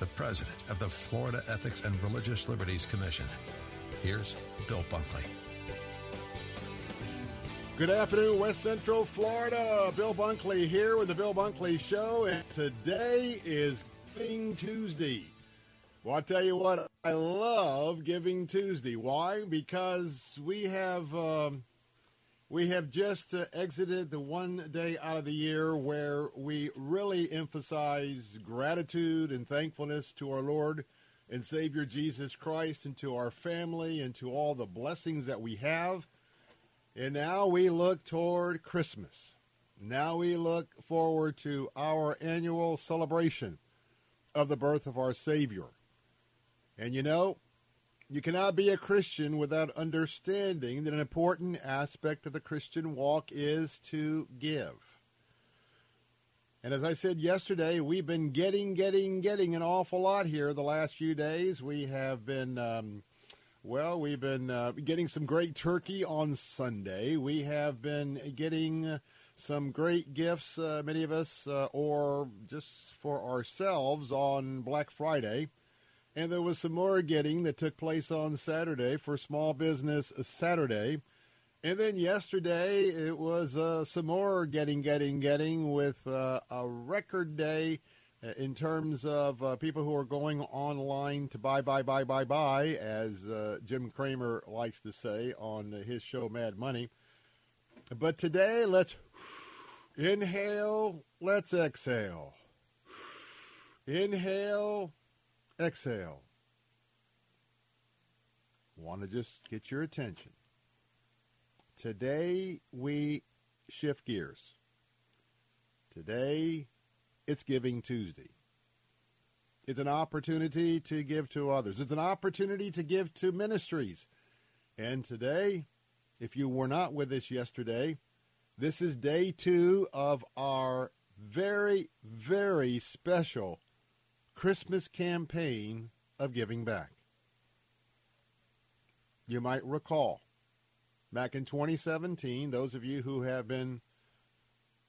the president of the Florida Ethics and Religious Liberties Commission. Here's Bill Bunkley. Good afternoon, West Central Florida. Bill Bunkley here with the Bill Bunkley Show, and today is Giving Tuesday. Well, I tell you what, I love Giving Tuesday. Why? Because we have um, we have just uh, exited the one day out of the year where we really emphasize gratitude and thankfulness to our Lord and Savior Jesus Christ, and to our family, and to all the blessings that we have. And now we look toward Christmas. Now we look forward to our annual celebration of the birth of our Savior. And you know, you cannot be a Christian without understanding that an important aspect of the Christian walk is to give. And as I said yesterday, we've been getting, getting, getting an awful lot here the last few days. We have been. Um, well, we've been uh, getting some great turkey on Sunday. We have been getting some great gifts, uh, many of us, uh, or just for ourselves on Black Friday. And there was some more getting that took place on Saturday for Small Business Saturday. And then yesterday it was uh, some more getting, getting, getting with uh, a record day uh, in terms of uh, people who are going online to buy, buy, buy, buy, buy, as uh, Jim Cramer likes to say on his show Mad Money. But today, let's inhale, let's exhale. Inhale, exhale. Want to just get your attention. Today, we shift gears. Today, it's Giving Tuesday. It's an opportunity to give to others. It's an opportunity to give to ministries. And today, if you were not with us yesterday, this is day two of our very, very special Christmas campaign of giving back. You might recall back in 2017, those of you who have been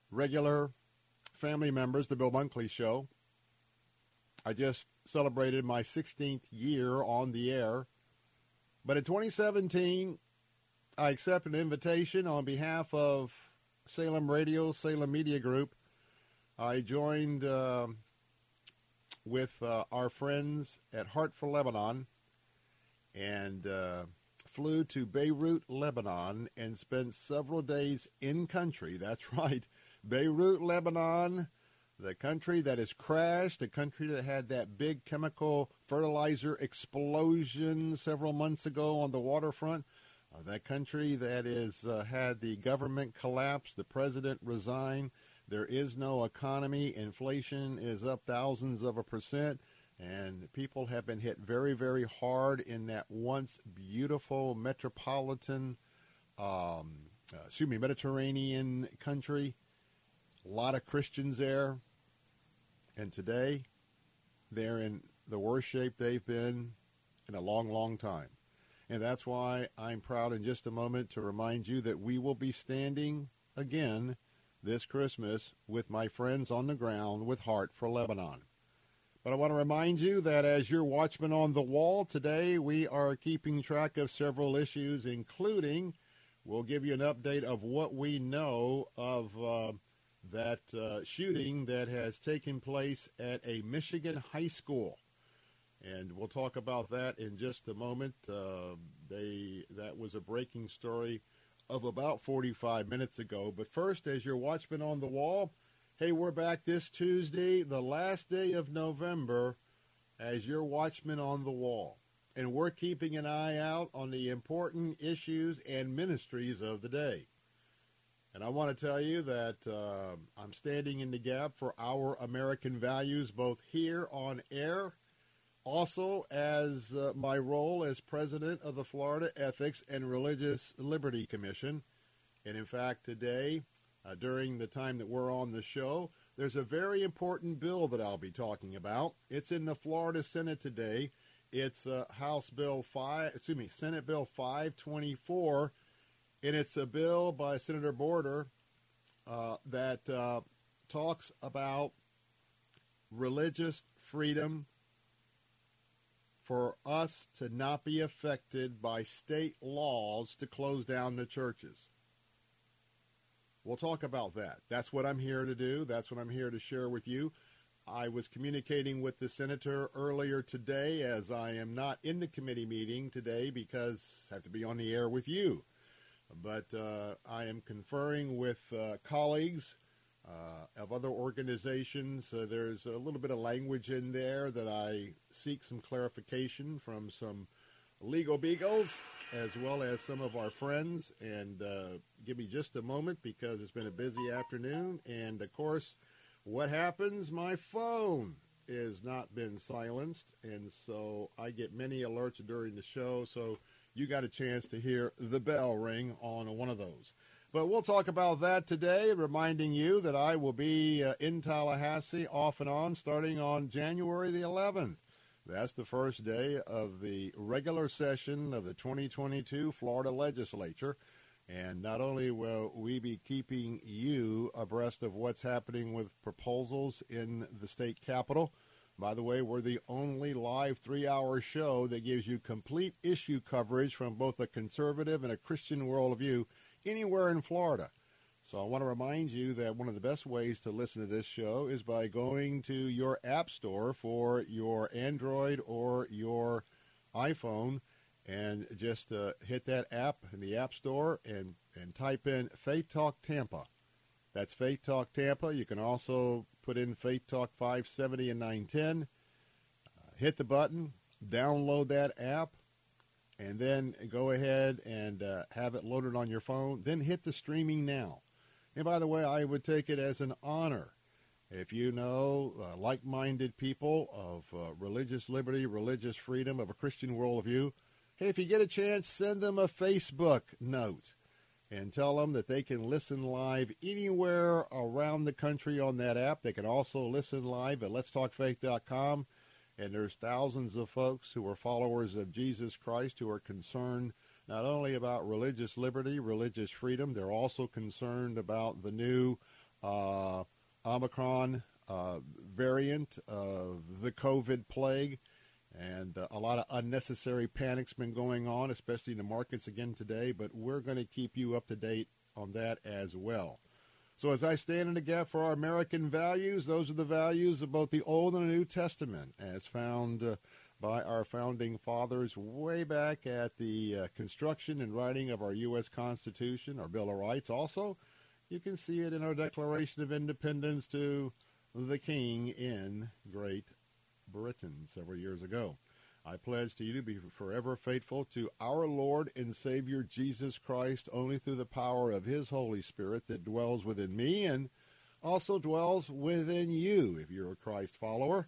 regular family members, the Bill Bunkley Show, I just celebrated my 16th year on the air. But in 2017, I accepted an invitation on behalf of Salem Radio, Salem Media Group. I joined uh, with uh, our friends at Heart for Lebanon and uh, flew to Beirut, Lebanon, and spent several days in country. That's right, Beirut, Lebanon, the country that has crashed, the country that had that big chemical fertilizer explosion several months ago on the waterfront. Uh, that country that has uh, had the government collapse, the president resign. There is no economy. Inflation is up thousands of a percent. And people have been hit very, very hard in that once beautiful metropolitan, um, uh, excuse me, Mediterranean country. A lot of Christians there. And today, they're in the worst shape they've been in a long, long time. And that's why I'm proud in just a moment to remind you that we will be standing again this Christmas with my friends on the ground with Heart for Lebanon. But I want to remind you that as your watchman on the wall today, we are keeping track of several issues, including we'll give you an update of what we know of uh, that uh, shooting that has taken place at a Michigan high school. And we'll talk about that in just a moment. Uh, they that was a breaking story of about 45 minutes ago. But first, as your watchman on the wall, Hey, we're back this Tuesday, the last day of November, as your watchman on the wall. And we're keeping an eye out on the important issues and ministries of the day. And I want to tell you that uh, I'm standing in the gap for our American values, both here on air, also as uh, my role as president of the Florida Ethics and Religious Liberty Commission. And in fact, today, uh, during the time that we're on the show. There's a very important bill that I'll be talking about. It's in the Florida Senate today. It's uh, House Bill 5, excuse me, Senate Bill 524, and it's a bill by Senator Brodeur uh, that uh, talks about religious freedom for us to not be affected by state laws to close down the churches. We'll talk about that. That's what I'm here to do. That's what I'm here to share with you. I was communicating with the senator earlier today as I am not in the committee meeting today because I have to be on the air with you. But uh, I am conferring with uh, colleagues of other organizations. Uh, there's a little bit of language in there that I seek some clarification from some legal beagles as well as some of our friends. And uh, give me just a moment because it's been a busy afternoon. And of course, what happens? My phone has not been silenced. And so I get many alerts during the show. So you got a chance to hear the bell ring on one of those. But we'll talk about that today, reminding you that I will be uh, in Tallahassee off and on starting on January the 11th. That's the first day of the regular session of the 2022 Florida legislature. And not only will we be keeping you abreast of what's happening with proposals in the state capitol, by the way, we're the only live three hour show that gives you complete issue coverage from both a conservative and a Christian worldview anywhere in Florida. So I want to remind you that one of the best ways to listen to this show is by going to your app store for your Android or your iPhone and just uh, hit that app in the app store and, and type in Faith Talk Tampa. That's Faith Talk Tampa. You can also put in Faith Talk 570 and 910. Uh, hit the button, download that app, and then go ahead and uh, have it loaded on your phone. Then hit the streaming now. And by the way, I would take it as an honor if you know uh, like-minded people of uh, religious liberty, religious freedom, of a Christian worldview. Hey, if you get a chance, send them a Facebook note and tell them that they can listen live anywhere around the country on that app. They can also listen live at letstalkfaith.com. And there's thousands of folks who are followers of Jesus Christ who are concerned not only about religious liberty, religious freedom, they're also concerned about the new uh, Omicron uh, variant of the COVID plague. And uh, a lot of unnecessary panic's been going on, especially in the markets again today. But we're going to keep you up to date on that as well. So as I stand in the gap for our American values, those are the values of both the Old and the New Testament, as found uh, by our founding fathers way back at the uh, construction and writing of our U.S. Constitution, our Bill of Rights. Also, you can see it in our Declaration of Independence to the King in Great Britain several years ago. I pledge to you to be forever faithful to our Lord and Savior Jesus Christ only through the power of his Holy Spirit that dwells within me and also dwells within you if you're a Christ follower.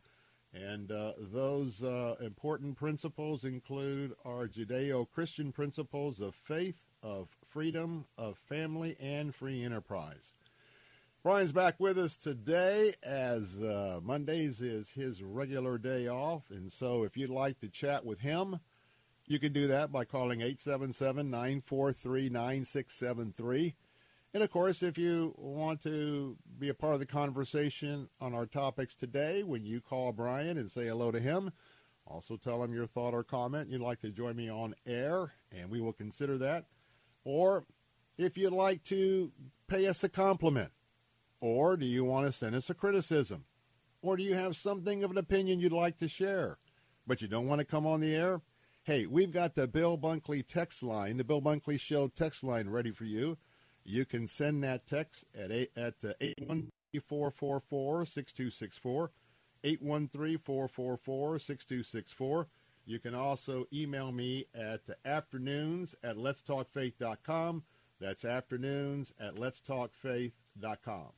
And uh, those uh, important principles include our Judeo-Christian principles of faith, of freedom, of family, and free enterprise. Brian's back with us today as uh, Mondays is his regular day off. And so if you'd like to chat with him, You can do that by calling 877 943 9673. And of course, if you want to be a part of the conversation on our topics today, when you call Brian and say hello to him, also tell him your thought or comment. You'd like to join me on air, and we will consider that. Or if you'd like to pay us a compliment, or do you want to send us a criticism, or do you have something of an opinion you'd like to share, but you don't want to come on the air? Hey, we've got the Bill Bunkley text line, the Bill Bunkley Show text line ready for you. You can send that text at eight, at uh, eight one four four four six two six four, eight one three four four four six two six four. You can also email me at afternoons at letstalkfaith.com. That's afternoons at letstalkfaith.com.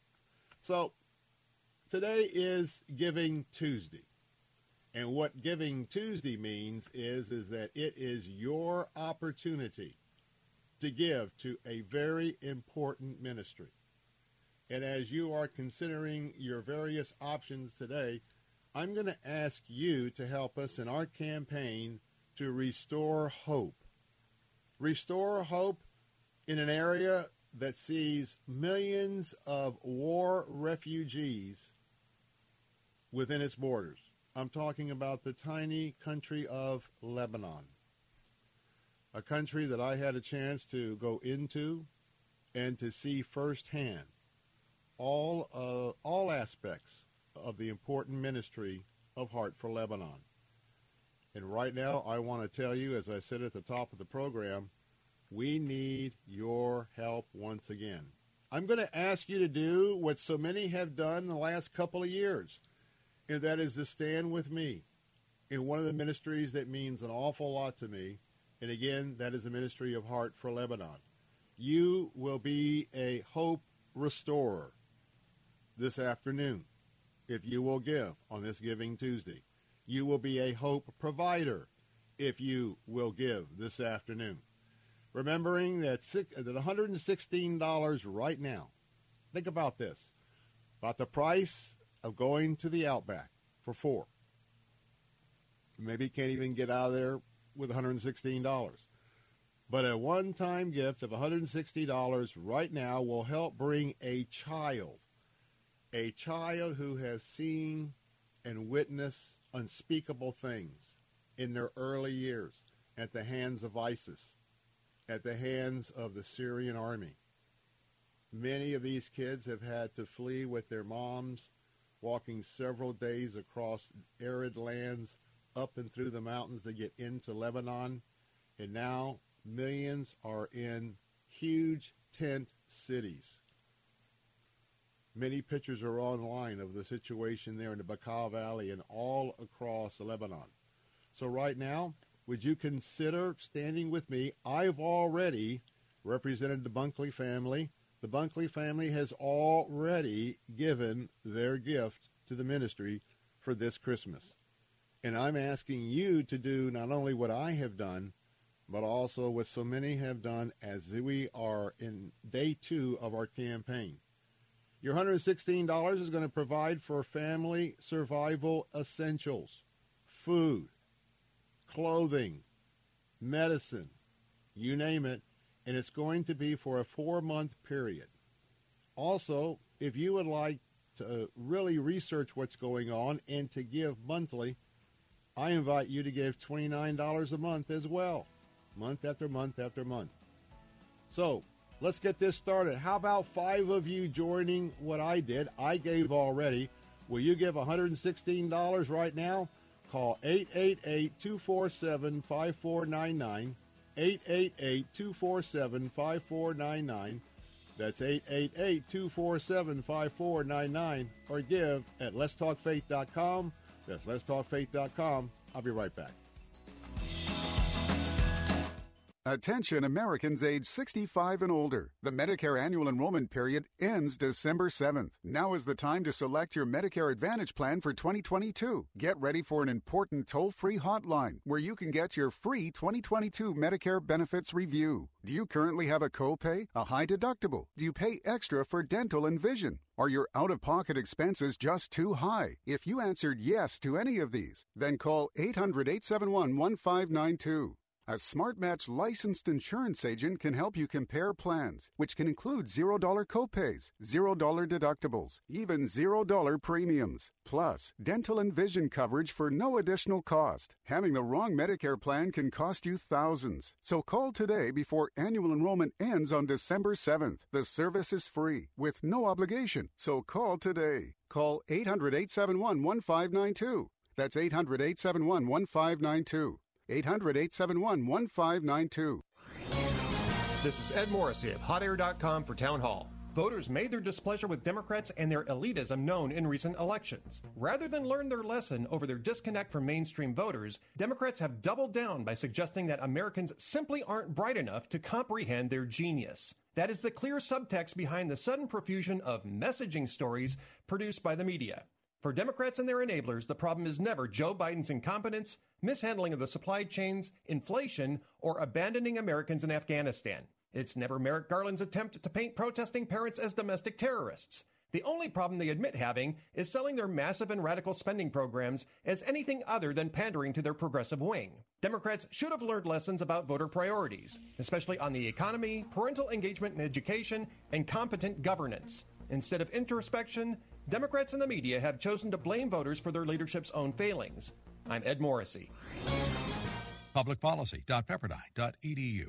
So today is Giving Tuesday. And what Giving Tuesday means is, is that it is your opportunity to give to a very important ministry. And as you are considering your various options today, I'm going to ask you to help us in our campaign to restore hope. Restore hope in an area that sees millions of war refugees within its borders. I'm talking about the tiny country of Lebanon, a country that I had a chance to go into and to see firsthand all uh, all aspects of the important ministry of Heart for Lebanon. And right now, I want to tell you, as I said at the top of the program, we need your help once again. I'm going to ask you to do what so many have done the last couple of years and that is to stand with me in one of the ministries that means an awful lot to me. And again, that is the ministry of Heart for Lebanon. You will be a hope restorer this afternoon if you will give on this Giving Tuesday. You will be a hope provider if you will give this afternoon. Remembering that, six, that $116 right now, think about this, about the price of going to the Outback for four. Maybe can't even get out of there with $116. But a one-time gift of $160 right now will help bring a child, a child who has seen and witnessed unspeakable things in their early years at the hands of ISIS, at the hands of the Syrian army. Many of these kids have had to flee with their moms walking several days across arid lands up and through the mountains to get into Lebanon. And now millions are in huge tent cities. Many pictures are online of the situation there in the Bekaa Valley and all across Lebanon. So right now, would you consider standing with me? I've already represented the Bunkley family the Bunkley family has already given their gift to the ministry for this Christmas. And I'm asking you to do not only what I have done, but also what so many have done as we are in day two of our campaign. Your $116 is going to provide for family survival essentials, food, clothing, medicine, you name it, and it's going to be for a four-month period. Also, if you would like to really research what's going on and to give monthly, I invite you to give $29 a month as well, month after month after month. So let's get this started. How about five of you joining what I did? I gave already. Will you give $116 right now? Call 888 247 5499. 888-247-5499. That's 888-247-5499. Or give at letstalkfaith.com. That's letstalkfaith.com. I'll be right back. Attention Americans age 65 and older. The Medicare annual enrollment period ends December 7th. Now is the time to select your Medicare Advantage plan for 2022. Get ready for an important toll free hotline where you can get your free 2022 Medicare benefits review. Do you currently have a copay, a high deductible? Do you pay extra for dental and vision? Are your out of pocket expenses just too high? If you answered yes to any of these, then call 800 871 1592. A SmartMatch licensed insurance agent can help you compare plans, which can include $0 copays, $0 deductibles, even $0 premiums. Plus, dental and vision coverage for no additional cost. Having the wrong Medicare plan can cost you thousands. So call today before annual enrollment ends on December 7th. The service is free with no obligation. So call today. Call 800 871 1592. That's 800 871 1592. 800 871 1592. This is Ed Morrissey of HotAir.com for Town Hall. Voters made their displeasure with Democrats and their elitism known in recent elections. Rather than learn their lesson over their disconnect from mainstream voters, Democrats have doubled down by suggesting that Americans simply aren't bright enough to comprehend their genius. That is the clear subtext behind the sudden profusion of messaging stories produced by the media. For Democrats and their enablers, the problem is never Joe Biden's incompetence, mishandling of the supply chains, inflation, or abandoning Americans in Afghanistan. It's never Merrick Garland's attempt to paint protesting parents as domestic terrorists. The only problem they admit having is selling their massive and radical spending programs as anything other than pandering to their progressive wing. Democrats should have learned lessons about voter priorities, especially on the economy, parental engagement in education, and competent governance. Instead of introspection, Democrats and the media have chosen to blame voters for their leadership's own failings. I'm Ed Morrissey. Publicpolicy.pepperdine.edu.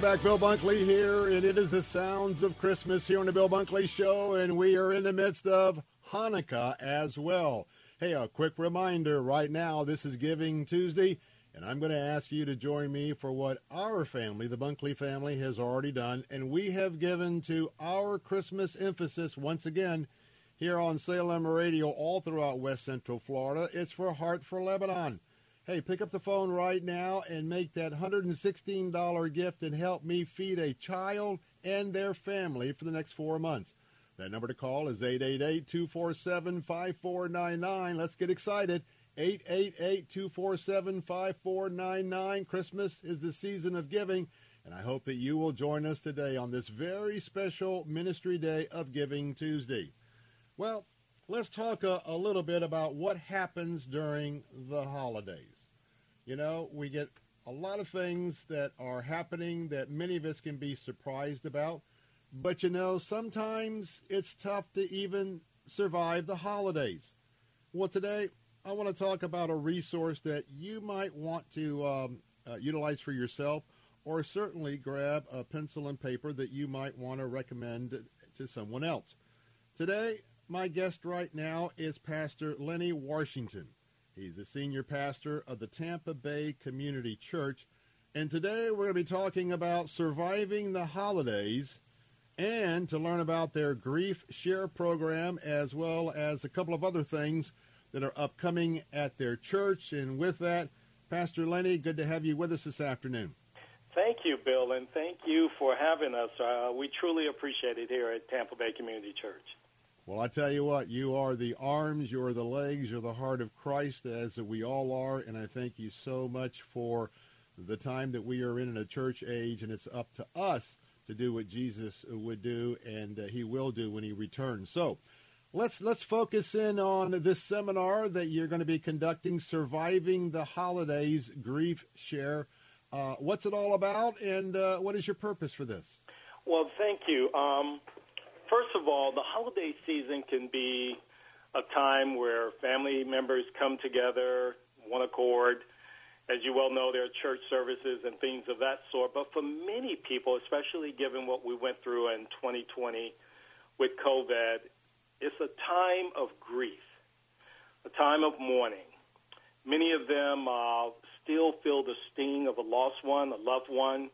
back. Bill Bunkley here, and it is the sounds of Christmas here on the Bill Bunkley Show, and we are in the midst of Hanukkah as well. Hey, a quick reminder right now, this is Giving Tuesday, and I'm going to ask you to join me for what our family, the Bunkley family, has already done, and we have given to our Christmas emphasis once again here on Salem Radio all throughout West Central Florida. It's for Heart for Lebanon. Hey, pick up the phone right now and make that $116 gift and help me feed a child and their family for the next four months. That number to call is 888-247-5499. Let's get excited. 888-247-5499. Christmas is the season of giving, and I hope that you will join us today on this very special Ministry Day of Giving Tuesday. Well, let's talk a, a little bit about what happens during the holidays. You know, we get a lot of things that are happening that many of us can be surprised about. But you know, sometimes it's tough to even survive the holidays. Well, today I want to talk about a resource that you might want to um, uh, utilize for yourself, or certainly grab a pencil and paper that you might want to recommend to someone else. Today, my guest right now is Pastor Lenny Washington. He's the senior pastor of the Tampa Bay Community Church. And today we're going to be talking about surviving the holidays and to learn about their grief share program as well as a couple of other things that are upcoming at their church. And with that, Pastor Lenny, good to have you with us this afternoon. Thank you, Bill, and thank you for having us. Uh, we truly appreciate it here at Tampa Bay Community Church. Well, I tell you what, you are the arms, you are the legs, you're the heart of Christ, as we all are, and I thank you so much for the time that we are in in a church age, and it's up to us to do what Jesus would do, and uh, He will do when He returns. So, let's let's focus in on this seminar that you're going to be conducting, surviving the holidays, grief share. Uh, what's it all about, and uh, what is your purpose for this? Well, thank you. Um, First of all, the holiday season can be a time where family members come together, one accord. As you well know, there are church services and things of that sort. But for many people, especially given what we went through in 2020 with COVID, It's a time of grief, a time of mourning. Many of them uh, still feel the sting of a lost one, a loved one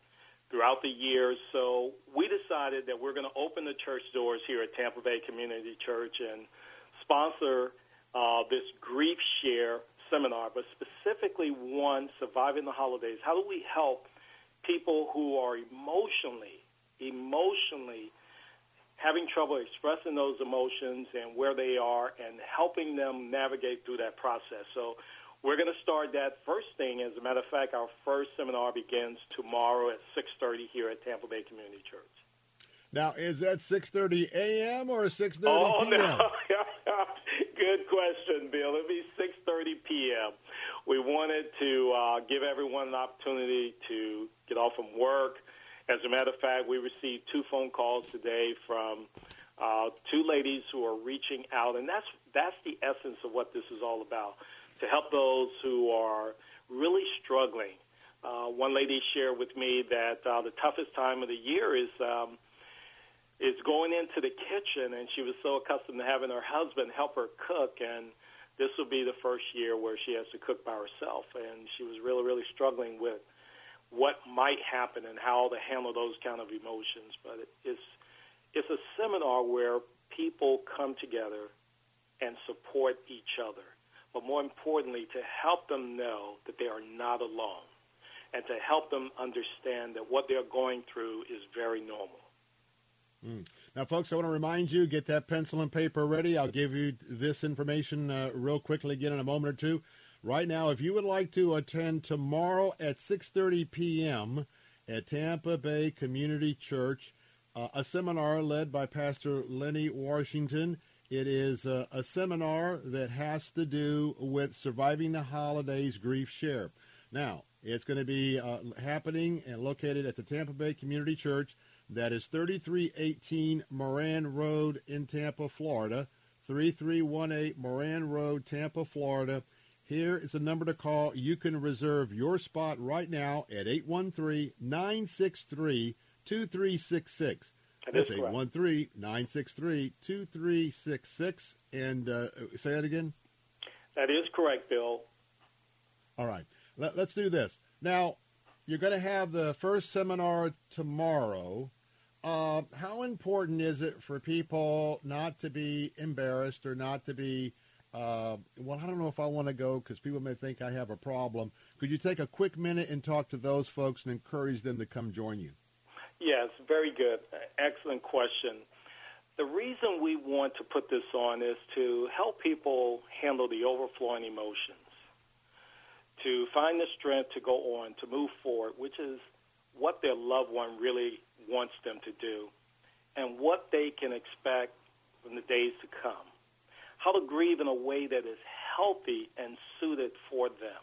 throughout the years. So we decided that we're going to open the church doors here at Tampa Bay Community Church and sponsor uh, this grief share seminar, but specifically one surviving the holidays. How do we help people who are emotionally, emotionally having trouble expressing those emotions and where they are and helping them navigate through that process? So we're going to start that first thing. As a matter of fact, our first seminar begins tomorrow at 6:30 here at Tampa Bay Community Church. Now, is that 6:30 a.m. or 6:30 oh, p.m.? No. Good question, Bill. It'll be 6:30 p.m. We wanted to uh, give everyone an opportunity to get off from work. As a matter of fact, we received two phone calls today from uh, two ladies who are reaching out, and that's that's the essence of what this is all about to help those who are really struggling. Uh, one lady shared with me that uh, the toughest time of the year is um, is going into the kitchen, and she was so accustomed to having her husband help her cook, and this will be the first year where she has to cook by herself, and she was really, really struggling with what might happen and how to handle those kind of emotions. But it's it's a seminar where people come together and support each other but more importantly, to help them know that they are not alone and to help them understand that what they're going through is very normal. Mm. Now, folks, I want to remind you get that pencil and paper ready. I'll give you this information uh, real quickly again in a moment or two. Right now, if you would like to attend tomorrow at 6:30 p.m. at Tampa Bay Community Church, uh, a seminar led by Pastor Lenny Washington it is a, a, seminar that has to do with surviving the holidays grief share. Now, it's going to be uh, happening and located at the Tampa Bay Community Church. That is 3318 Moran Road in Tampa, Florida. 3318 Moran Road, Tampa, Florida. Here is a number to call. You can reserve your spot right now at 813 963 2366. That's 813 963 2366. And uh, say that again? That is correct, Bill. All right. Let, let's do this. Now, you're going to have the first seminar tomorrow. Uh, how important is it for people not to be embarrassed or not to be, uh, well, I don't know if I want to go because people may think I have a problem. Could you take a quick minute and talk to those folks and encourage them to come join you? Yes, very good. Excellent question. The reason we want to put this on is to help people handle the overflowing emotions, to find the strength to go on, to move forward, which is what their loved one really wants them to do, and what they can expect in the days to come. How to grieve in a way that is healthy and suited for them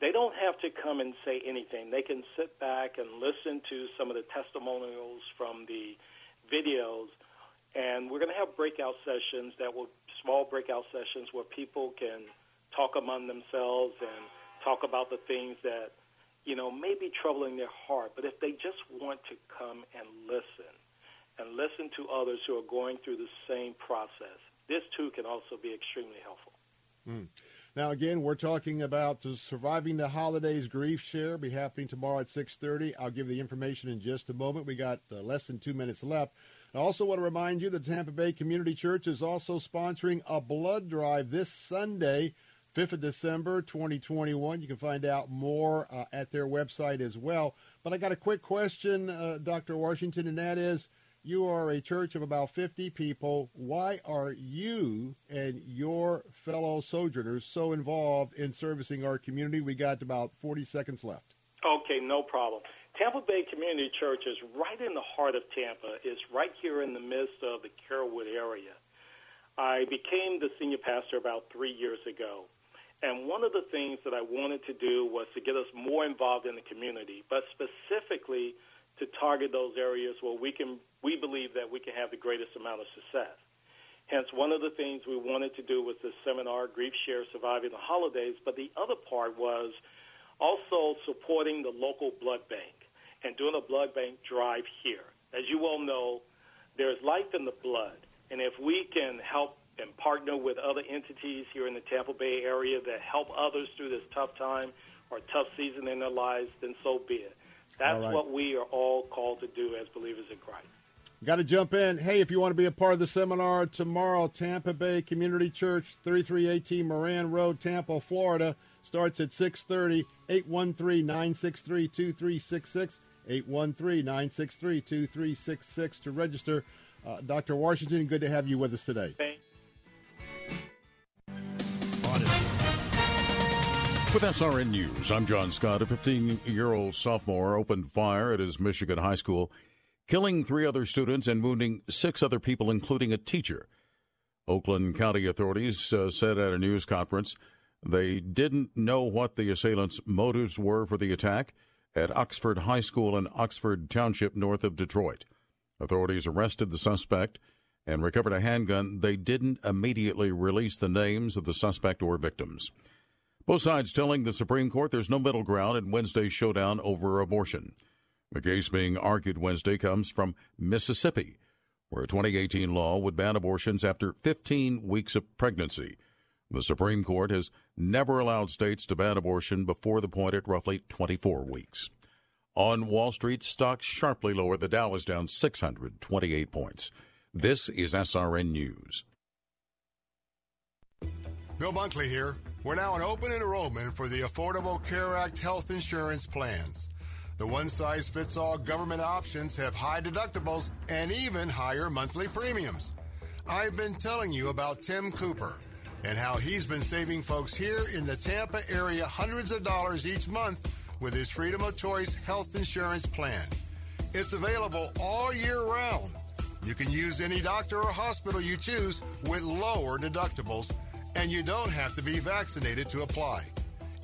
they don't have to come and say anything. They can sit back and listen to some of the testimonials from the videos. And we're going to have breakout sessions that will, small breakout sessions where people can talk among themselves and talk about the things that, you know, may be troubling their heart. But if they just want to come and listen and listen to others who are going through the same process, this too can also be extremely helpful. Mm. Now, again, we're talking about the Surviving the Holidays Grief Share. Be happening tomorrow at 6.30. I'll give the information in just a moment. We got uh, less than two minutes left. I also want to remind you the Tampa Bay Community Church is also sponsoring a blood drive this Sunday, 5th of December, 2021. You can find out more uh, at their website as well. But I got a quick question, uh, Dr. Washington, and that is, you are a church of about 50 people. Why are you and your fellow sojourners so involved in servicing our community? We got about 40 seconds left. Okay, no problem. Tampa Bay Community Church is right in the heart of Tampa. It's right here in the midst of the Carrollwood area. I became the senior pastor about three years ago. And one of the things that I wanted to do was to get us more involved in the community, but specifically to target those areas where we can we believe that we can have the greatest amount of success. Hence, one of the things we wanted to do was this seminar, Grief Share Surviving the Holidays, but the other part was also supporting the local blood bank and doing a blood bank drive here. As you all know, there's life in the blood, And if we can help and partner with other entities here in the Tampa Bay area that help others through this tough time or tough season in their lives, then so be it. That's right. what we are all called to do as believers in Christ. Got to jump in. Hey, if you want to be a part of the seminar tomorrow, Tampa Bay Community Church, 3318 Moran Road, Tampa, Florida, starts at 6:30. 813-963-2366. 813-963-2366 to register. Uh, Dr. Washington, good to have you with us today. Thank With SRN News, I'm John Scott. A 15 year old sophomore opened fire at his Michigan high school, killing three other students and wounding six other people, including a teacher. Oakland County authorities uh, said at a news conference they didn't know what the assailants' motives were for the attack at Oxford High School in Oxford Township, north of Detroit. Authorities arrested the suspect and recovered a handgun. They didn't immediately release the names of the suspect or victims. Both sides telling the Supreme Court there's no middle ground in Wednesday's showdown over abortion. The case being argued Wednesday comes from Mississippi, where a 2018 law would ban abortions after 15 weeks of pregnancy. The Supreme Court has never allowed states to ban abortion before the point at roughly 24 weeks. On Wall Street, stocks sharply lower. The Dow is down 628 points. This is SRN News. Bill Bunkley here. We're now in open enrollment for the Affordable Care Act health insurance plans. The one size fits all government options have high deductibles and even higher monthly premiums. I've been telling you about Tim Cooper and how he's been saving folks here in the Tampa area hundreds of dollars each month with his Freedom of Choice health insurance plan. It's available all year round. You can use any doctor or hospital you choose with lower deductibles, and you don't have to be vaccinated to apply.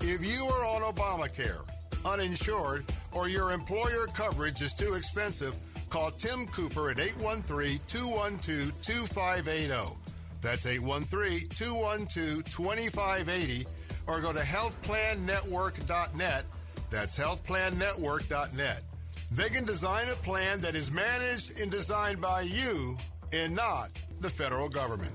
If you are on Obamacare, uninsured, or your employer coverage is too expensive, call Tim Cooper at 813 212 2580. That's 813 212 2580, or go to healthplannetwork.net. That's healthplannetwork.net. They can design a plan that is managed and designed by you and not the federal government.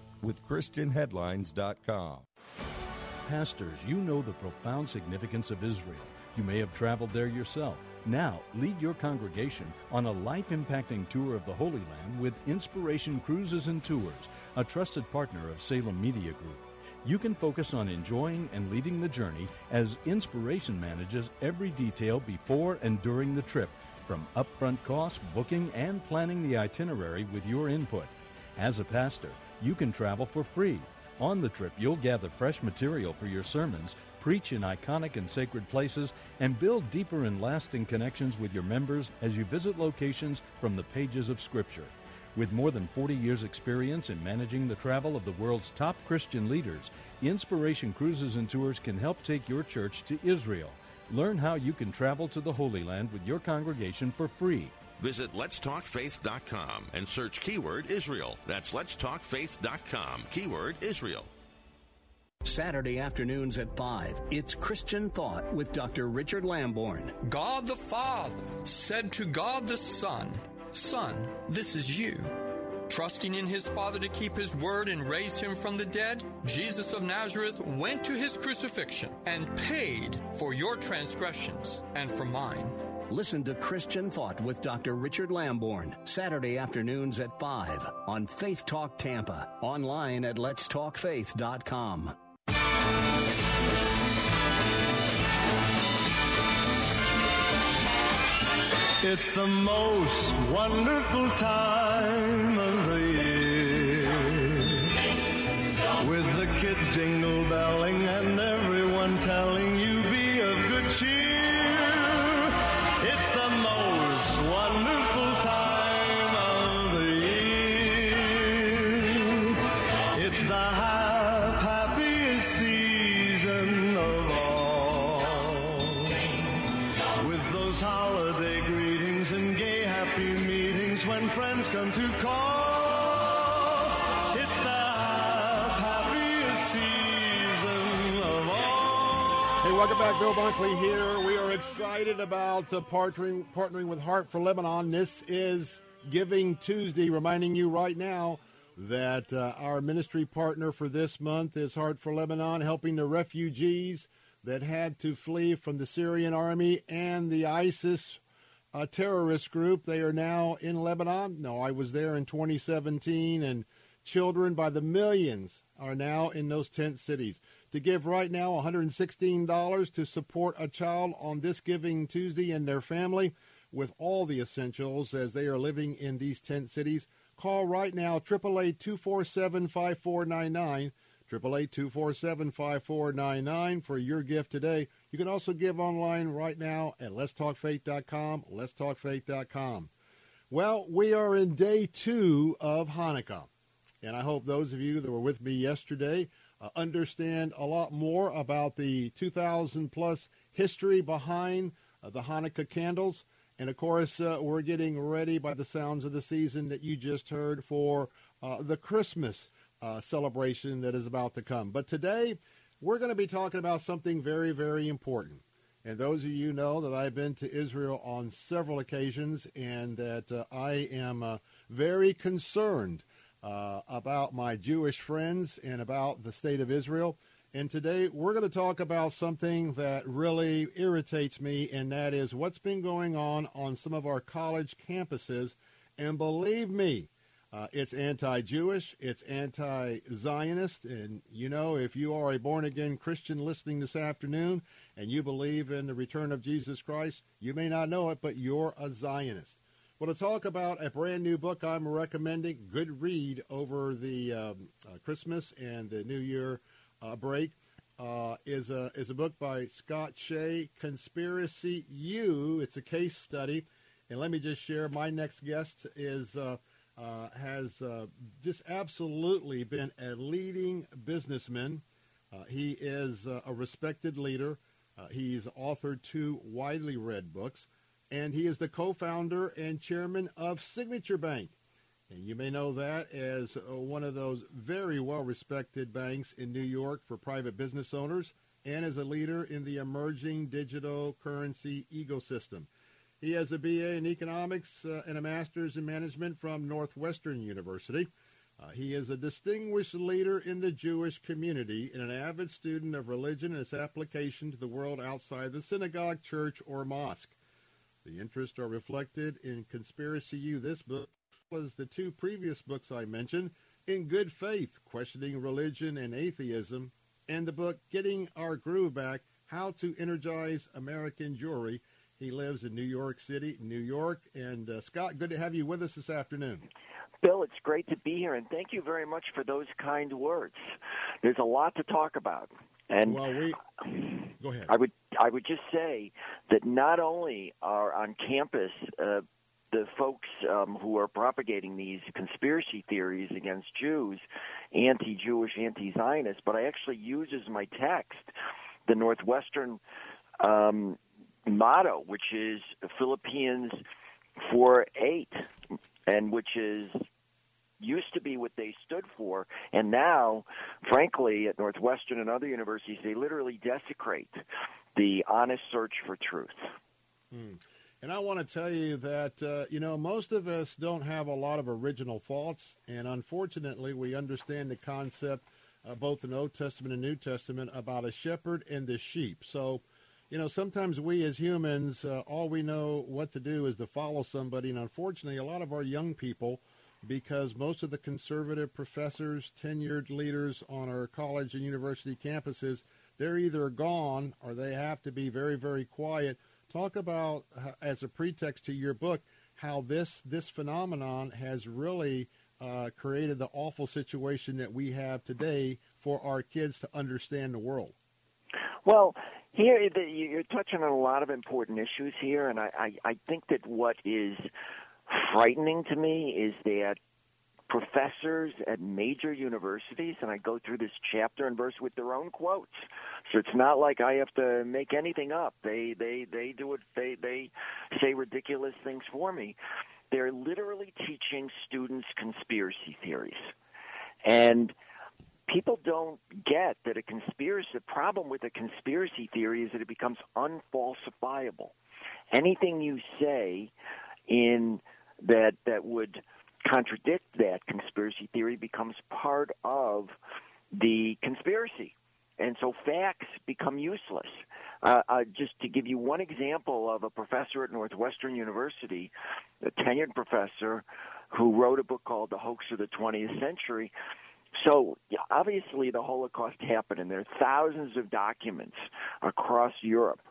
with ChristianHeadlines.com. Pastors, you know the profound significance of Israel. You may have traveled there yourself. Now, lead your congregation on a life impacting tour of the Holy Land with Inspiration Cruises and Tours, a trusted partner of Salem Media Group. You can focus on enjoying and leading the journey as Inspiration manages every detail before and during the trip, from upfront costs, booking, and planning the itinerary with your input. As a pastor, you can travel for free. On the trip, you'll gather fresh material for your sermons, preach in iconic and sacred places, and build deeper and lasting connections with your members as you visit locations from the pages of Scripture. With more than 40 years' experience in managing the travel of the world's top Christian leaders, Inspiration Cruises and Tours can help take your church to Israel. Learn how you can travel to the Holy Land with your congregation for free. Visit letstalkfaith.com and search keyword Israel. That's letstalkfaith.com, keyword Israel. Saturday afternoons at 5, it's Christian Thought with Dr. Richard Lamborn. God the Father said to God the Son, Son, this is you. Trusting in his Father to keep his word and raise him from the dead, Jesus of Nazareth went to his crucifixion and paid for your transgressions and for mine. Listen to Christian Thought with Dr. Richard Lamborn, Saturday afternoons at 5 on Faith Talk Tampa, online at letstalkfaith.com. It's the most wonderful time of the year. With the kids jingle belling back. Bill Bunkley here. We are excited about uh, partnering, partnering with Heart for Lebanon. This is Giving Tuesday, reminding you right now that uh, our ministry partner for this month is Heart for Lebanon, helping the refugees that had to flee from the Syrian army and the ISIS uh, terrorist group. They are now in Lebanon. No, I was there in 2017, and children by the millions are now in those tent cities. To give right now $116 to support a child on this Giving Tuesday and their family with all the essentials as they are living in these tent cities. Call right now, 888 247 5499. 888-247-5499 for your gift today. You can also give online right now at letstalkfaith.com, letstalkfaith.com. Well, we are in day two of Hanukkah, and I hope those of you that were with me yesterday uh, understand a lot more about the 2,000 plus history behind uh, the Hanukkah candles. And of course, uh, we're getting ready by the sounds of the season that you just heard for uh, the Christmas uh, celebration that is about to come. But today, we're going to be talking about something very, very important. And those of you know that I've been to Israel on several occasions and that uh, I am very concerned uh, about my Jewish friends and about the state of Israel. And today we're going to talk about something that really irritates me, and that is what's been going on on some of our college campuses. And believe me, uh, it's anti-Jewish. It's anti-Zionist. And you know, if you are a born-again Christian listening this afternoon and you believe in the return of Jesus Christ, you may not know it, but you're a Zionist. Well, to talk about a brand new book I'm recommending, good read over the um, uh, Christmas and the New Year uh, break, uh, is a is a book by Scott Shay, Conspiracy U. It's a case study, and let me just share. My next guest is uh, uh, has uh, just absolutely been a leading businessman. He is a respected leader. He's authored two widely read books, and he is the co-founder and chairman of Signature Bank. And you may know that as uh, one of those very well-respected banks in New York for private business owners and as a leader in the emerging digital currency ecosystem. He has a BA in economics uh, and a master's in management from Northwestern University. Uh, he is a distinguished leader in the Jewish community and an avid student of religion and its application to the world outside the synagogue, church, or mosque. The interests are reflected in Conspiracy U, this book, as the two previous books I mentioned, In Good Faith, Questioning Religion and Atheism, and the book Getting Our Groove Back, How to Energize American Jewry, he lives in New York City, New York. And uh, Scott, good to have you with us this afternoon. Bill, it's great to be here, and thank you very much for those kind words. There's a lot to talk about, and well, we go ahead. I would I would just say that not only are on campus uh, the folks um, who are propagating these conspiracy theories against Jews, anti-Jewish, anti-Zionist, but I actually use as my text the Northwestern um, motto, which is Philippians 4 8, and which is used to be what they stood for, and now, frankly, at Northwestern and other universities, they literally desecrate the honest search for truth. Hmm. And I want to tell you that, uh, you know, most of us don't have a lot of original thoughts, and unfortunately, we understand the concept, uh, both in Old Testament and New Testament, about a shepherd and the sheep. So, you know, sometimes we as humans, uh, all we know what to do is to follow somebody. And unfortunately, a lot of our young people, because most of the conservative professors, tenured leaders on our college and university campuses, they're either gone or they have to be very, very quiet. Talk about, uh, as a pretext to your book, how this this phenomenon has really uh, created the awful situation that we have today for our kids to understand the world. Well, here, you're touching on a lot of important issues here, and I, I, I think that what is frightening to me is that professors at major universities, and I go through this chapter and verse with their own quotes. So it's not like I have to make anything up. They they they do it. They they say ridiculous things for me. they're literally teaching students conspiracy theories. And people don't get that a conspiracy the problem with a conspiracy theory is that it becomes unfalsifiable. Anything you say in that that would contradict that conspiracy theory becomes part of the conspiracy. And so facts become useless. Uh, uh, just to give you one example of a professor at Northwestern University, a tenured professor, who wrote a book called The Hoax of the 20th Century. So obviously the Holocaust happened, and there are thousands of documents across Europe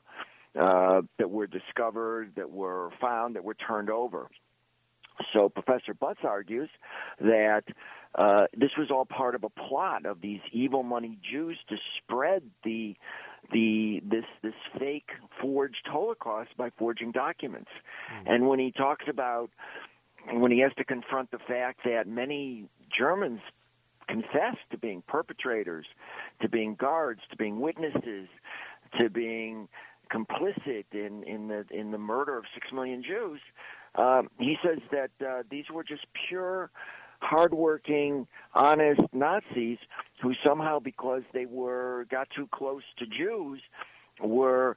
uh, that were discovered, that were found, that were turned over. So Professor Butz argues that uh, this was all part of a plot of these evil money Jews to spread the the this this fake forged Holocaust by forging documents. Mm. And when he talks about when he has to confront the fact that many Germans confessed to being perpetrators, to being guards, to being witnesses, to being complicit in in the in the murder of six million Jews. Um, he says that uh, these were just pure, hardworking, honest Nazis who somehow, because they were got too close to Jews, were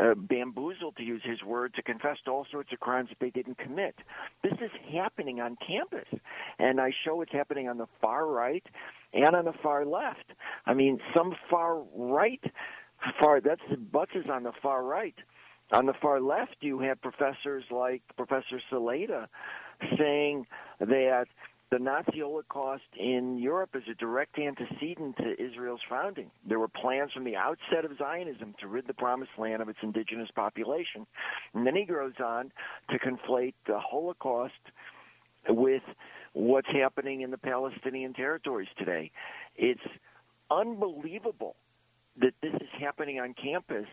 uh, bamboozled, to use his word, to confess to all sorts of crimes that they didn't commit. This is happening on campus, and I show it's happening on the far right and on the far left. I mean, some far right, far that's Butz is on the far right on the far left, you have professors like Professor Salaita saying that the Nazi Holocaust in Europe is a direct antecedent to Israel's founding. There were plans from the outset of Zionism to rid the Promised Land of its indigenous population. And then he goes on to conflate the Holocaust with what's happening in the Palestinian territories today. It's unbelievable that this is happening on campus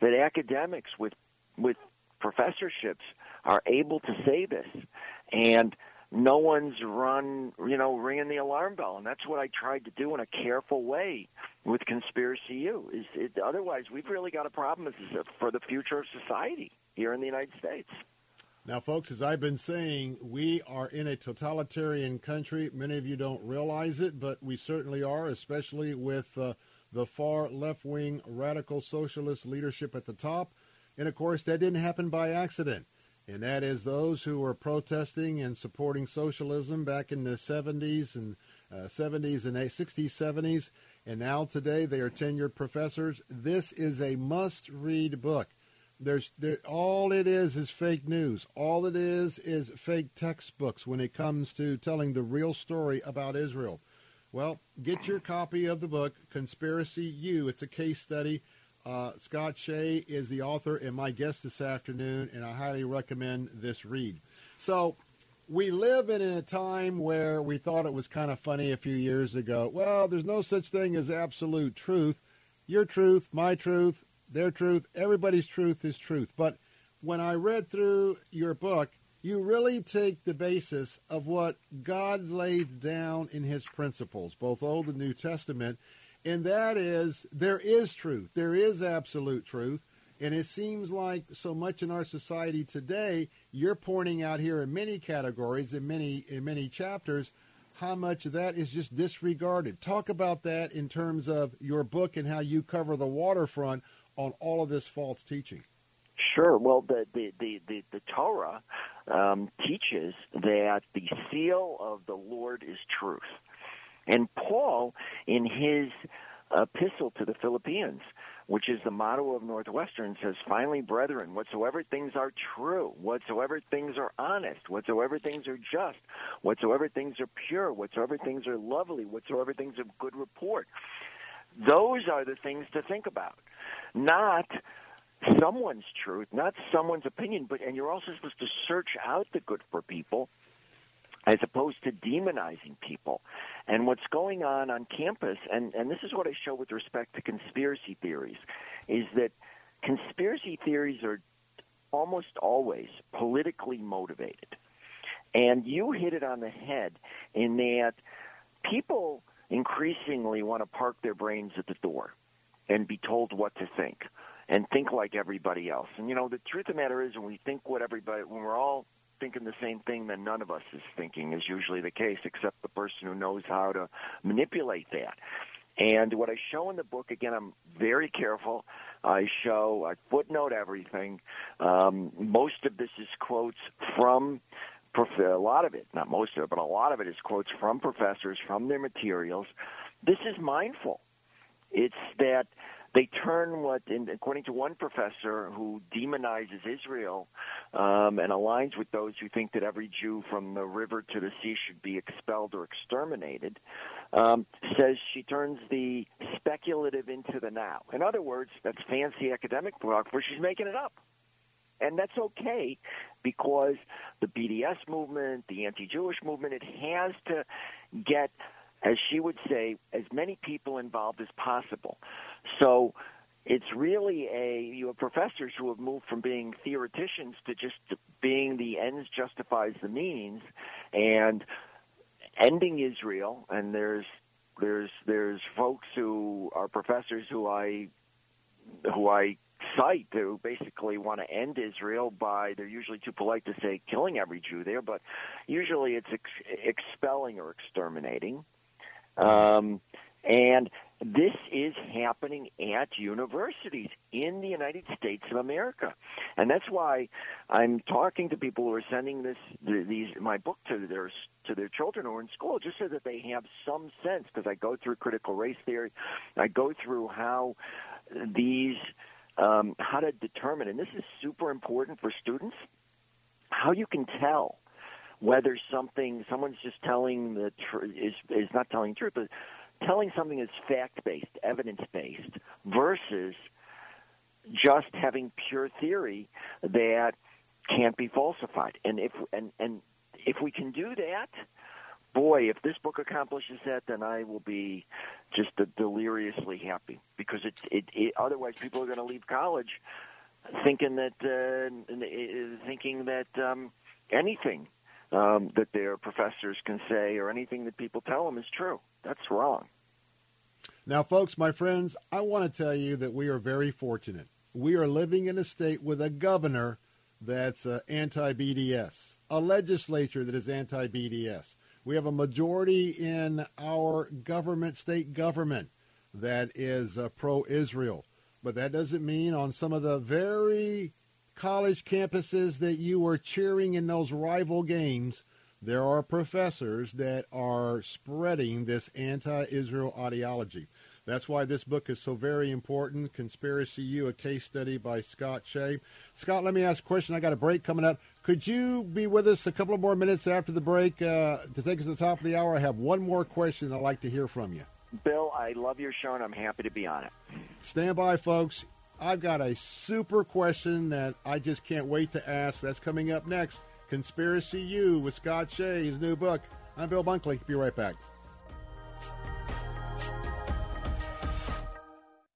that academics with with professorships are able to say this. And no one's run you know ringing the alarm bell. And that's what i tried to do in a careful way with conspiracy u is it, otherwise we've really got a problem for the future of society here in the united states. Now, folks, as I've been saying, we are in a totalitarian country. Many of you don't realize it, but we certainly are, especially with uh, the far left wing radical socialist leadership at the top. And of course, that didn't happen by accident. And that is those who were protesting and supporting socialism back in the 70s and uh, 70s and 60s, 70s. And now today they are tenured professors. This is a must read book. There's there, all it is is fake news. All it is is fake textbooks when it comes to telling the real story about Israel. Well, get your copy of the book, Conspiracy U. It's a case study. Uh, Scott Shay is the author and my guest this afternoon, and I highly recommend this read. So, we live in a time where we thought it was kind of funny a few years ago. Well, there's no such thing as absolute truth. Your truth, my truth, their truth, everybody's truth is truth. But when I read through your book, you really take the basis of what God laid down in his principles, both Old and New Testament, and that is there is truth. There is absolute truth. And it seems like so much in our society today, you're pointing out here in many categories, in many in many chapters, how much of that is just disregarded. Talk about that in terms of your book and how you cover the waterfront on all of this false teaching. Sure. Well, the the the the, the Torah um, teaches that the seal of the Lord is truth, and Paul, in his epistle to the Philippians, which is the motto of Northwestern, says, "Finally, brethren, whatsoever things are true, whatsoever things are honest, whatsoever things are just, whatsoever things are pure, whatsoever things are lovely, whatsoever things of good report." Those are the things to think about, not someone's truth, not someone's opinion, but and you're also supposed to search out the good for people as opposed to demonizing people. And what's going on on campus, and, and this is what I show with respect to conspiracy theories, is that conspiracy theories are almost always politically motivated. And you hit it on the head in that people increasingly want to park their brains at the door and be told what to think and think like everybody else. And you know, the truth of the matter is, when we think what everybody, when we're all thinking the same thing, then none of us is thinking is usually the case, except the person who knows how to manipulate that. And what I show in the book, again, I'm very careful. I show, I footnote everything. Um, most of this is quotes from a lot of it, not most of it, but a lot of it is quotes from professors, from their materials. This is mindful. It's that they turn what, in, according to one professor who demonizes Israel um, and aligns with those who think that every Jew from the river to the sea should be expelled or exterminated, um, says she turns the speculative into the now. In other words, that's fancy academic talk where she's making it up. And that's okay because the BDS movement, the anti Jewish movement, it has to get as she would say, as many people involved as possible. So it's really a you have professors who have moved from being theoreticians to just being the ends justifies the means. And ending Israel and there's there's there's folks who are professors who I who I cite who basically want to end Israel by they're usually too polite to say killing every Jew there but usually it's ex- expelling or exterminating. Um, and this is happening at universities in the United States of America, and that's why I'm talking to people who are sending this these my book to their to their children or in school, just so that they have some sense. Because I go through critical race theory, I go through how these um, how to determine, and this is super important for students, how you can tell whether something someone's just telling the tr- is is not telling the truth, but telling something is fact based, evidence based, versus just having pure theory that can't be falsified. And if and and if we can do that, boy, if this book accomplishes that, then I will be just deliriously happy because it's it, it otherwise people are going to leave college thinking that uh, thinking that um, anything um, that their professors can say or anything that people tell them is true. That's wrong. Now, folks, my friends, I want to tell you that we are very fortunate. We are living in a state with a governor that's uh, anti BDS, a legislature that is anti BDS. We have a majority in our government, state government, that is uh, pro Israel. But that doesn't mean on some of the very college campuses that you were cheering in those rival games, there are professors that are spreading this anti-Israel ideology. That's why this book is so very important. Conspiracy U, a case study by Scott Shay. Scott, let me ask a question. I got a break coming up. Could you be with us a couple of more minutes after the break uh, to take us to the top of the hour? I have one more question I'd like to hear from you. Bill, I love your show and I'm happy to be on it. Stand by, folks. I've got a super question that I just can't wait to ask. That's coming up next. Conspiracy U with Scott Shay, his new book. I'm Bill Bunkley. Be right back.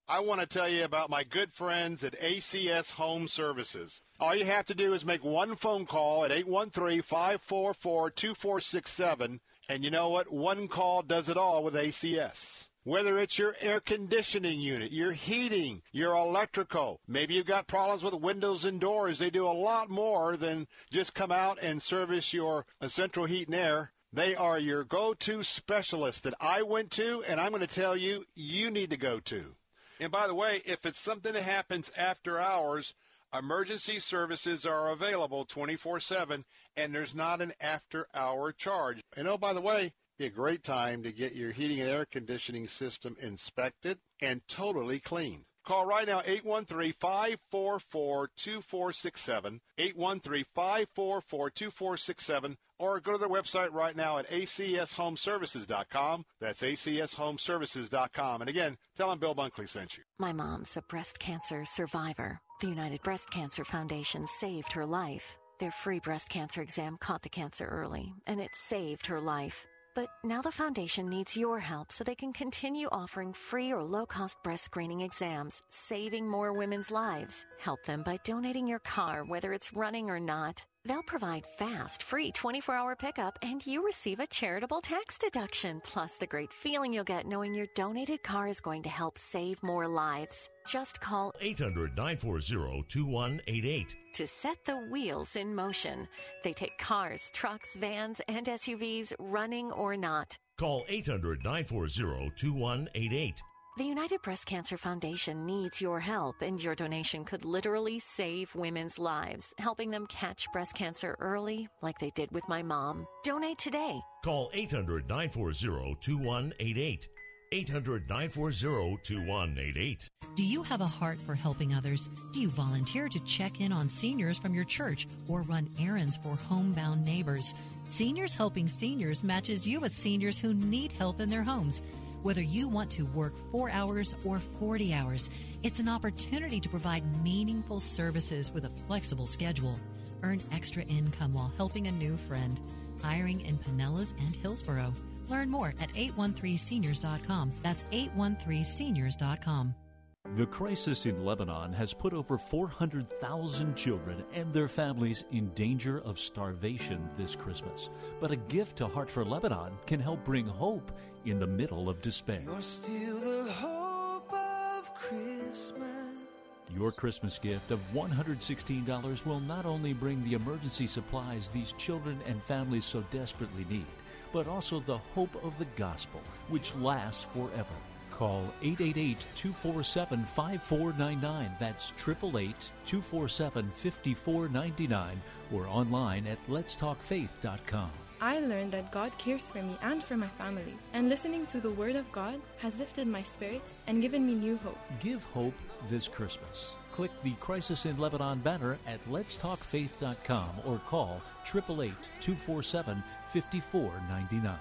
I want to tell you about my good friends at ACS Home Services. All you have to do is make one phone call at 813 544 2467. And you know what? One call does it all with ACS. Whether it's your air conditioning unit, your heating, your electrical, maybe you've got problems with windows and doors. They do a lot more than just come out and service your uh, central heat and air. They are your go to specialist that I went to, and I'm going to tell you, you need to go to. And by the way, if it's something that happens after hours, emergency services are available 24 7, and there's not an after hour charge. And oh, by the way, be a great time to get your heating and air conditioning system inspected and totally cleaned. Call right now 813-544-2467, 813-544-2467 or go to their website right now at acshomeservices.com. That's acshomeservices.com. And again, tell them Bill Bunkley sent you. My mom's a breast cancer survivor. The United Breast Cancer Foundation saved her life. Their free breast cancer exam caught the cancer early, and it saved her life. But now the foundation needs your help so they can continue offering free or low cost breast screening exams, saving more women's lives. Help them by donating your car, whether it's running or not. They'll provide fast, free 24 hour pickup, and you receive a charitable tax deduction, plus the great feeling you'll get knowing your donated car is going to help save more lives. Just call 800 940 2188 to set the wheels in motion. They take cars, trucks, vans, and SUVs, running or not. Call 800 940 2188. The United Breast Cancer Foundation needs your help, and your donation could literally save women's lives, helping them catch breast cancer early, like they did with my mom. Donate today. Call 800 940 2188. 800 940 2188. Do you have a heart for helping others? Do you volunteer to check in on seniors from your church or run errands for homebound neighbors? Seniors Helping Seniors matches you with seniors who need help in their homes. Whether you want to work four hours or 40 hours, it's an opportunity to provide meaningful services with a flexible schedule. Earn extra income while helping a new friend. Hiring in Pinellas and Hillsborough. Learn more at 813seniors.com. That's 813seniors.com. The crisis in Lebanon has put over 400,000 children and their families in danger of starvation this Christmas. But a gift to Heart for Lebanon can help bring hope in the middle of despair. You're still the hope of Christmas. Your Christmas gift of $116 will not only bring the emergency supplies these children and families so desperately need, but also the hope of the gospel, which lasts forever. Call 888-247-5499. That's 888-247-5499 or online at letstalkfaith.com. I learned that God cares for me and for my family, and listening to the Word of God has lifted my spirits and given me new hope. Give hope this Christmas. Click the Crisis in Lebanon banner at letstalkfaith.com or call 888-247-5499.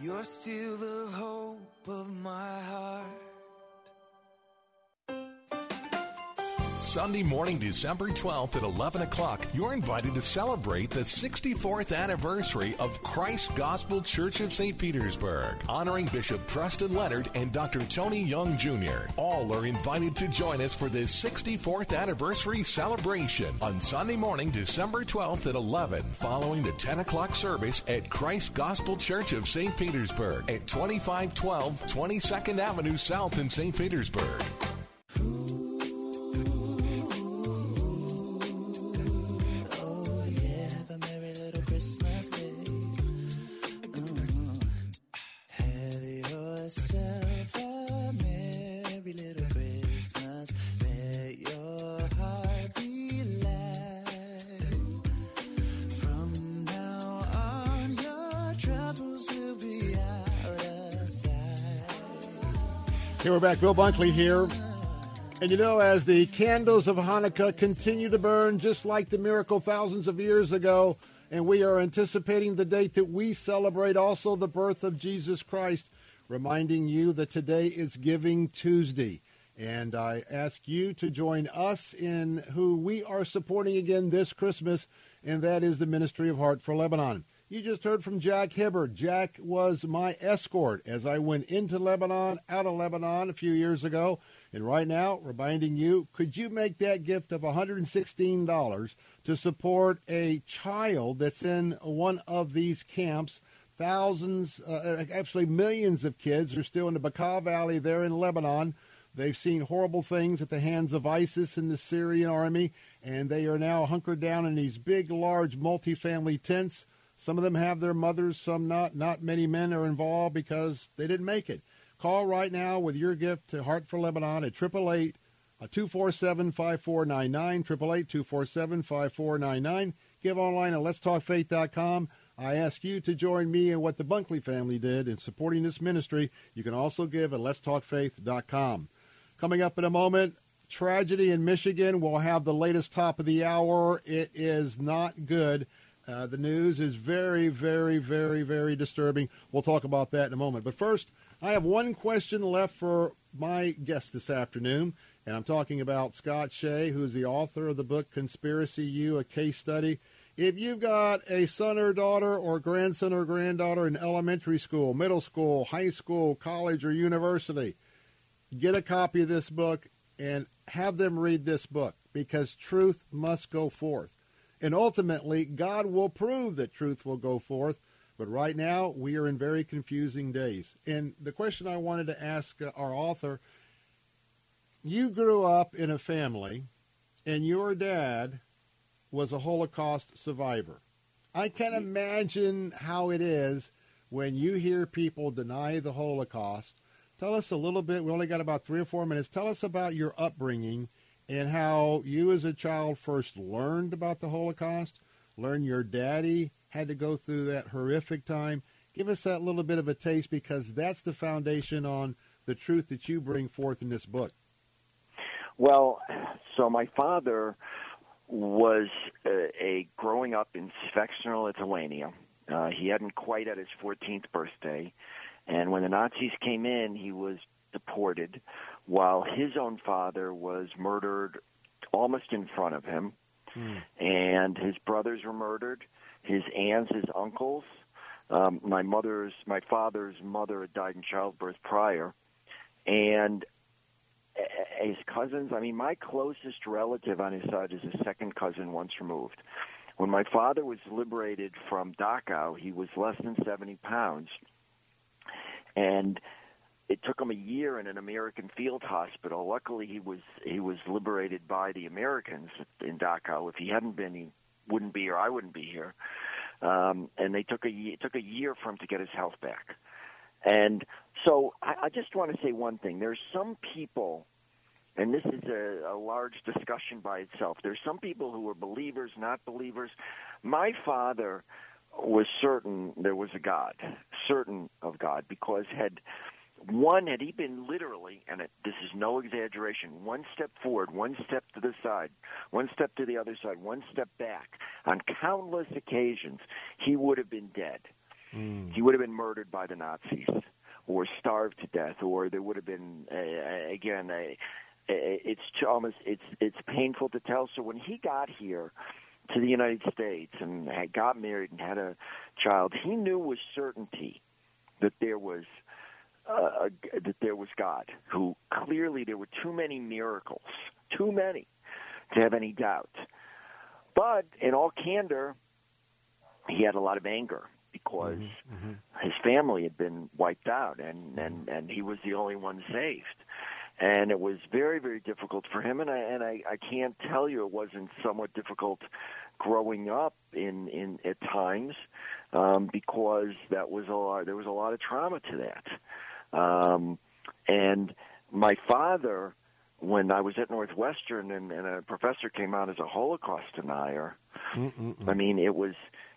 You're still the hope of my heart. Sunday morning, December 12th at 11 o'clock, you're invited to celebrate the 64th anniversary of Christ Gospel Church of St. Petersburg, honoring Bishop Preston Leonard and Dr. Tony Young Jr. All are invited to join us for this 64th anniversary celebration on Sunday morning, December 12th at 11, following the 10 o'clock service at Christ Gospel Church of St. Petersburg at 2512 22nd Avenue South in St. Petersburg. Okay, we're back. Bill Bunkley here. And you know, as the candles of Hanukkah continue to burn just like the miracle thousands of years ago, and we are anticipating the date that we celebrate also the birth of Jesus Christ, reminding you that today is Giving Tuesday. And I ask you to join us in who we are supporting again this Christmas, and that is the Ministry of Heart for Lebanon. You just heard from Jack Hibbard. Jack was my escort as I went into Lebanon, out of Lebanon a few years ago. And right now, reminding you, could you make that gift of $116 to support a child that's in one of these camps? Thousands, uh, actually millions of kids are still in the Bekaa Valley there in Lebanon. They've seen horrible things at the hands of ISIS and the Syrian army, and they are now hunkered down in these big, large, multi-family tents some of them have their mothers, some not. Not many men are involved because they didn't make it. Call right now with your gift to Heart for Lebanon at 888 uh, 247 5499. 888 247 5499. Give online at letstalkfaith.com. I ask you to join me in what the Bunkley family did in supporting this ministry. You can also give at letstalkfaith.com. Coming up in a moment, tragedy in Michigan. We'll have the latest top of the hour. It is not good. Uh, the news is very, very, very, very disturbing. We'll talk about that in a moment. But first, I have one question left for my guest this afternoon, and I'm talking about Scott Shay, who's the author of the book Conspiracy U, a case study. If you've got a son or daughter or grandson or granddaughter in elementary school, middle school, high school, college, or university, get a copy of this book and have them read this book because truth must go forth. And ultimately, God will prove that truth will go forth. But right now, we are in very confusing days. And the question I wanted to ask uh, our author you grew up in a family, and your dad was a Holocaust survivor. I can imagine how it is when you hear people deny the Holocaust. Tell us a little bit. We only got about three or four minutes. Tell us about your upbringing and how you, as a child, first learned about the Holocaust, learned your daddy had to go through that horrific time. Give us that little bit of a taste because that's the foundation on the truth that you bring forth in this book. Well, so my father was a, a growing up in Svexner, Lithuania. Uh, he hadn't quite had his 14th birthday, and when the Nazis came in, he was deported, while his own father was murdered almost in front of him, Hmm. and his brothers were murdered, his aunts, his uncles. Um, my mother's, my father's mother had died in childbirth prior, and his cousins. I mean, my closest relative on his side is a second cousin once removed. When my father was liberated from Dachau, he was less than 70 pounds. And it took him a year in an American field hospital. Luckily, he was he was liberated by the Americans in Dachau. If he hadn't been, he wouldn't be here. I wouldn't be here. Um, and they took a it took a year for him to get his health back. And so I, I just want to say one thing. There's some people, and this is a, a large discussion by itself. There's some people who are believers, not believers. My father was certain there was a God, certain of God, because had one had he been literally, and it, this is no exaggeration, one step forward, one step to the side, one step to the other side, one step back, on countless occasions, he would have been dead. Hmm. He would have been murdered by the Nazis, or starved to death, or there would have been again a. a- It's almost it's it's painful to tell. So when he got here to the United States and had got married and had a child, he knew with certainty that there was uh, that there was God, who clearly there were too many miracles, too many, to have any doubt. But in all candor, he had a lot of anger because his family had been wiped out, and and and he was the only one saved. And it was very, very difficult for him, and I and I, I can't tell you it wasn't somewhat difficult growing up in in at times um, because that was a lot. There was a lot of trauma to that. Um, and my father, when I was at Northwestern and, and a professor came out as a Holocaust denier, I mean, it was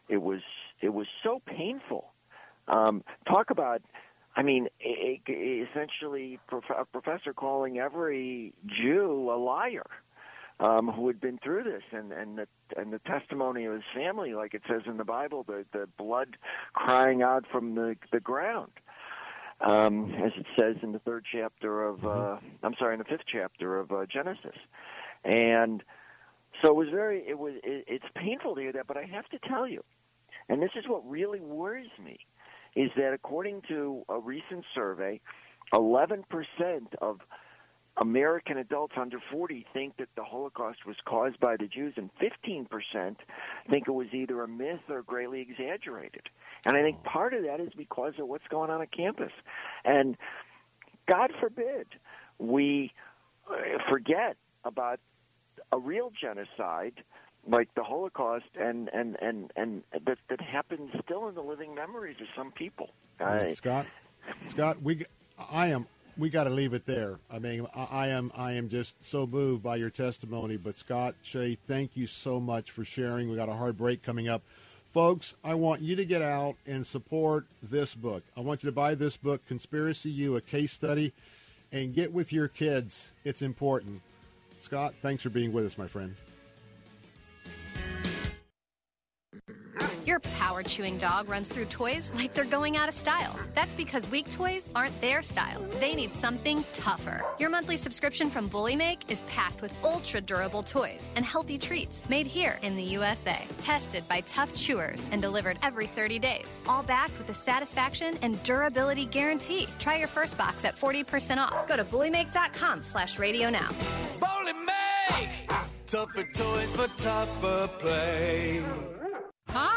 it was it was so painful. Um, talk about, I mean, i i essentially prof- a professor calling every Jew a liar um, who had been through this, and and the and the testimony of his family, like it says in the Bible, the the blood crying out from the the ground um, as it says in the third chapter of, uh, I'm sorry, in the fifth chapter of uh, Genesis. And so it was very, it was, it, it's painful to hear that, but I have to tell you, and this is what really worries me, is that according to a recent survey, 11% of American adults under 40 think that the Holocaust was caused by the Jews, and 15% think it was either a myth or greatly exaggerated. And I think part of that is because of what's going on at campus. And God forbid we uh, forget about a real genocide like the Holocaust and and and and that that happens still in the living memories of some people. Scott, Scott, we, I am, we got to leave it there. I mean, I, I am, I am just so moved by your testimony. But Scott Shay, thank you so much for sharing. We got a hard break coming up, folks. I want you to get out and support this book. I want you to buy this book, Conspiracy U, a case study, and get with your kids. It's important. Scott, thanks for being with us, my friend. Your power chewing dog runs through toys like they're going out of style. That's because weak toys aren't their style. They need something tougher. Your monthly subscription from Bullymake is packed with ultra durable toys and healthy treats made here in the USA. Tested by tough chewers and delivered every 30 days. All backed with a satisfaction and durability guarantee. Try your first box at 40% off. Go to bullymake.com slash radio now. Bully Make! Tougher toys for tougher play. Hi,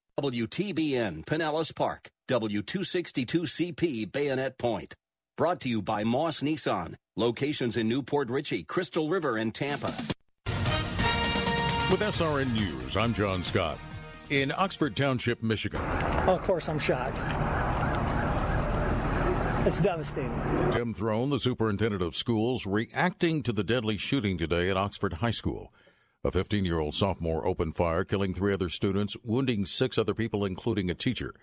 WTBN Pinellas Park, W262CP Bayonet Point. Brought to you by Moss Nissan. Locations in New Port Richey, Crystal River, and Tampa. With SRN News, I'm John Scott. In Oxford Township, Michigan. Oh, of course, I'm shocked. It's devastating. Tim Throne, the superintendent of schools, reacting to the deadly shooting today at Oxford High School. A 15 year old sophomore opened fire, killing three other students, wounding six other people, including a teacher.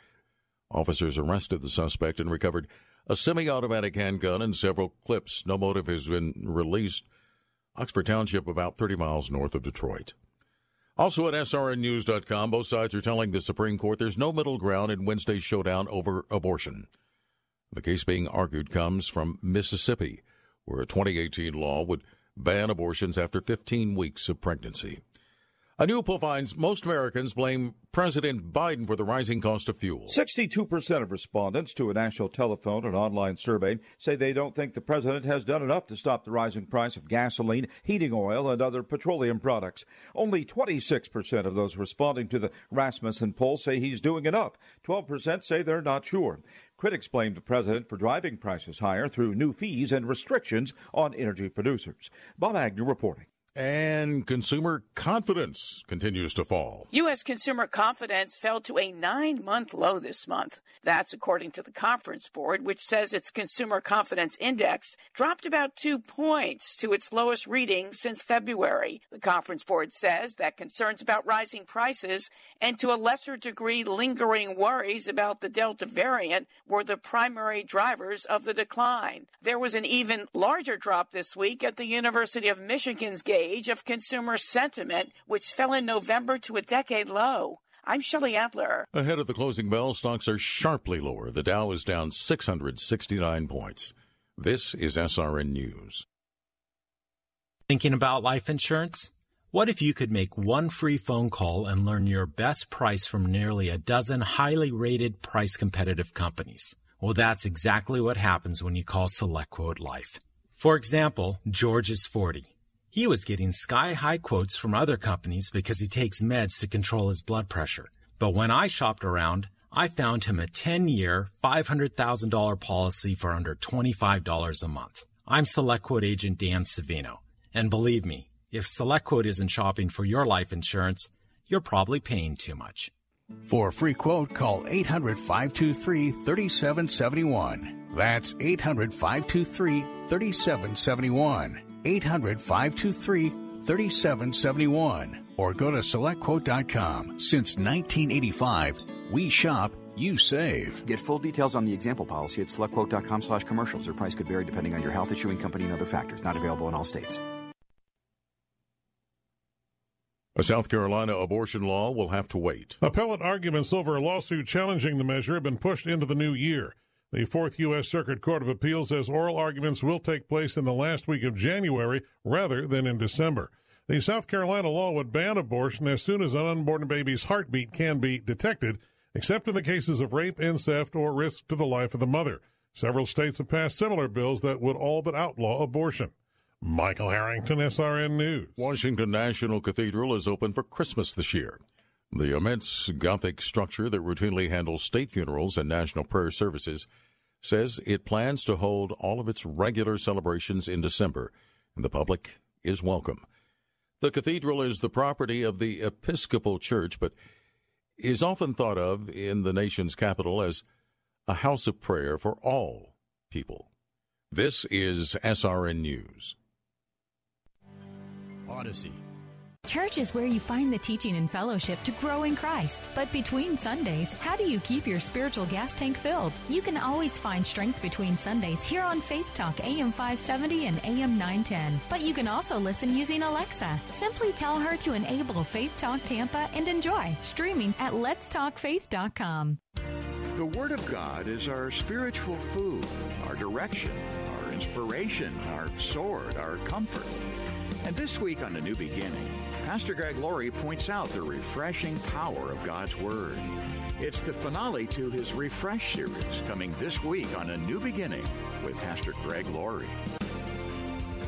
Officers arrested the suspect and recovered a semi automatic handgun and several clips. No motive has been released. Oxford Township, about 30 miles north of Detroit. Also at SRNNews.com, both sides are telling the Supreme Court there's no middle ground in Wednesday's showdown over abortion. The case being argued comes from Mississippi, where a 2018 law would ban abortions after 15 weeks of pregnancy. A new poll finds most Americans blame President Biden for the rising cost of fuel. 62% of respondents to a national telephone and online survey say they don't think the president has done enough to stop the rising price of gasoline, heating oil, and other petroleum products. Only 26% of those responding to the Rasmussen poll say he's doing enough. 12% say they're not sure. Critics blame the president for driving prices higher through new fees and restrictions on energy producers. Bob Agnew reporting. And consumer confidence continues to fall. U.S. consumer confidence fell to a nine month low this month. That's according to the Conference Board, which says its consumer confidence index dropped about two points to its lowest reading since February. The Conference Board says that concerns about rising prices and to a lesser degree lingering worries about the Delta variant were the primary drivers of the decline. There was an even larger drop this week at the University of Michigan's gauge gauge of consumer sentiment, which fell in November to a decade low. I'm Shelley Adler. Ahead of the closing bell, stocks are sharply lower. The Dow is down 669 points. This is SRN News. Thinking about life insurance? What if you could make one free phone call and learn your best price from nearly a dozen highly rated price competitive companies? Well, that's exactly what happens when you call SelectQuote Life. For example, George is 40. He was getting sky high quotes from other companies because he takes meds to control his blood pressure. But when I shopped around, I found him a 10 year, $500,000 policy for under $25 a month. I'm SelectQuote agent Dan Savino. And believe me, if SelectQuote isn't shopping for your life insurance, you're probably paying too much. For a free quote, call 800 523 3771. That's 800 523 3771. 800 523 3771 or go to selectquote.com. Since 1985, we shop, you save. Get full details on the example policy at selectquote.com slash commercials. Or price could vary depending on your health issuing company and other factors. Not available in all states. A South Carolina abortion law will have to wait. Appellate arguments over a lawsuit challenging the measure have been pushed into the new year. The Fourth U.S. Circuit Court of Appeals says oral arguments will take place in the last week of January rather than in December. The South Carolina law would ban abortion as soon as an unborn baby's heartbeat can be detected, except in the cases of rape, incest, or risk to the life of the mother. Several states have passed similar bills that would all but outlaw abortion. Michael Harrington, SRN News. Washington National Cathedral is open for Christmas this year. The immense Gothic structure that routinely handles state funerals and national prayer services says it plans to hold all of its regular celebrations in December, and the public is welcome. The cathedral is the property of the Episcopal Church, but is often thought of in the nation's capital as a house of prayer for all people. This is SRN News. Odyssey Church is where you find the teaching and fellowship to grow in Christ. But between Sundays, how do you keep your spiritual gas tank filled? You can always find strength between Sundays here on Faith Talk AM 570 and AM 910. But you can also listen using Alexa. Simply tell her to enable Faith Talk Tampa and enjoy streaming at letstalkfaith.com. The Word of God is our spiritual food, our direction, our inspiration, our sword, our comfort. And this week on A New Beginning, Pastor Greg Laurie points out the refreshing power of God's Word. It's the finale to his Refresh series coming this week on A New Beginning with Pastor Greg Laurie.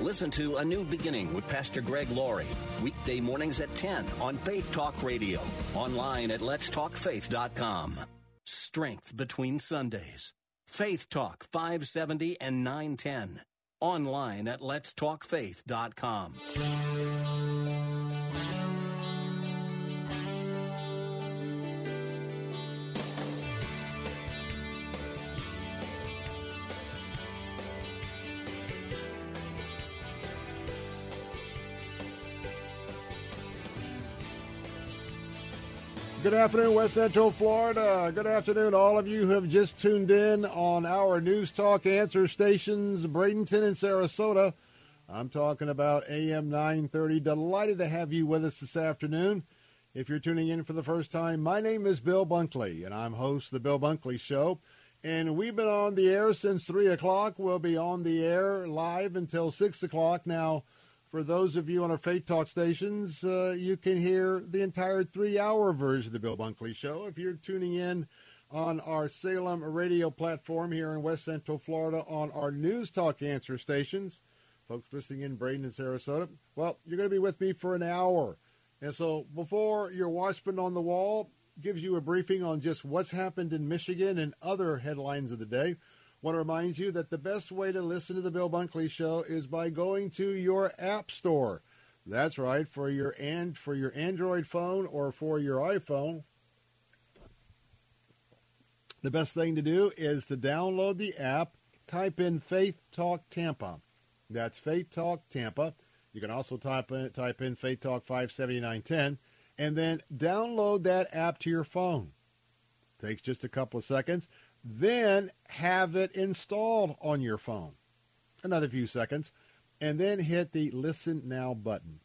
Listen to A New Beginning with Pastor Greg Laurie, weekday mornings at 10 on Faith Talk Radio, online at letstalkfaith.com. Strength between Sundays. Faith Talk 570 and 910. Online at letstalkfaith.com. Good afternoon, West Central Florida. Good afternoon, all of you who have just tuned in on our News Talk answer stations, Bradenton and Sarasota. I'm talking about AM 930. Delighted to have you with us this afternoon. If you're tuning in for the first time, my name is Bill Bunkley, and I'm host of the Bill Bunkley Show. And we've been on the air since 3 o'clock. We'll be on the air live until 6 o'clock. Now, for those of you on our Faith Talk stations, uh, you can hear the entire three-hour version of the Bill Bunkley Show. If you're tuning in on our Salem radio platform here in West Central Florida on our News Talk answer stations, folks listening in Braden and Sarasota, well, you're going to be with me for an hour. And so before your Watchman on the Wall gives you a briefing on just what's happened in Michigan and other headlines of the day, want to remind you that the best way to listen to the Bill Bunkley Show is by going to your app store. That's right, for your and for your Android phone or for your iPhone. The best thing to do is to download the app, type in Faith Talk Tampa. That's Faith Talk Tampa. You can also type in type in Faith Talk 57910 and then download that app to your phone. Takes just a couple of seconds. Then have it installed on your phone. Another few seconds. And then hit the Listen Now button.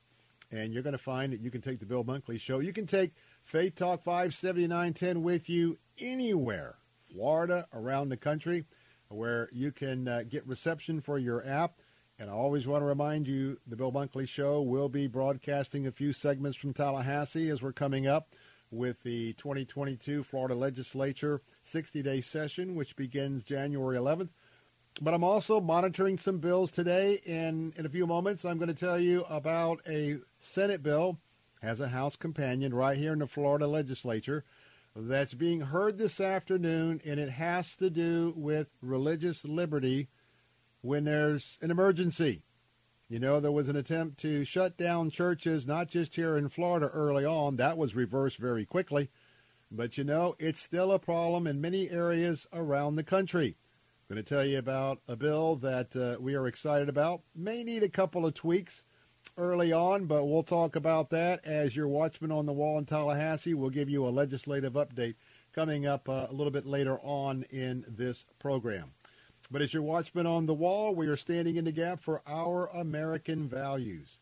And you're going to find that you can take the Bill Bunkley Show. You can take Faith Talk 57910 with you anywhere, Florida, around the country, where you can uh, get reception for your app. And I always want to remind you the Bill Bunkley Show will be broadcasting a few segments from Tallahassee as we're coming up with the 2022 Florida Legislature 60 day session, which begins January 11th. But I'm also monitoring some bills today. And in a few moments, I'm going to tell you about a Senate bill, has a House companion right here in the Florida Legislature, that's being heard this afternoon. And it has to do with religious liberty when there's an emergency. You know, there was an attempt to shut down churches, not just here in Florida early on. That was reversed very quickly. But you know, it's still a problem in many areas around the country. I'm going to tell you about a bill that uh, we are excited about. May need a couple of tweaks early on, but we'll talk about that as your watchman on the wall in Tallahassee. We'll give you a legislative update coming up uh, a little bit later on in this program. But as your watchman on the wall, we are standing in the gap for our American values.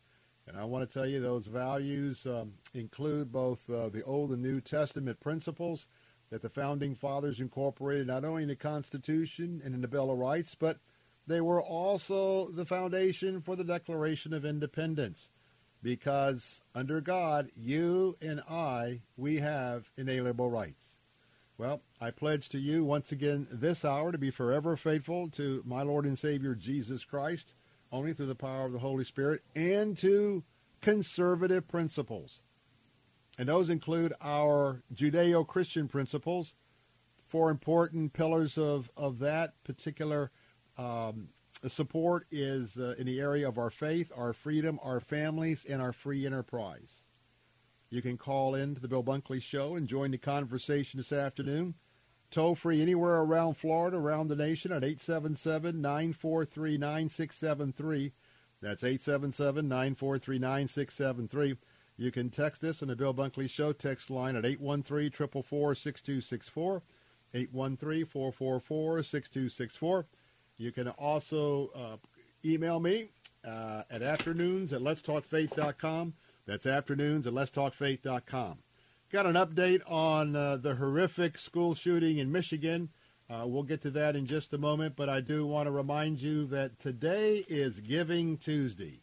And I want to tell you those values um, include both uh, the Old and New Testament principles that the founding fathers incorporated not only in the Constitution and in the Bill of Rights, but they were also the foundation for the Declaration of Independence. Because under God, you and I, we have inalienable rights. Well, I pledge to you once again this hour to be forever faithful to my Lord and Savior Jesus Christ only through the power of the Holy Spirit, and to conservative principles. And those include our Judeo Christian principles, four important pillars of, of that particular um, support is uh, in the area of our faith, our freedom, our families, and our free enterprise. You can call in to the Bill Bunkley Show and join the conversation this afternoon. Toll free anywhere around Florida, around the nation at 877 943 9673. That's 877 943 9673. You can text us on the Bill Bunkley Show text line at 813-444-6264, 813-444-6264. You can also uh, email me uh, at afternoons at letstalkfaith.com. That's afternoons at letstalkfaith.com. Got an update on uh, the horrific school shooting in Michigan. Uh, we'll get to that in just a moment, but I do want to remind you that today is Giving Tuesday.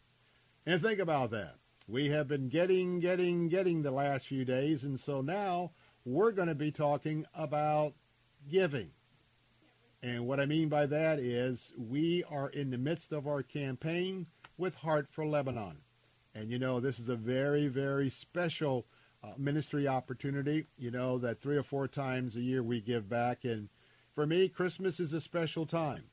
And think about that. We have been getting, getting, getting the last few days, and so now we're going to be talking about giving. And what I mean by that is we are in the midst of our campaign with Heart for Lebanon. And you know, this is a very, very special uh, ministry opportunity. You know, that three or four times a year we give back. And for me, Christmas is a special time.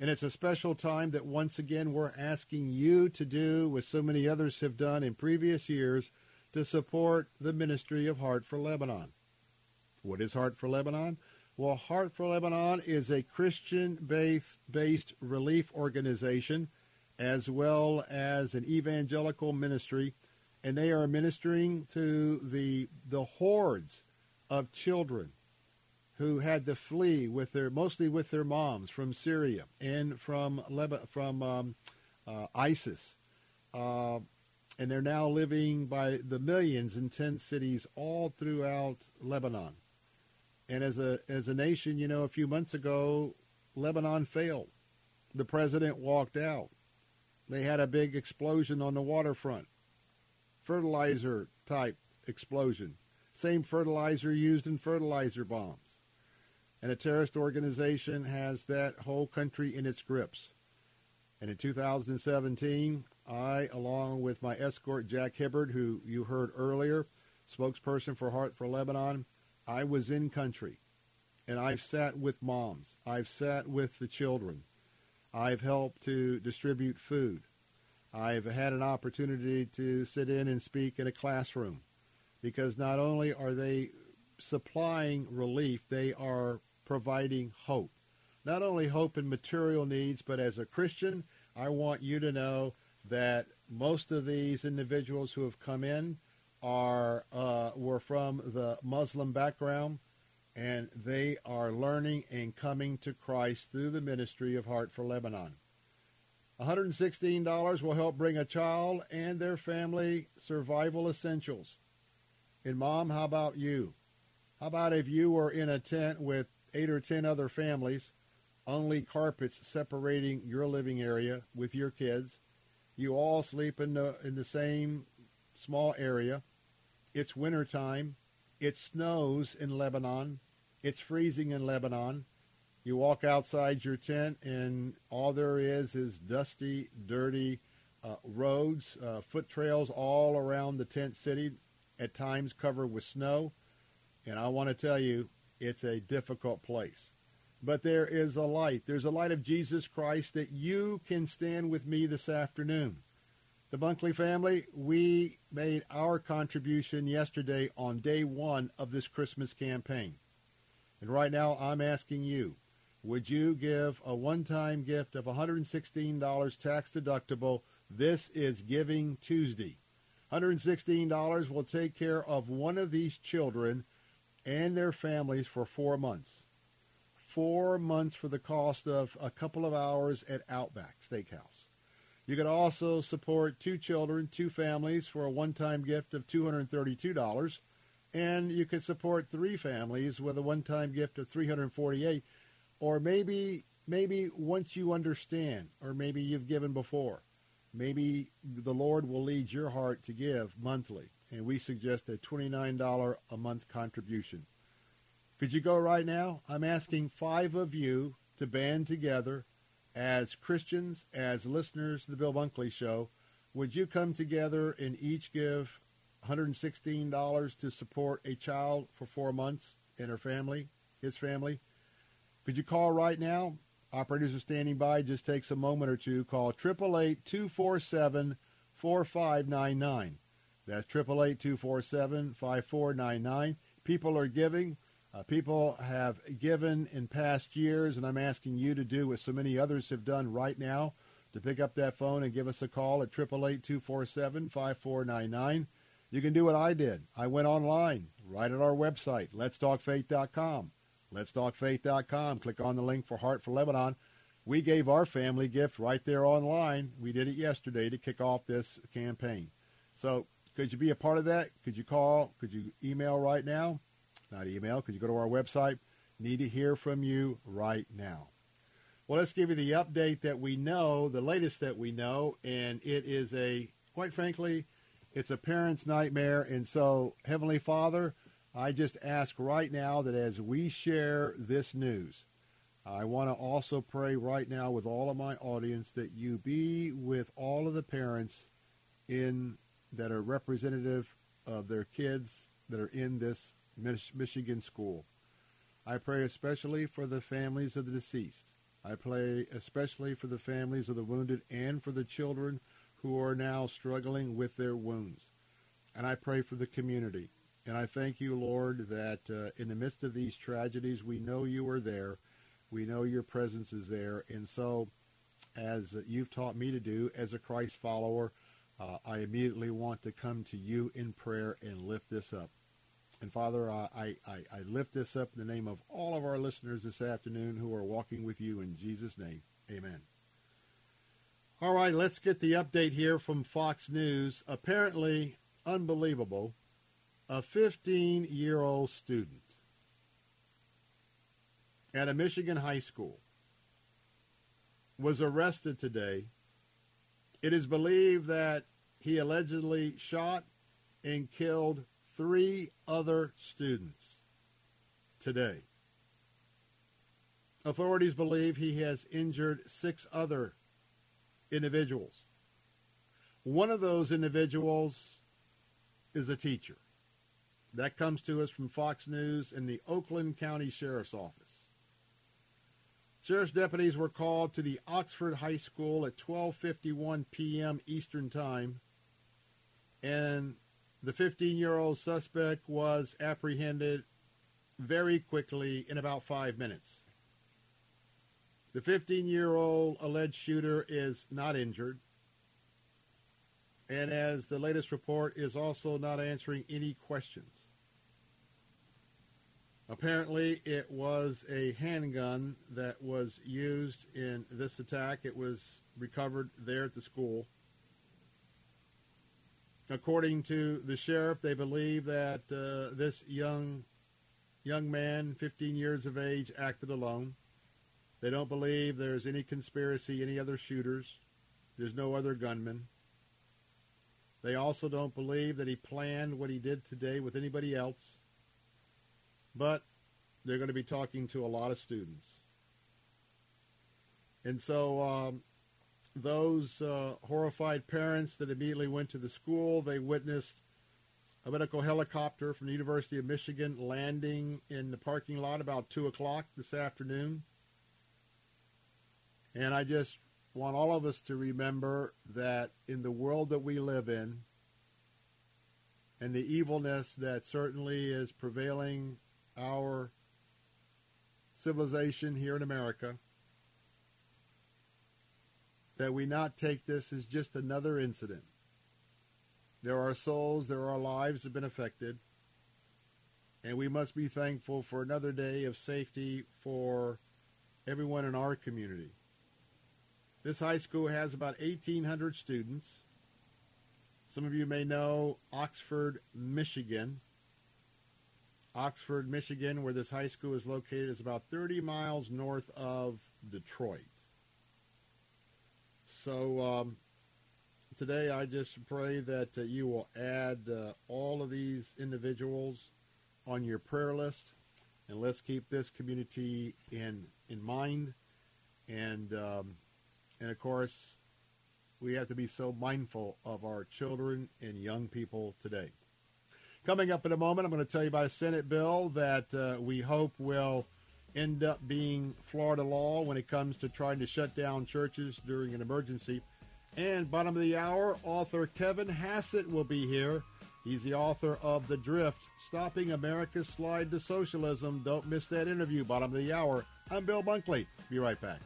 And it's a special time that once again we're asking you to do, as so many others have done in previous years, to support the ministry of Heart for Lebanon. What is Heart for Lebanon? Well, Heart for Lebanon is a Christian-based relief organization as well as an evangelical ministry, and they are ministering to the the hordes of children who had to flee with their mostly with their moms from Syria and from Leba, from um, uh, ISIS, uh, and they're now living by the millions in tent cities all throughout Lebanon. And as a as a nation, you know, a few months ago, Lebanon failed. The president walked out. They had a big explosion on the waterfront, fertilizer type explosion, same fertilizer used in fertilizer bombs. And a terrorist organization has that whole country in its grips. And in 2017, I, along with my escort Jack Hibbard, who you heard earlier, spokesperson for Heart for Lebanon, I was in country. And I've sat with moms. I've sat with the children. I've helped to distribute food. I've had an opportunity to sit in and speak in a classroom because not only are they supplying relief, they are providing hope. Not only hope in material needs, but as a Christian, I want you to know that most of these individuals who have come in are uh, were from the Muslim background, and they are learning and coming to Christ through the ministry of Heart for Lebanon. $116 will help bring a child and their family survival essentials. And mom, how about you? How about if you were in a tent with eight or ten other families, only carpets separating your living area with your kids. You all sleep in the in the same small area. It's wintertime. It snows in Lebanon. It's freezing in Lebanon. You walk outside your tent, and all there is is dusty, dirty uh, roads, uh, foot trails all around the tent city, at times covered with snow. And I want to tell you, it's a difficult place. But there is a light. There's a light of Jesus Christ that you can stand with me this afternoon. The Bunkley family, we made our contribution yesterday on day one of this Christmas campaign. And right now I'm asking you, would you give a one-time gift of $116 tax deductible? This is Giving Tuesday. $116 will take care of one of these children and their families for four months. Four months for the cost of a couple of hours at Outback Steakhouse. You can also support two children, two families for a one-time gift of $232. And you could support three families with a one-time gift of 348 or maybe maybe once you understand or maybe you've given before maybe the lord will lead your heart to give monthly. And we suggest a $29 a month contribution. Could you go right now? I'm asking five of you to band together as christians as listeners to the bill bunkley show would you come together and each give $116 to support a child for four months and her family his family could you call right now? Operators are standing by. Just takes a moment or two. Call 888-247-4599. That's 888-247-5499. People are giving. Uh, people have given in past years, and I'm asking you to do what so many others have done right now, to pick up that phone and give us a call at 888-247-5499. You can do what I did. I went online, right at our website, letstalkfaith.com. Letstalkfaith.com. Click on the link for Heart for Lebanon. We gave our family gift right there online. We did it yesterday to kick off this campaign. So could you be a part of that? Could you call? Could you email right now? Not email. Could you go to our website? Need to hear from you right now. Well, let's give you the update that we know, the latest that we know, and it is a, quite frankly, it's a parent's nightmare. And so, Heavenly Father, I just ask right now that as we share this news, I want to also pray right now with all of my audience that you be with all of the parents in that are representative of their kids that are in this Michigan school. I pray especially for the families of the deceased. I pray especially for the families of the wounded and for the children who are now struggling with their wounds. And I pray for the community. And I thank you, Lord, that uh, in the midst of these tragedies, we know you are there. We know your presence is there. And so, as you've taught me to do as a Christ follower, uh, I immediately want to come to you in prayer and lift this up. And Father, I, I, I lift this up in the name of all of our listeners this afternoon who are walking with you in Jesus' name. Amen. All right, let's get the update here from Fox News. Apparently, unbelievable, a 15 year old student at a Michigan high school was arrested today. It is believed that he allegedly shot and killed three other students today. Authorities believe he has injured six other individuals. One of those individuals is a teacher. That comes to us from Fox News and the Oakland County Sheriff's Office. Sheriff's deputies were called to the Oxford High School at 12:51 p.m. Eastern Time, and the 15-year-old suspect was apprehended very quickly in about 5 minutes. The 15 year old alleged shooter is not injured. And as the latest report is also not answering any questions. Apparently, it was a handgun that was used in this attack. It was recovered there at the school. According to the sheriff, they believe that uh, this young young man, 15 years of age, acted alone. They don't believe there's any conspiracy, any other shooters. There's no other gunmen. They also don't believe that he planned what he did today with anybody else. But they're going to be talking to a lot of students. And so um, those uh, horrified parents that immediately went to the school, they witnessed a medical helicopter from the University of Michigan landing in the parking lot about 2 o'clock this afternoon. And I just want all of us to remember that in the world that we live in, and the evilness that certainly is prevailing our civilization here in America, that we not take this as just another incident. There are souls, there are lives that have been affected, and we must be thankful for another day of safety for everyone in our community. This high school has about 1,800 students. Some of you may know Oxford, Michigan. Oxford, Michigan, where this high school is located, is about 30 miles north of Detroit. So um, today I just pray that uh, you will add uh, all of these individuals on your prayer list, and let's keep this community in in mind. And um, and of course, we have to be so mindful of our children and young people today. Coming up in a moment, I'm going to tell you about a Senate bill that uh, we hope will end up being Florida law when it comes to trying to shut down churches during an emergency. And bottom of the hour, author Kevin Hassett will be here. He's the author of The Drift, Stopping America's Slide to Socialism. Don't miss that interview, bottom of the hour. I'm Bill Bunkley. Be right back.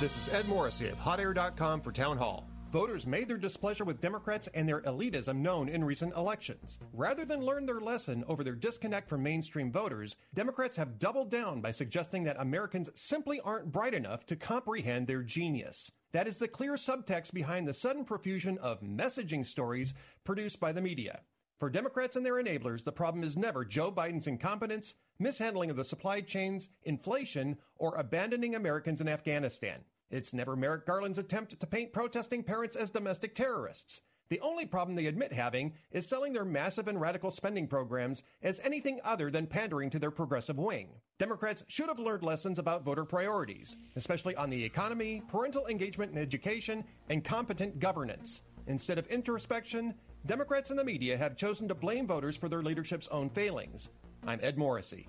This is Ed Morrissey of HotAir.com for Town Hall. Voters made their displeasure with Democrats and their elitism known in recent elections. Rather than learn their lesson over their disconnect from mainstream voters, Democrats have doubled down by suggesting that Americans simply aren't bright enough to comprehend their genius. That is the clear subtext behind the sudden profusion of messaging stories produced by the media. For Democrats and their enablers, the problem is never Joe Biden's incompetence, mishandling of the supply chains, inflation, or abandoning Americans in Afghanistan. It's never Merrick Garland's attempt to paint protesting parents as domestic terrorists. The only problem they admit having is selling their massive and radical spending programs as anything other than pandering to their progressive wing. Democrats should have learned lessons about voter priorities, especially on the economy, parental engagement and education, and competent governance. Instead of introspection, Democrats and the media have chosen to blame voters for their leadership's own failings. I'm Ed Morrissey.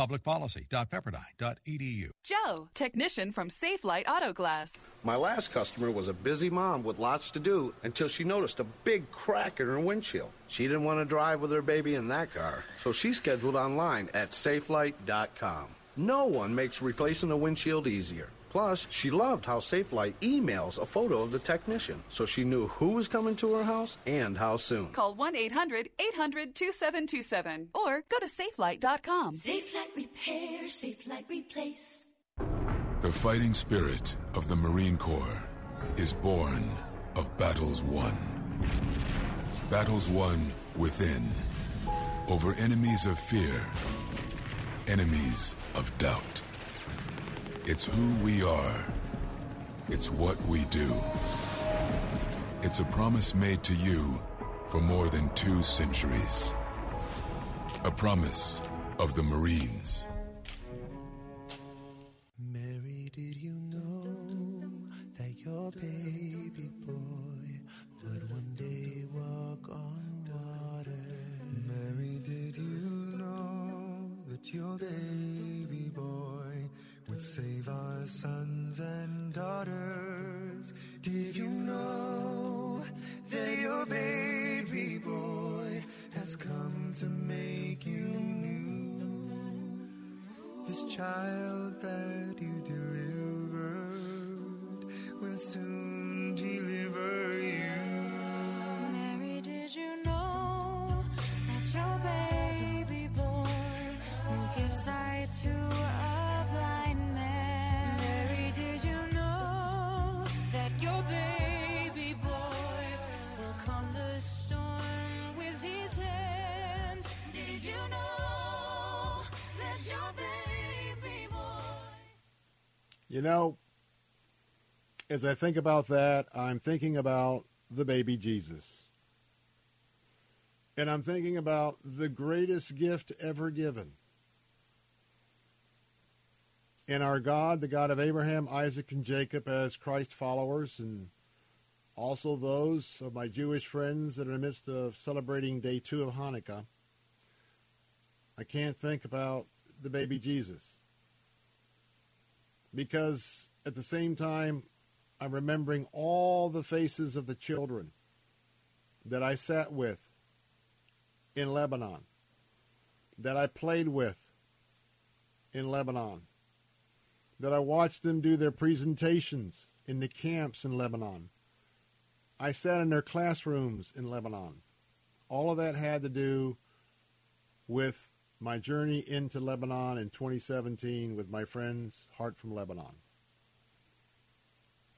Publicpolicy.pepperdine.edu. Joe, technician from Safelite Auto Glass. My last customer was a busy mom with lots to do until she noticed a big crack in her windshield. She didn't want to drive with her baby in that car, so she scheduled online at safelite.com. No one makes replacing a windshield easier. Plus, she loved how Safelite emails a photo of the technician, so she knew who was coming to her house and how soon. Call 1 800 800 2727 or go to safelite.com. Safelite Repair, Safelite Replace. The fighting spirit of the Marine Corps is born of battles won. Battles won within, over enemies of fear, enemies of doubt. It's who we are. It's what we do. It's a promise made to you for more than two centuries. A promise of the Marines. Save our sons and daughters? Did you know that your baby boy has come to make you new? This child that you delivered will soon You know, as I think about that, I'm thinking about the baby Jesus. And I'm thinking about the greatest gift ever given. And our God, the God of Abraham, Isaac, and Jacob, as Christ followers, and also those of my Jewish friends that are in the midst of celebrating day two of Hanukkah, I can't think about the baby Jesus. Because at the same time, I'm remembering all the faces of the children that I sat with in Lebanon, that I played with in Lebanon, that I watched them do their presentations in the camps in Lebanon. I sat in their classrooms in Lebanon. All of that had to do with my journey into Lebanon in 2017 with my friends Heart from Lebanon.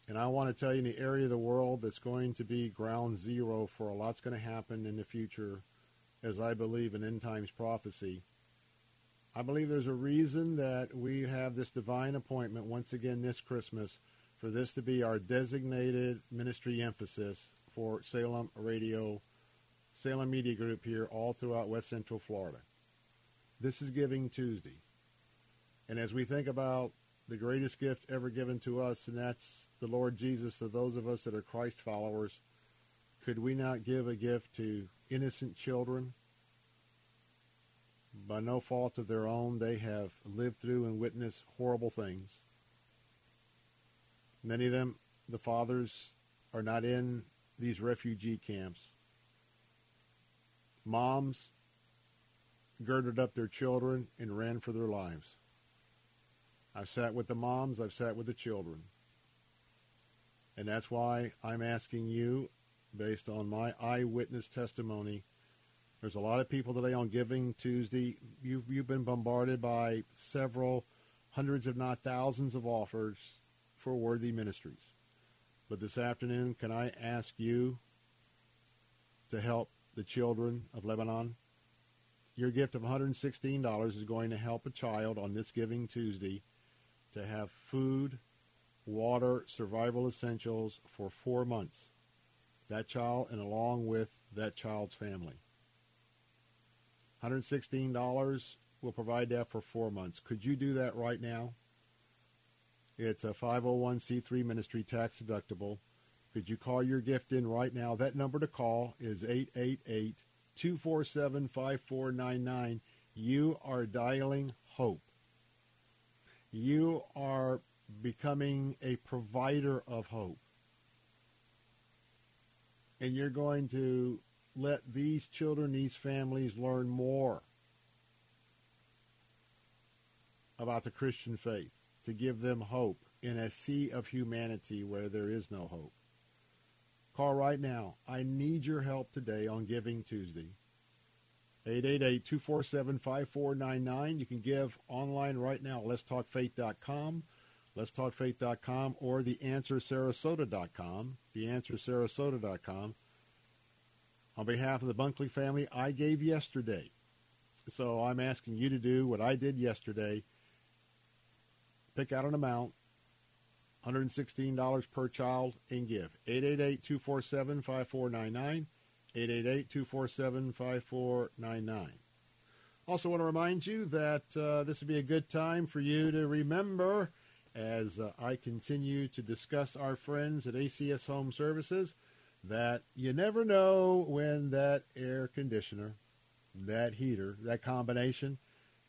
And I want to tell you in the area of the world that's going to be ground zero for a lot's going to happen in the future, as I believe in end times prophecy. I believe there's a reason that we have this divine appointment once again this Christmas for this to be our designated ministry emphasis for Salem Radio, Salem Media Group here all throughout West Central Florida. This is Giving Tuesday. And as we think about the greatest gift ever given to us, and that's the Lord Jesus to those of us that are Christ followers, could we not give a gift to innocent children? By no fault of their own, they have lived through and witnessed horrible things. Many of them, the fathers, are not in these refugee camps. Moms girded up their children and ran for their lives. I've sat with the moms, I've sat with the children. And that's why I'm asking you, based on my eyewitness testimony, there's a lot of people today on Giving Tuesday. You've, you've been bombarded by several hundreds, if not thousands, of offers for worthy ministries. But this afternoon, can I ask you to help the children of Lebanon? Your gift of $116 is going to help a child on this Giving Tuesday to have food, water, survival essentials for four months. That child and along with that child's family. $116 will provide that for four months. Could you do that right now? It's a 501c3 ministry tax deductible. Could you call your gift in right now? That number to call is 888 247 5499. You are dialing hope. You are becoming a provider of hope. And you're going to let these children, these families learn more about the Christian faith to give them hope in a sea of humanity where there is no hope. Call right now. I need your help today on Giving Tuesday. 888-247-5499. You can give online right now at letstalkfaith.com, letstalkfaith.com, or theanswersarasota.com, theanswersarasota.com. On behalf of the Bunkley family, I gave yesterday. So I'm asking you to do what I did yesterday. Pick out an amount, $116 per child, and give. 888-247-5499. 888-247-5499. Also want to remind you that uh, this would be a good time for you to remember as uh, I continue to discuss our friends at ACS Home Services that you never know when that air conditioner, that heater, that combination,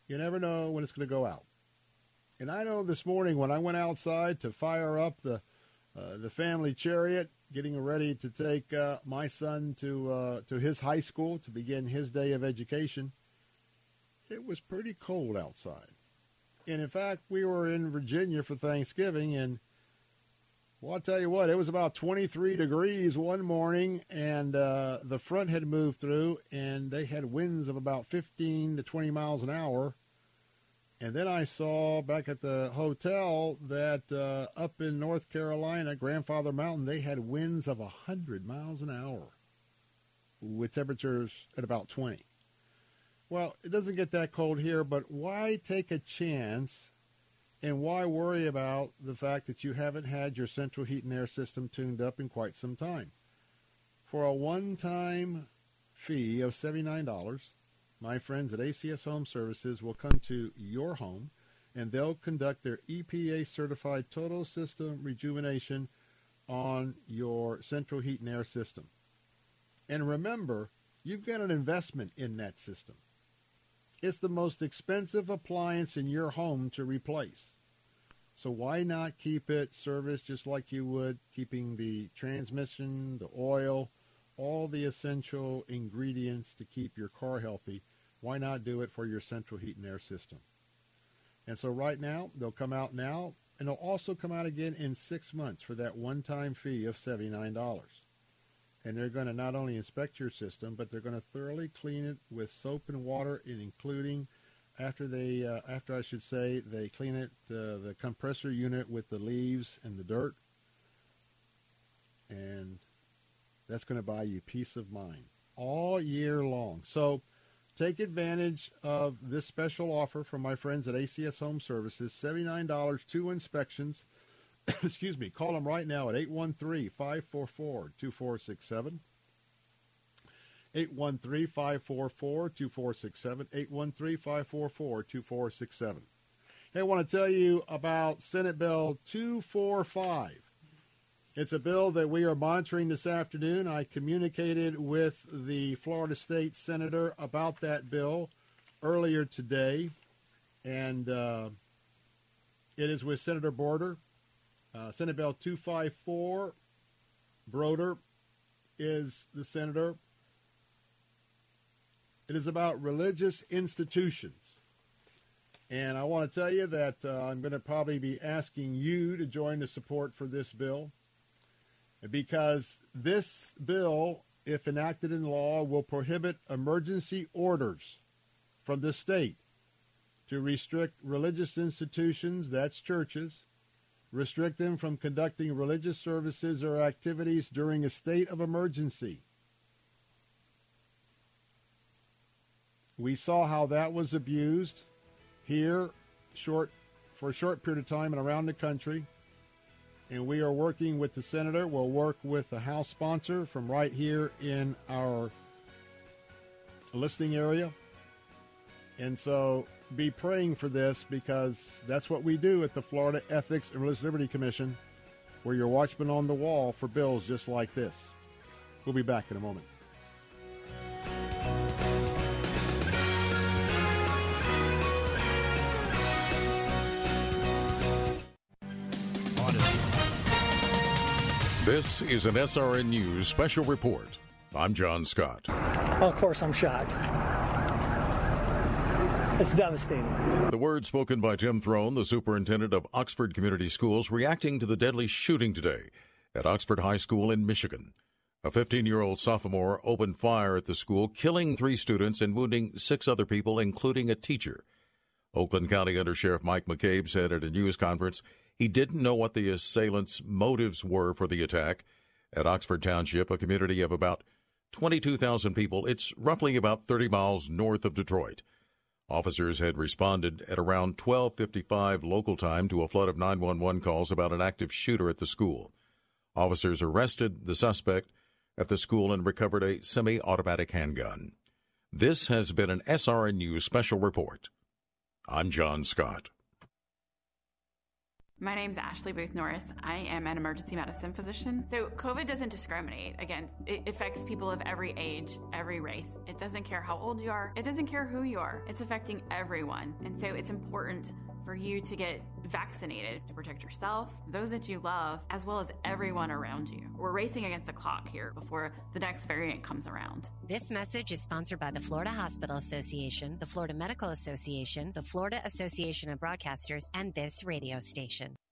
you never know when it's going to go out. And I know this morning when I went outside to fire up the uh, the family chariot, getting ready to take uh, my son to uh, to his high school to begin his day of education. It was pretty cold outside, and in fact, we were in Virginia for Thanksgiving, and well, I'll tell you what, it was about 23 degrees one morning, and uh, the front had moved through, and they had winds of about 15 to 20 miles an hour and then I saw back at the hotel that uh, up in North Carolina, Grandfather Mountain, they had winds of 100 miles an hour with temperatures at about 20. Well, it doesn't get that cold here, but why take a chance and why worry about the fact that you haven't had your central heat and air system tuned up in quite some time? For a one-time fee of $79, my friends at ACS Home Services will come to your home and they'll conduct their EPA certified total system rejuvenation on your central heat and air system. And remember, you've got an investment in that system. It's the most expensive appliance in your home to replace. So why not keep it serviced just like you would keeping the transmission, the oil, all the essential ingredients to keep your car healthy why not do it for your central heat and air system? And so right now, they'll come out now, and they'll also come out again in six months for that one-time fee of $79. And they're going to not only inspect your system, but they're going to thoroughly clean it with soap and water, and including after they, uh, after I should say, they clean it, uh, the compressor unit with the leaves and the dirt. And that's going to buy you peace of mind all year long. So Take advantage of this special offer from my friends at ACS Home Services. $79, two inspections. Excuse me. Call them right now at 813-544-2467. 813-544-2467. 813-544-2467. Hey, I want to tell you about Senate Bill 245. It's a bill that we are monitoring this afternoon. I communicated with the Florida State Senator about that bill earlier today, and uh, it is with Senator Brodeur. Uh, Senate Bill 254, Brodeur is the senator. It is about religious institutions. And I want to tell you that uh, I'm going to probably be asking you to join the support for this bill because this bill, if enacted in law, will prohibit emergency orders from the state to restrict religious institutions, that's churches, restrict them from conducting religious services or activities during a state of emergency. We saw how that was abused here short for a short period of time and around the country. And we are working with the senator. We'll work with the House sponsor from right here in our listing area. And so be praying for this because that's what we do at the Florida Ethics and Religious Liberty Commission. We're your watchman on the wall for bills just like this. We'll be back in a moment. This is an SRN News special report. I'm John Scott. Of course, I'm shocked. It's devastating. The words spoken by Tim Throne, the superintendent of Oxford Community Schools, reacting to the deadly shooting today at Oxford High School in Michigan. A 15 year old sophomore opened fire at the school, killing three students and wounding six other people, including a teacher. Oakland County Under Sheriff Mike McCabe said at a news conference he didn't know what the assailants' motives were for the attack. At Oxford Township, a community of about 22,000 people, it's roughly about 30 miles north of Detroit. Officers had responded at around 12:55 local time to a flood of 911 calls about an active shooter at the school. Officers arrested the suspect at the school and recovered a semi-automatic handgun. This has been an SRNU special report. I'm John Scott. My name is Ashley Booth Norris. I am an emergency medicine physician. So, COVID doesn't discriminate. Again, it affects people of every age, every race. It doesn't care how old you are, it doesn't care who you are. It's affecting everyone. And so, it's important for you to get vaccinated to protect yourself, those that you love, as well as everyone around you. We're racing against the clock here before the next variant comes around. This message is sponsored by the Florida Hospital Association, the Florida Medical Association, the Florida Association of Broadcasters, and this radio station.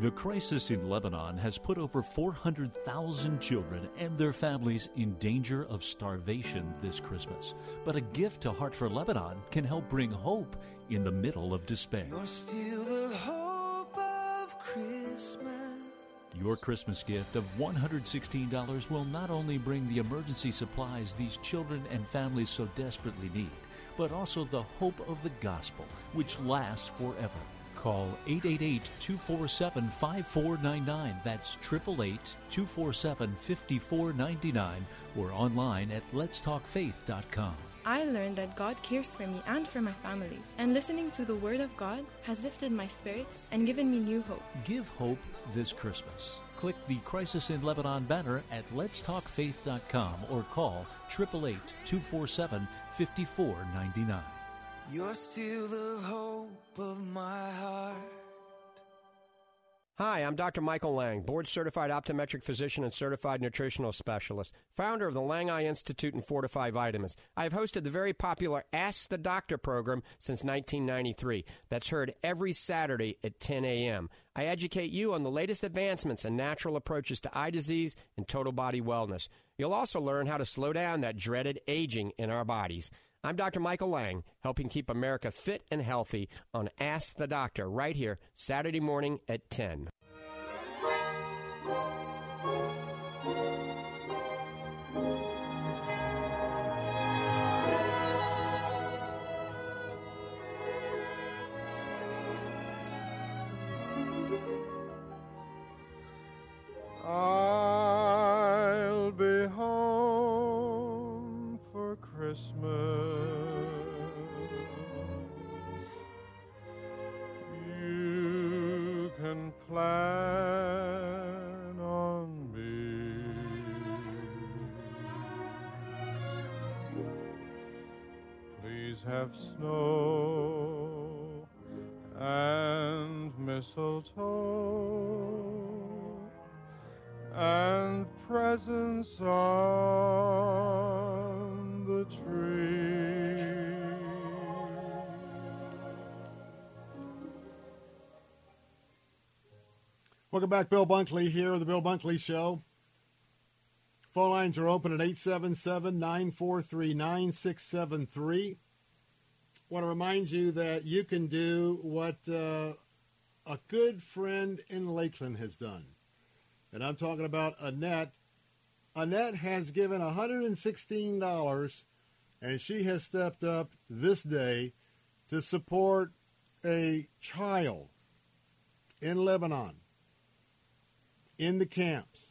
The crisis in Lebanon has put over 400,000 children and their families in danger of starvation this Christmas. But a gift to Heart for Lebanon can help bring hope in the middle of despair. You're still the hope of Christmas. Your Christmas gift of $116 will not only bring the emergency supplies these children and families so desperately need, but also the hope of the gospel, which lasts forever. Call 888 247 5499. That's 888 247 5499 or online at letstalkfaith.com. I learned that God cares for me and for my family, and listening to the Word of God has lifted my spirits and given me new hope. Give hope this Christmas. Click the Crisis in Lebanon banner at letstalkfaith.com or call 888 247 5499. You're still the hope of my heart. Hi, I'm Dr. Michael Lange, board certified optometric physician and certified nutritional specialist, founder of the Lange Eye Institute and Fortify Vitamins. I have hosted the very popular Ask the Doctor program since 1993. That's heard every Saturday at 10 a.m. I educate you on the latest advancements and natural approaches to eye disease and total body wellness. You'll also learn how to slow down that dreaded aging in our bodies. I'm Dr. Michael Lange, helping keep America fit and healthy on Ask the Doctor right here, Saturday morning at 10. Welcome back, Bill Bunkley here, the Bill Bunkley Show. Phone lines are open at 877 943 9673. want to remind you that you can do what uh, a good friend in Lakeland has done. And I'm talking about Annette. Annette has given $116 and she has stepped up this day to support a child in Lebanon in the camps,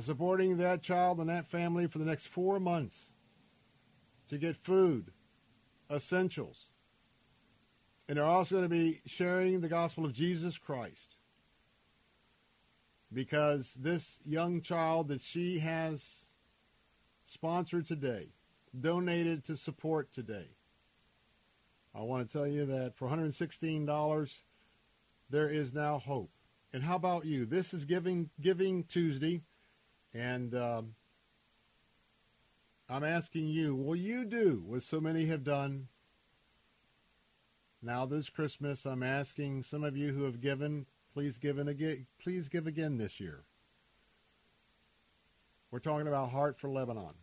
supporting that child and that family for the next four months to get food, essentials. And they're also going to be sharing the gospel of Jesus Christ because this young child that she has sponsored today, donated to support today. I want to tell you that for $116, there is now hope. And how about you? This is Giving Giving Tuesday, and um, I'm asking you, will you do what so many have done? Now this Christmas, I'm asking some of you who have given, please give again. Please give again this year. We're talking about Heart for Lebanon.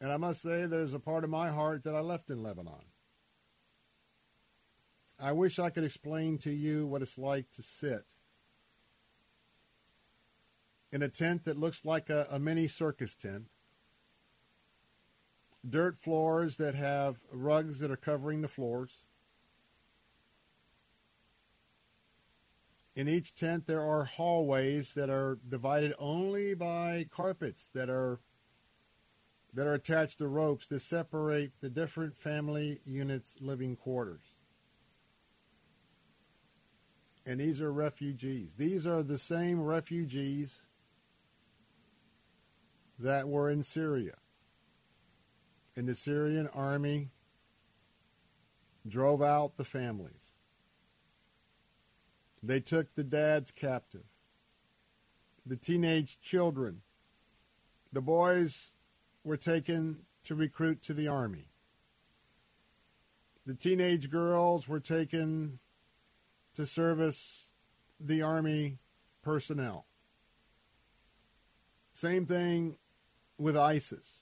And I must say, there's a part of my heart that I left in Lebanon. I wish I could explain to you what it's like to sit in a tent that looks like a, a mini circus tent, dirt floors that have rugs that are covering the floors. In each tent, there are hallways that are divided only by carpets that are that are attached to ropes that separate the different family units' living quarters. And these are refugees. These are the same refugees that were in Syria. And the Syrian army drove out the families. They took the dads captive, the teenage children. The boys were taken to recruit to the army. The teenage girls were taken to service the army personnel. Same thing with ISIS.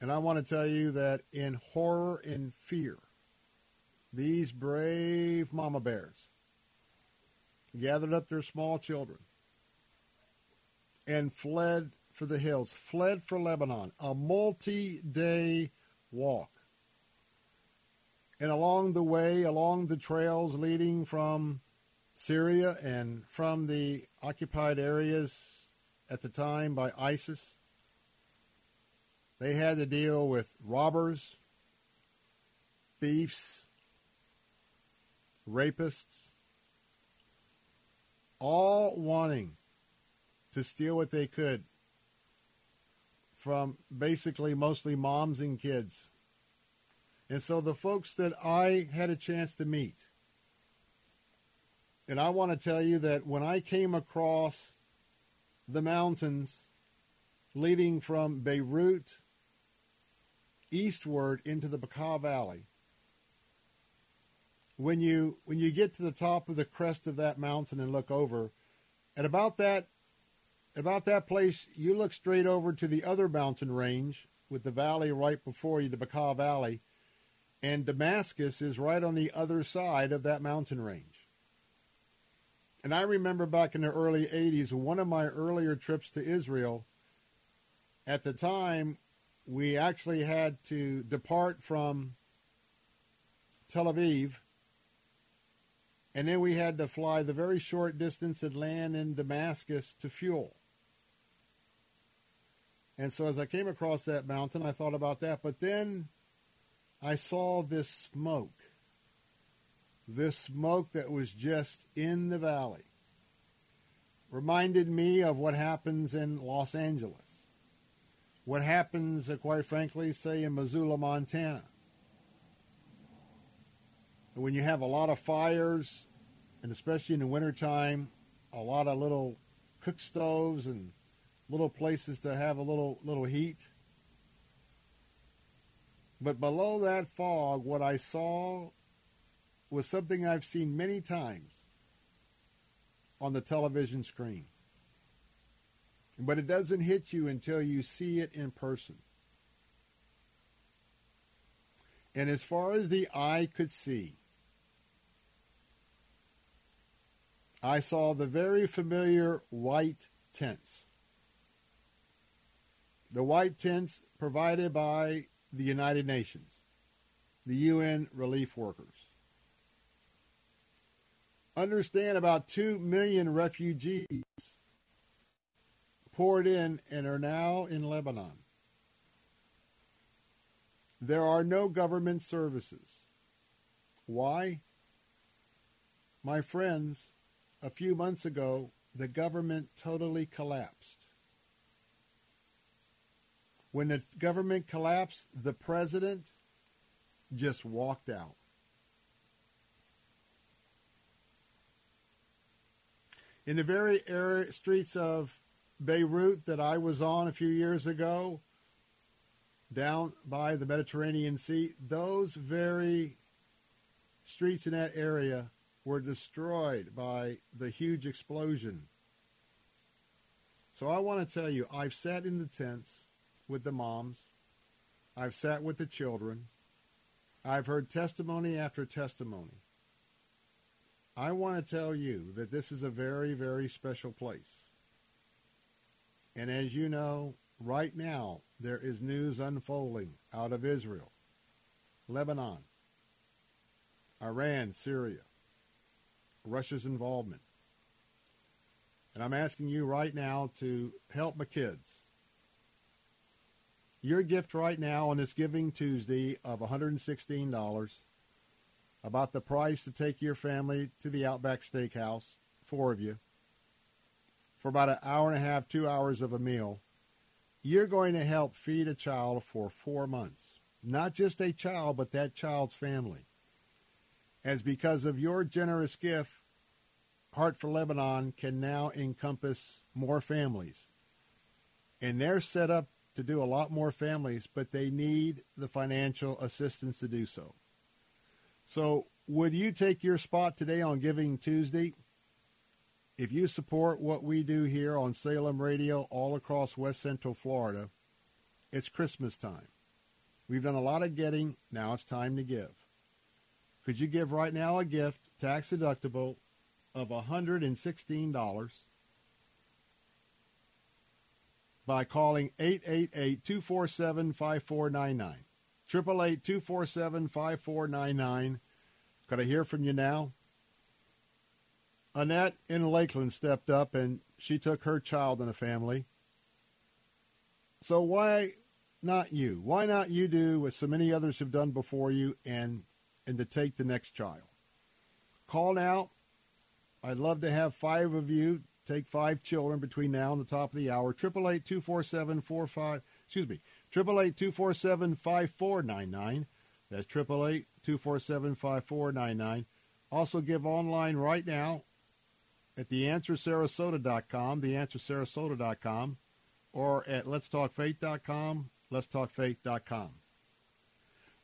And I want to tell you that in horror and fear, these brave mama bears gathered up their small children and fled for the hills, fled for Lebanon, a multi day walk. And along the way, along the trails leading from Syria and from the occupied areas at the time by ISIS, they had to deal with robbers, thieves, rapists, all wanting to steal what they could from basically mostly moms and kids. And so the folks that I had a chance to meet, and I want to tell you that when I came across the mountains leading from Beirut eastward into the Bekaa Valley, when you when you get to the top of the crest of that mountain and look over, at about that about that place, you look straight over to the other mountain range with the valley right before you, the Bekaa Valley, and Damascus is right on the other side of that mountain range. And I remember back in the early 80s, one of my earlier trips to Israel, at the time, we actually had to depart from Tel Aviv, and then we had to fly the very short distance and land in Damascus to fuel. And so as I came across that mountain, I thought about that. But then I saw this smoke. This smoke that was just in the valley. Reminded me of what happens in Los Angeles. What happens, uh, quite frankly, say in Missoula, Montana. When you have a lot of fires, and especially in the wintertime, a lot of little cook stoves and little places to have a little little heat. But below that fog, what I saw was something I've seen many times on the television screen. But it doesn't hit you until you see it in person. And as far as the eye could see, I saw the very familiar white tents. The white tents provided by the United Nations, the UN relief workers. Understand about 2 million refugees poured in and are now in Lebanon. There are no government services. Why? My friends, a few months ago, the government totally collapsed. When the government collapsed, the president just walked out. In the very area, streets of Beirut that I was on a few years ago, down by the Mediterranean Sea, those very streets in that area were destroyed by the huge explosion. So I want to tell you, I've sat in the tents with the moms. I've sat with the children. I've heard testimony after testimony. I want to tell you that this is a very, very special place. And as you know, right now, there is news unfolding out of Israel, Lebanon, Iran, Syria, Russia's involvement. And I'm asking you right now to help my kids. Your gift right now on this Giving Tuesday of $116, about the price to take your family to the Outback Steakhouse, four of you, for about an hour and a half, two hours of a meal, you're going to help feed a child for four months. Not just a child, but that child's family. As because of your generous gift, Heart for Lebanon can now encompass more families. And they're set up to do a lot more families, but they need the financial assistance to do so. So, would you take your spot today on Giving Tuesday? If you support what we do here on Salem Radio all across West Central Florida, it's Christmas time. We've done a lot of getting. Now it's time to give. Could you give right now a gift, tax deductible, of $116 by calling 888-247-5499. 888-247-5499. Could I hear from you now? Annette in Lakeland stepped up and she took her child in a family. So why not you? Why not you do what so many others have done before you and and to take the next child? Call now. I'd love to have five of you take five children between now and the top of the hour. Triple eight two four seven four five. Excuse me. Triple eight two four seven five four nine nine. That's triple eight two four seven five four nine nine. Also give online right now at theanswersarasota.com, theanswersarasota.com, or at letstalkfaith.com, letstalkfaith.com.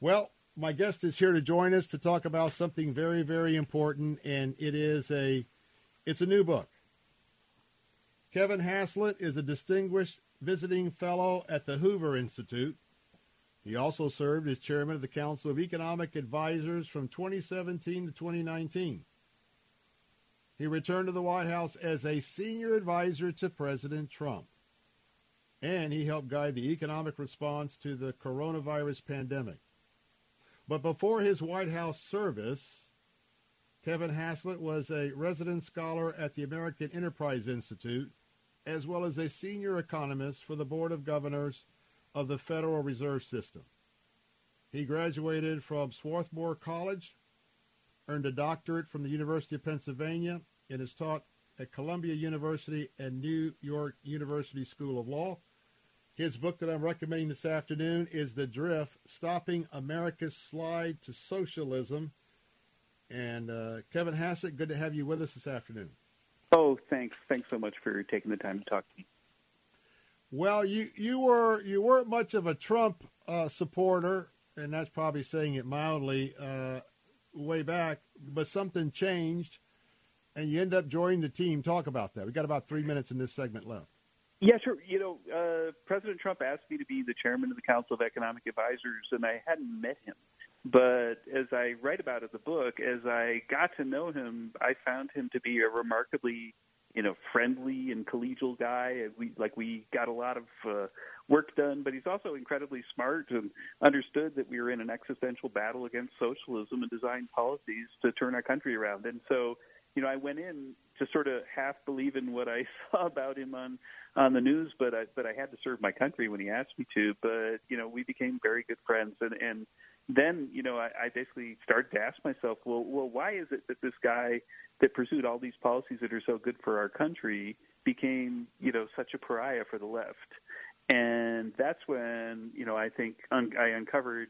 Well, my guest is here to join us to talk about something very, very important, and it is a it's a new book. Kevin Hassett is a distinguished visiting fellow at the Hoover Institute. He also served as chairman of the Council of Economic Advisors from 2017 to 2019. He returned to the White House as a senior advisor to President Trump. And he helped guide the economic response to the coronavirus pandemic. But before his White House service, Kevin Hassett was a resident scholar at the American Enterprise Institute, as well as a senior economist for the Board of Governors of the Federal Reserve System. He graduated from Swarthmore College, earned a doctorate from the University of Pennsylvania, and is taught at Columbia University and New York University School of Law. His book that I'm recommending this afternoon is The Drift Stopping America's Slide to Socialism. And uh, Kevin Hassett, good to have you with us this afternoon. Oh, thanks. Thanks so much for taking the time to talk to me. Well, you, you were you weren't much of a Trump uh, supporter, and that's probably saying it mildly, uh, way back. But something changed, and you end up joining the team. Talk about that. We got about three minutes in this segment left. Yeah, sure. You know, uh, President Trump asked me to be the chairman of the Council of Economic Advisors, and I hadn't met him. But as I write about in the book, as I got to know him, I found him to be a remarkably, you know, friendly and collegial guy. We like we got a lot of uh, work done, but he's also incredibly smart and understood that we were in an existential battle against socialism and designed policies to turn our country around. And so, you know, I went in to sort of half believe in what I saw about him on on the news, but I but I had to serve my country when he asked me to. But you know, we became very good friends, and and then you know I, I basically started to ask myself, well, well, why is it that this guy that pursued all these policies that are so good for our country became you know such a pariah for the left? And that's when you know I think un- I uncovered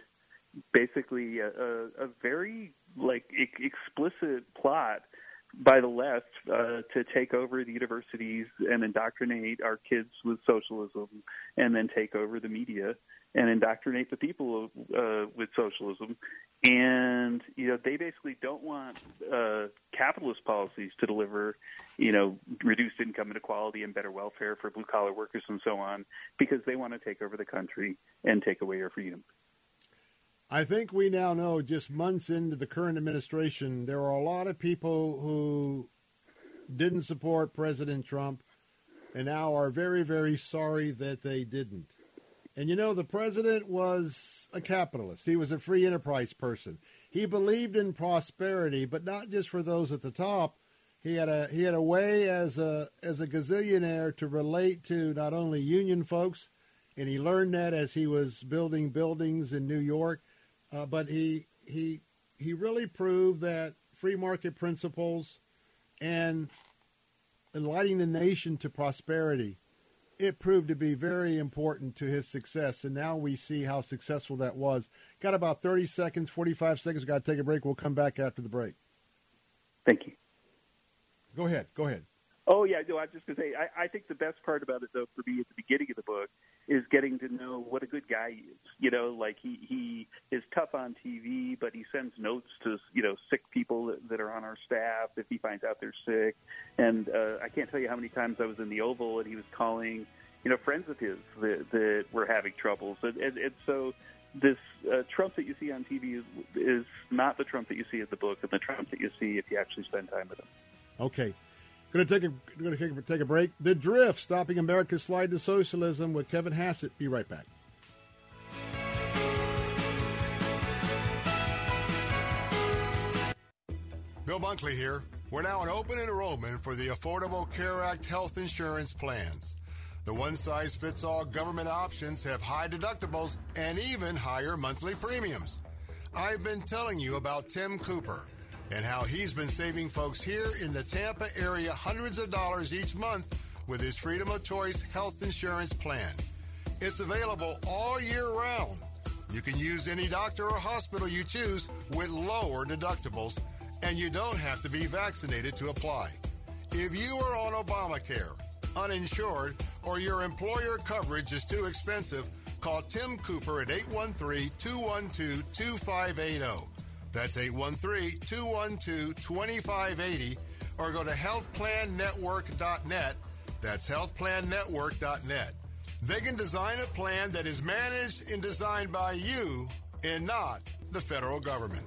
basically a, a, a very like e- explicit plot by the left uh, to take over the universities and indoctrinate our kids with socialism, and then take over the media and indoctrinate the people uh, with socialism. And you know they basically don't want uh, capitalist policies to deliver, you know, reduced income inequality and better welfare for blue collar workers and so on, because they want to take over the country and take away our freedom. I think we now know, just months into the current administration, there are a lot of people who didn't support President Trump and now are very, very sorry that they didn't. And you know, the president was a capitalist. He was a free enterprise person. He believed in prosperity, but not just for those at the top. He had a he had a way as a as a gazillionaire to relate to not only union folks, and he learned that as he was building buildings in New York, uh, but he he he really proved that free market principles and enlightening the nation to prosperity it proved to be very important to his success, and now we see how successful that was. Got about 30 seconds, 45 seconds. Got to take a break. We'll come back after the break. Thank you. Go ahead. Go ahead. Oh yeah, no. I'm just gonna say I, I think the best part about it though for me at the beginning of the book is getting to know what a good guy he is. You know, like he he is tough on TV, but he sends notes to you know sick people that, that are on our staff if he finds out they're sick. And uh, I can't tell you how many times I was in the Oval and he was calling you know friends of his that that were having troubles. And and, and so this uh, Trump that you see on TV is, is not the Trump that you see in the book, and the Trump that you see if you actually spend time with him. Okay. Going to take a going to take a, break. The Drift: Stopping America's Slide to Socialism with Kevin Hassett. Be right back. Bill Bunkley here. We're now in open enrollment for the Affordable Care Act health insurance plans. The one size fits all government options have high deductibles and even higher monthly premiums. I've been telling you about Tim Cooper and how he's been saving folks here in the Tampa area hundreds of dollars each month with his Freedom of Choice health insurance plan. It's available all year round. You can use any doctor or hospital you choose with lower deductibles, and you don't have to be vaccinated to apply. If you are on Obamacare, uninsured, or your employer coverage is too expensive, call Tim Cooper at 813 212 2580. That's 813 212 2580 or go to healthplannetwork.net. That's healthplannetwork.net. They can design a plan that is managed and designed by you and not the federal government.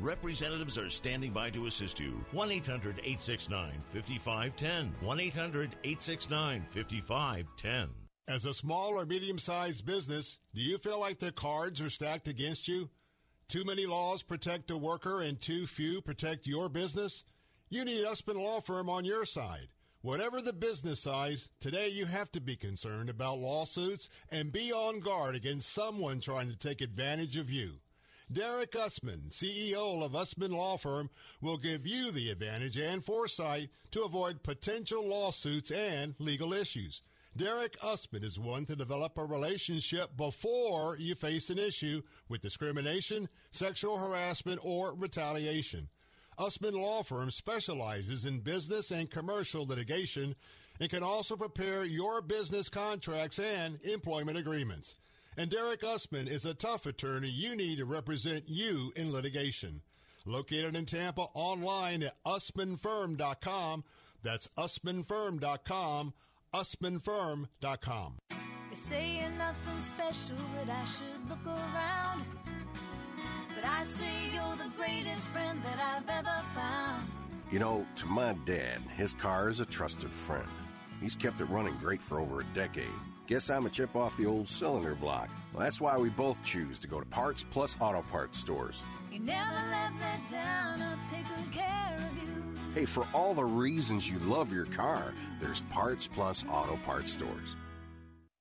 Representatives are standing by to assist you. 1 800 869 5510. 1 800 869 5510. As a small or medium sized business, do you feel like the cards are stacked against you? Too many laws protect the worker and too few protect your business? You need Usman Law Firm on your side. Whatever the business size, today you have to be concerned about lawsuits and be on guard against someone trying to take advantage of you. Derek Usman, CEO of Usman Law Firm, will give you the advantage and foresight to avoid potential lawsuits and legal issues. Derek Usman is one to develop a relationship before you face an issue with discrimination, sexual harassment, or retaliation. Usman Law Firm specializes in business and commercial litigation and can also prepare your business contracts and employment agreements. And Derek Usman is a tough attorney you need to represent you in litigation. Located in Tampa, online at usmanfirm.com. That's usmanfirm.com, usmanfirm.com. They say you're nothing special, that I should look around. But I say you're the greatest friend that I've ever found. You know, to my dad, his car is a trusted friend. He's kept it running great for over a decade. Guess I'm a chip off the old cylinder block. Well, that's why we both choose to go to Parts Plus Auto Parts stores. You never let me down, I'll take good care of you. Hey, for all the reasons you love your car, there's Parts Plus Auto Parts stores.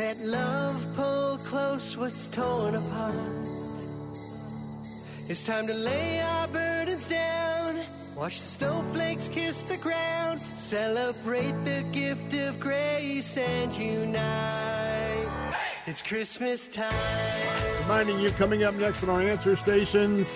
Let love pull close what's torn apart. It's time to lay our burdens down. Watch the snowflakes kiss the ground. Celebrate the gift of grace and unite. It's Christmas time. Reminding you, coming up next on our answer stations,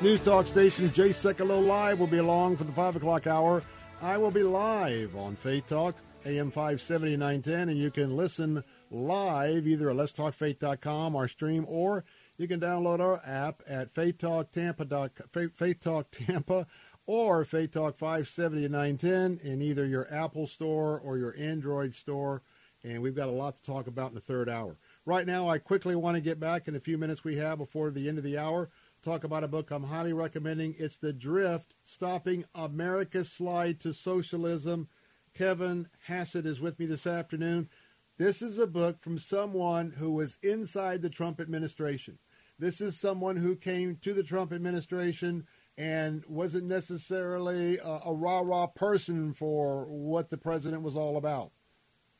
News Talk stations, Jay Sekulow Live will be along for the 5 o'clock hour. I will be live on Faith Talk, AM 570 910, and you can listen live either at letstalkfaith.com, our stream, or you can download our app at Faith Talk Tampa, Faith Talk Tampa, or Faith Talk 570 910 in either your Apple store or your Android store. And we've got a lot to talk about in the third hour. Right now, I quickly want to get back in a few minutes we have before the end of the hour. Talk about a book I'm highly recommending. It's The Drift Stopping America's Slide to Socialism. Kevin Hassett is with me this afternoon. This is a book from someone who was inside the Trump administration. This is someone who came to the Trump administration and wasn't necessarily a, a rah rah person for what the president was all about.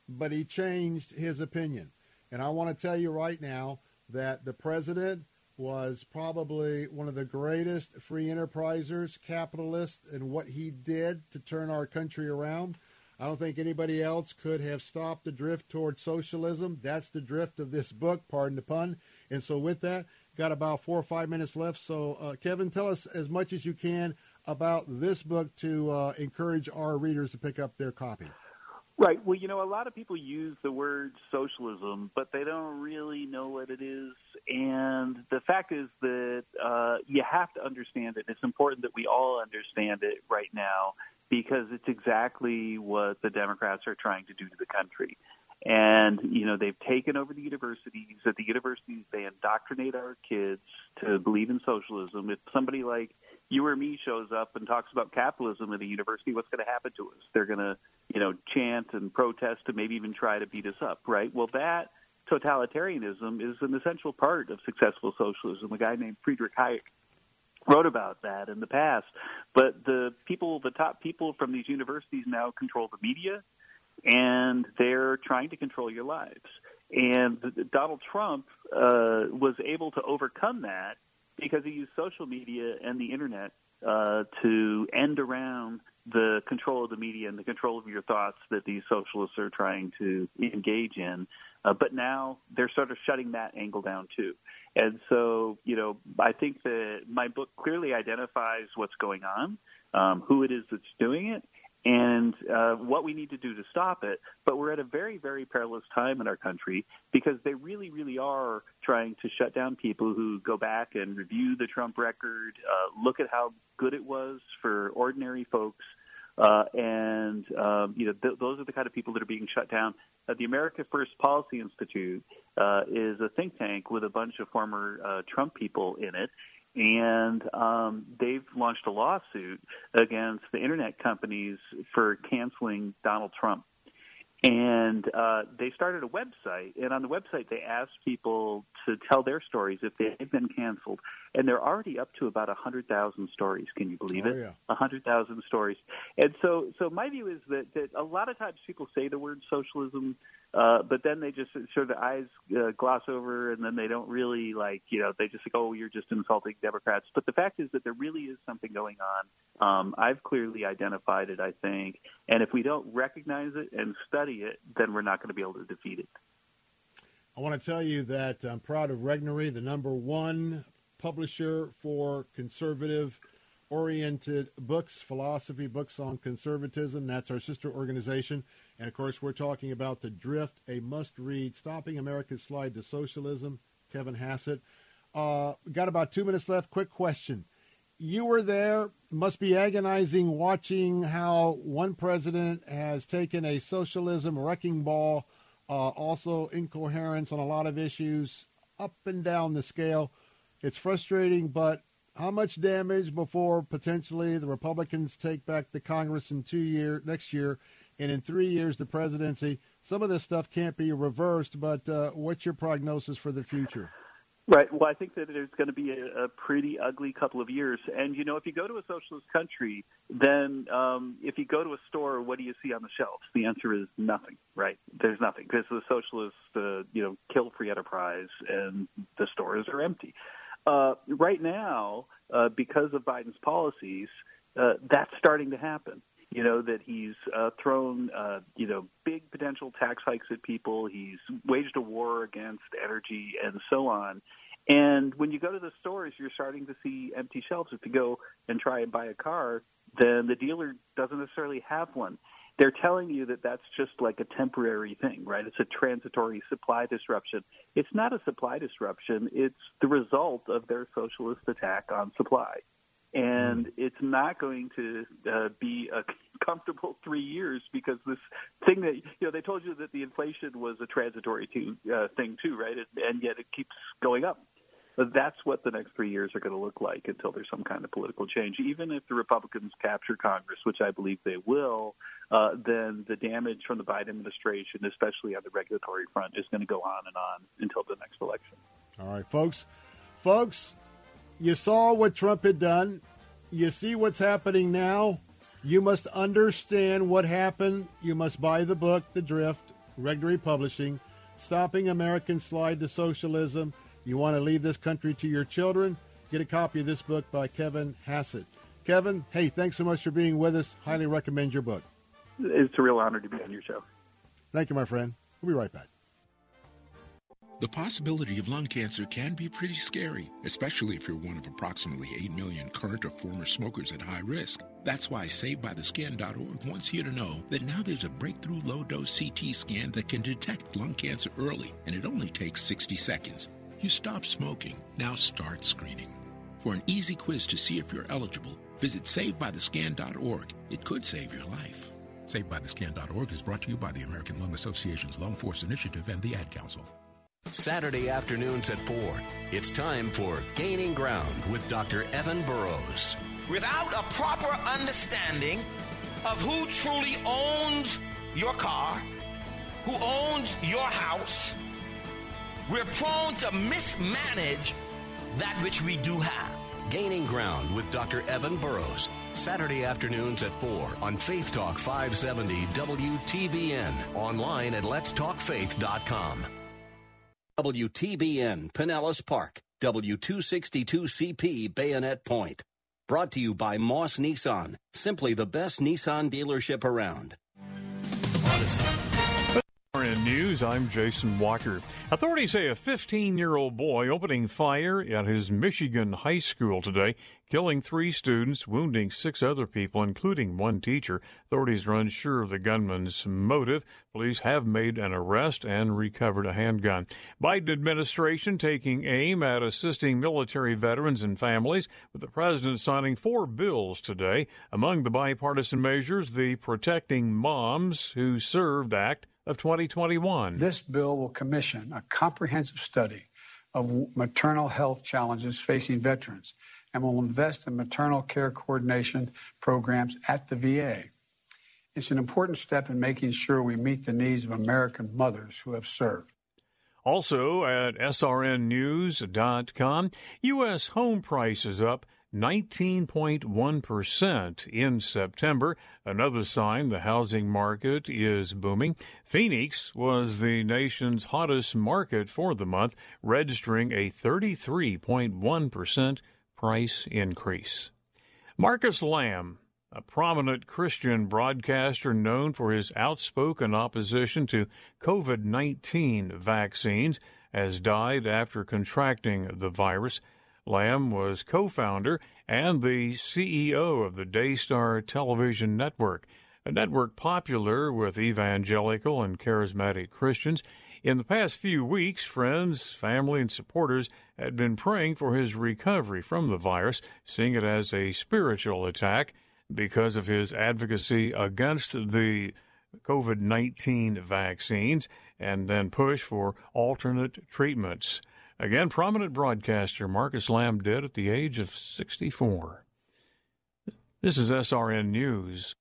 But he changed his opinion. And I want to tell you right now that the president was probably one of the greatest free enterprisers, capitalists, and what he did to turn our country around. I don't think anybody else could have stopped the drift toward socialism. That's the drift of this book, pardon the pun. And so, with that, got about four or five minutes left. So, uh, Kevin, tell us as much as you can about this book to uh, encourage our readers to pick up their copy. Right. Well, you know, a lot of people use the word socialism, but they don't really know what it is. And the fact is that uh, you have to understand it. It's important that we all understand it right now because it's exactly what the Democrats are trying to do to the country. And, you know, they've taken over the universities. At the universities, they indoctrinate our kids to believe in socialism. If somebody like you or me shows up and talks about capitalism at a university, what's going to happen to us? They're going to, you know, chant and protest and maybe even try to beat us up, right? Well, that totalitarianism is an essential part of successful socialism. A guy named Friedrich Hayek wrote about that in the past. But the people, the top people from these universities now control the media, and they're trying to control your lives. And Donald Trump uh, was able to overcome that because he used social media and the internet uh, to end around the control of the media and the control of your thoughts that these socialists are trying to engage in. Uh, but now they're sort of shutting that angle down too. And so, you know, I think that my book clearly identifies what's going on, um, who it is that's doing it, and uh, what we need to do to stop it. But we're at a very, very perilous time in our country because they really, really are trying to shut down people who go back and review the Trump record, uh, look at how good it was for ordinary folks. Uh, and um, you know th- those are the kind of people that are being shut down. Uh, the America First Policy Institute uh, is a think tank with a bunch of former uh, Trump people in it, and um, they've launched a lawsuit against the internet companies for canceling Donald Trump. And uh, they started a website, and on the website they asked people to tell their stories if they've been canceled, and they're already up to about a hundred thousand stories. Can you believe Oh, it? yeah. A hundred thousand stories. And so, so my view is that that a lot of times people say the word socialism, uh, but then they just sort of eyes uh, gloss over, and then they don't really like, you know, they just think, oh, you're just insulting Democrats. But the fact is that there really is something going on. Um, I've clearly identified it, I think, and if we don't recognize it and study it, then we're not going to be able to defeat it. I want to tell you that I'm proud of Regnery, the number one publisher for conservative oriented books, philosophy books on conservatism. That's our sister organization. And of course, we're talking about The Drift, a must read, Stopping America's Slide to Socialism, Kevin Hassett. Uh, got about two minutes left. Quick question. You were there, must be agonizing watching how one president has taken a socialism wrecking ball, uh, also incoherence on a lot of issues, up and down the scale. It's frustrating, but how much damage before potentially the Republicans take back the Congress in two year next year, and in three years the presidency? Some of this stuff can't be reversed, but uh, what's your prognosis for the future? Right. Well, I think that there's going to be a, a pretty ugly couple of years. And, you know, if you go to a socialist country, then um, if you go to a store, what do you see on the shelves? The answer is nothing, right? There's nothing because the socialists, uh, you know, kill free enterprise and the stores are empty. Uh, right now, uh, because of Biden's policies, uh, that's starting to happen. You know that he's uh, thrown, uh, you know, big potential tax hikes at people. He's waged a war against energy and so on. And when you go to the stores, you're starting to see empty shelves. If you go and try and buy a car, then the dealer doesn't necessarily have one. They're telling you that that's just like a temporary thing, right? It's a transitory supply disruption. It's not a supply disruption. It's the result of their socialist attack on supply. And it's not going to uh, be a comfortable three years because this thing that you know they told you that the inflation was a transitory too, uh, thing too, right? And, and yet it keeps going up. That's what the next three years are going to look like until there's some kind of political change. Even if the Republicans capture Congress, which I believe they will, uh, then the damage from the Biden administration, especially on the regulatory front, is going to go on and on until the next election. All right, folks. Folks, you saw what Trump had done. You see what's happening now. You must understand what happened. You must buy the book, The Drift, Regnery Publishing, Stopping American Slide to Socialism. You want to leave this country to your children? Get a copy of this book by Kevin Hassett. Kevin, hey, thanks so much for being with us. Highly recommend your book. it's a real honor to be on your show. Thank you, my friend. We'll be right back. The possibility of lung cancer can be pretty scary, especially if you're one of approximately 8 million current or former smokers at high risk. That's why SaveByTheScan.org wants you to know that now there's a breakthrough low dose CT scan that can detect lung cancer early, and it only takes 60 seconds. You stop smoking, now start screening. For an easy quiz to see if you're eligible, visit SaveByTheScan.org. It could save your life. SaveByTheScan.org is brought to you by the American Lung Association's Lung Force Initiative and the Ad Council. Saturday afternoons at 4. It's time for Gaining Ground with Dr. Evan Burrows. Without a proper understanding of who truly owns your car, who owns your house, we're prone to mismanage that which we do have. Gaining Ground with Dr. Evan Burrows. Saturday afternoons at 4 on Faith Talk 570 WTBN. Online at letstalkfaith.com. WTBN Pinellas Park, W262CP Bayonet Point. Brought to you by Moss Nissan, simply the best Nissan dealership around. In news, I'm Jason Walker. Authorities say a 15 year old boy opening fire at his Michigan high school today, killing three students, wounding six other people, including one teacher. Authorities are unsure of the gunman's motive. Police have made an arrest and recovered a handgun. Biden administration taking aim at assisting military veterans and families, with the president signing four bills today. Among the bipartisan measures, the Protecting Moms Who Served Act of 2021. This bill will commission a comprehensive study of maternal health challenges facing veterans and will invest in maternal care coordination programs at the VA. It's an important step in making sure we meet the needs of American mothers who have served. Also at srnnews.com, U.S. home prices up 19.1% in September. Another sign the housing market is booming. Phoenix was the nation's hottest market for the month, registering a 33.1% price increase. Marcus Lamb, a prominent Christian broadcaster known for his outspoken opposition to COVID 19 vaccines, has died after contracting the virus. Lamb was co founder and the CEO of the Daystar Television Network, a network popular with evangelical and charismatic Christians. In the past few weeks, friends, family, and supporters had been praying for his recovery from the virus, seeing it as a spiritual attack because of his advocacy against the COVID 19 vaccines and then push for alternate treatments. Again, prominent broadcaster Marcus Lamb dead at the age of 64. This is SRN News.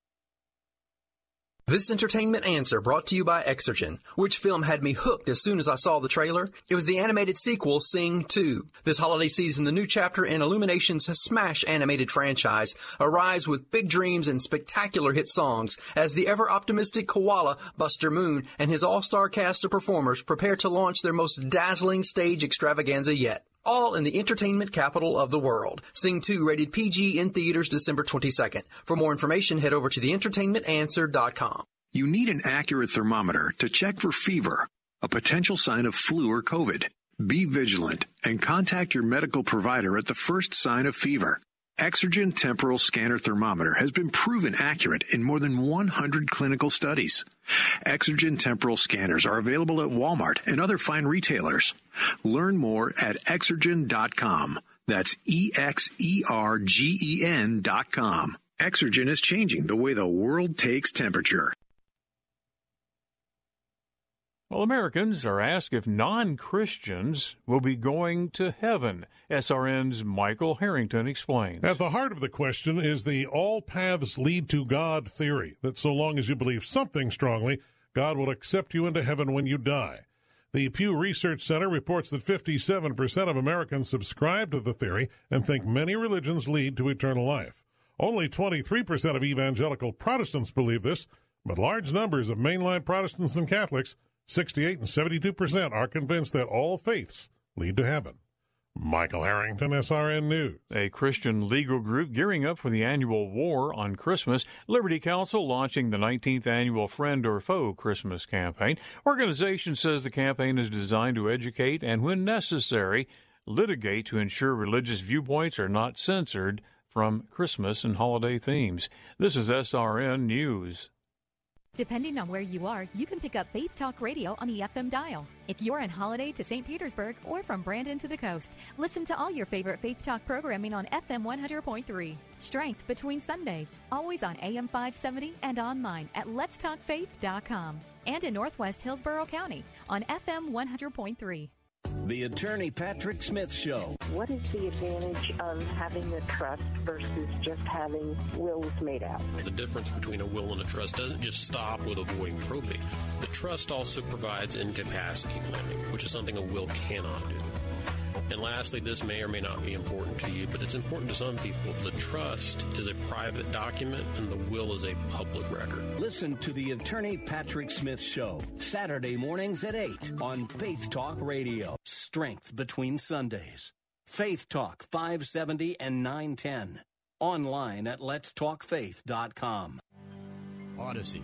This entertainment answer brought to you by Exergen. Which film had me hooked as soon as I saw the trailer? It was the animated sequel, Sing 2. This holiday season, the new chapter in Illumination's smash animated franchise arrives with big dreams and spectacular hit songs as the ever optimistic koala, Buster Moon, and his all-star cast of performers prepare to launch their most dazzling stage extravaganza yet all in the entertainment capital of the world. Sing 2 rated PG in theaters December 22nd. For more information, head over to theentertainmentanswer.com. You need an accurate thermometer to check for fever, a potential sign of flu or COVID. Be vigilant and contact your medical provider at the first sign of fever. Exergen Temporal Scanner Thermometer has been proven accurate in more than 100 clinical studies. Exergen Temporal Scanners are available at Walmart and other fine retailers. Learn more at exergen.com. That's E X E R G E N.com. Exergen is changing the way the world takes temperature. Well, Americans are asked if non Christians will be going to heaven. SRN's Michael Harrington explains. At the heart of the question is the all paths lead to God theory that so long as you believe something strongly, God will accept you into heaven when you die. The Pew Research Center reports that 57% of Americans subscribe to the theory and think many religions lead to eternal life. Only 23% of evangelical Protestants believe this, but large numbers of mainline Protestants and Catholics 68 and 72 percent are convinced that all faiths lead to heaven. Michael Harrington, SRN News. A Christian legal group gearing up for the annual War on Christmas. Liberty Counsel launching the 19th annual Friend or Foe Christmas campaign. Organization says the campaign is designed to educate and, when necessary, litigate to ensure religious viewpoints are not censored from Christmas and holiday themes. This is SRN News. Depending on where you are, you can pick up Faith Talk Radio on the FM dial. If you're on holiday to St. Petersburg or from Brandon to the coast, listen to all your favorite Faith Talk programming on FM 100.3. Strength between Sundays, always on AM 570 and online at letstalkfaith.com. And in Northwest Hillsborough County on FM 100.3. The Attorney Patrick Smith Show. What is the advantage of having a trust versus just having wills made out? The difference between a will and a trust doesn't just stop with avoiding probate. The trust also provides incapacity planning, which is something a will cannot do. And lastly, this may or may not be important to you, but it's important to some people. The trust is a private document and the will is a public record. Listen to the Attorney Patrick Smith Show, Saturday mornings at 8 on Faith Talk Radio. Strength between Sundays. Faith Talk 570 and 910. Online at letstalkfaith.com. Odyssey.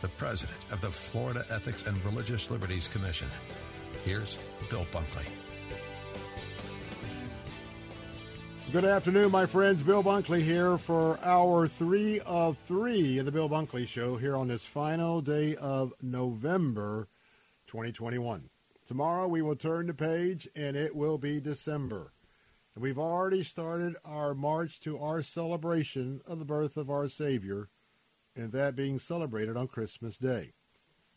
the president of the Florida Ethics and Religious Liberties Commission. Here's Bill Bunkley. Good afternoon, my friends. Bill Bunkley here for hour three of three of the Bill Bunkley Show here on this final day of November 2021. Tomorrow we will turn the page and it will be December. And we've already started our march to our celebration of the birth of our Savior, and that being celebrated on Christmas Day.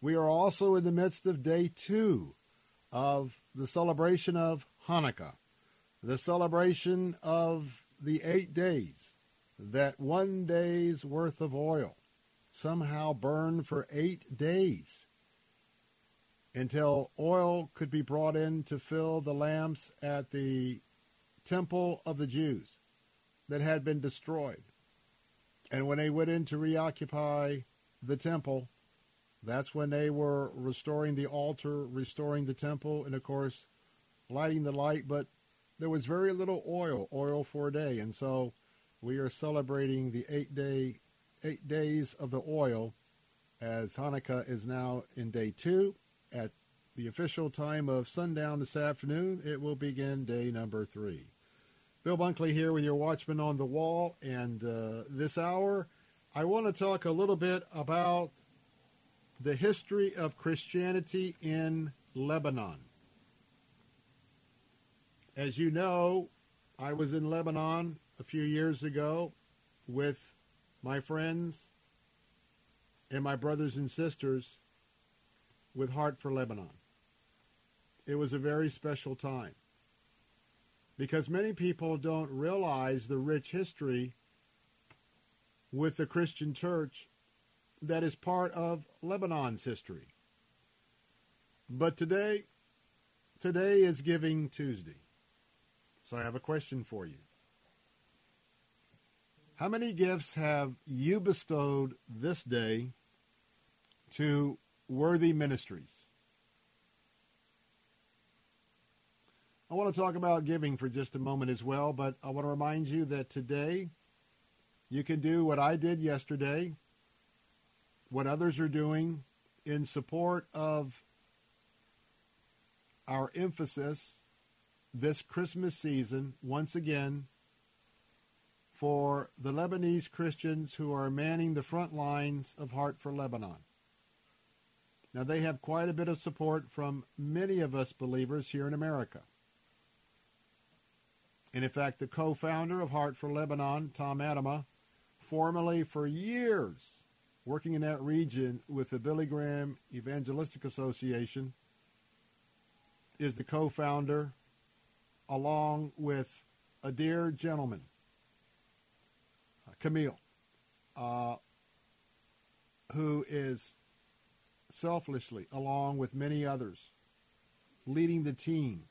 We are also in the midst of day two of the celebration of Hanukkah the celebration of the eight days, that one day's worth of oil somehow burned for eight days until oil could be brought in to fill the lamps at the temple of the Jews that had been destroyed. And when they went in to reoccupy the temple, that's when they were restoring the altar, restoring the temple, and of course, lighting the light, but there was very little oil, oil for a day, and so we are celebrating the eight day, eight days of the oil, as Hanukkah is now in day two. At the official time of sundown this afternoon, it will begin day number three. Bill Bunkley here with your Watchman on the Wall, and uh, this hour, I want to talk a little bit about the history of Christianity in Lebanon. As you know, I was in Lebanon a few years ago with my friends and my brothers and sisters with Heart for Lebanon. It was a very special time because many people don't realize the rich history with the Christian church that is part of Lebanon's history. But today, today is Giving Tuesday. So I have a question for you. How many gifts have you bestowed this day to worthy ministries? I want to talk about giving for just a moment as well, but I want to remind you that today you can do what I did yesterday, what others are doing in support of our emphasis this Christmas season once again for the Lebanese Christians who are manning the front lines of Heart for Lebanon. Now, they have quite a bit of support from many of us believers here in America. And in fact, the co-founder of Heart for Lebanon, Tom Atema, formerly for years working in that region with the Billy Graham Evangelistic Association, is the co-founder along with a dear gentleman, Camille, uh, who is selflessly, along with many others, leading the team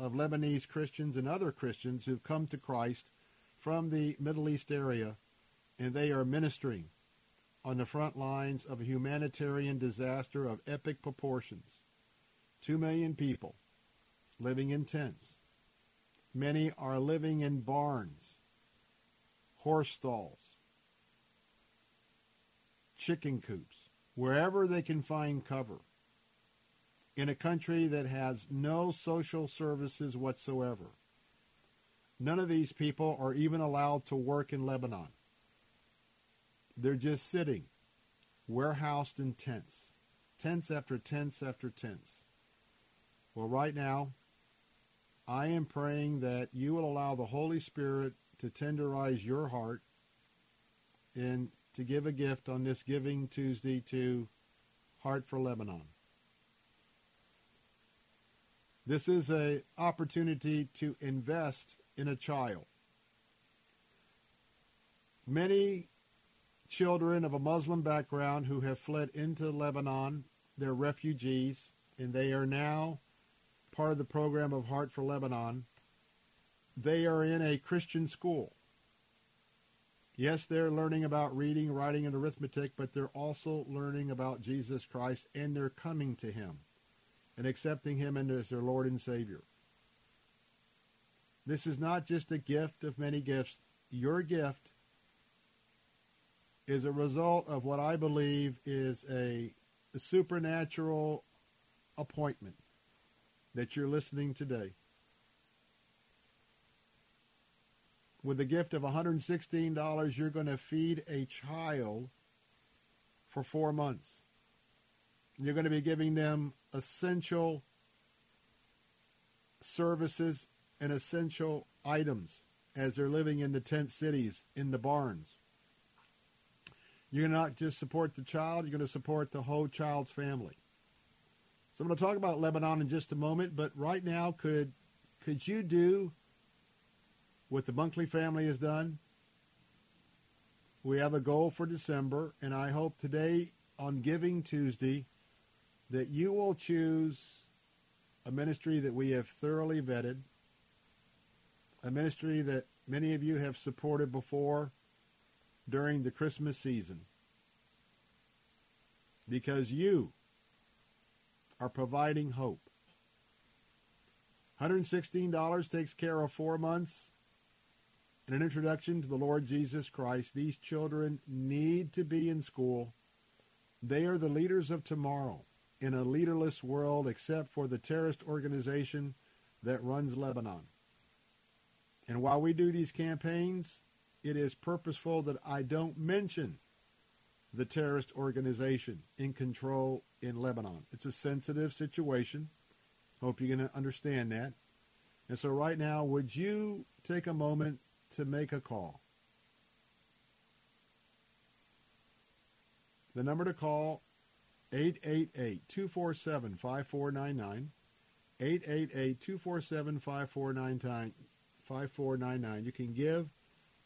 of Lebanese Christians and other Christians who've come to Christ from the Middle East area, and they are ministering on the front lines of a humanitarian disaster of epic proportions. Two million people living in tents. Many are living in barns, horse stalls, chicken coops, wherever they can find cover in a country that has no social services whatsoever. None of these people are even allowed to work in Lebanon. They're just sitting, warehoused in tents, tents after tents after tents. Well, right now, I am praying that you will allow the Holy Spirit to tenderize your heart and to give a gift on this Giving Tuesday to Heart for Lebanon. This is an opportunity to invest in a child. Many children of a Muslim background who have fled into Lebanon, they're refugees, and they are now part of the program of Heart for Lebanon. They are in a Christian school. Yes, they're learning about reading, writing, and arithmetic, but they're also learning about Jesus Christ and they're coming to him and accepting him as their Lord and Savior. This is not just a gift of many gifts. Your gift is a result of what I believe is a, supernatural appointment that you're listening today. With the gift of $116, you're going to feed a child for four months. You're going to be giving them essential services and essential items as they're living in the tent cities, in the barns. You're going to not just support the child, you're going to support the whole child's family. So I'm going to talk about Lebanon in just a moment, but right now, could could you do what the Bunkley family has done? We have a goal for December, and I hope today on Giving Tuesday that you will choose a ministry that we have thoroughly vetted, a ministry that many of you have supported before during the Christmas season, because you are providing hope. $116 takes care of four months and an introduction to the Lord Jesus Christ. These children need to be in school. They are the leaders of tomorrow in a leaderless world except for the terrorist organization that runs Lebanon. And while we do these campaigns, it is purposeful that I don't mention the terrorist organization in control in Lebanon. It's a sensitive situation. Hope you're going to understand that. And so right now, would you take a moment to make a call? The number to call 888-247-5499. 888-247-5499. You can give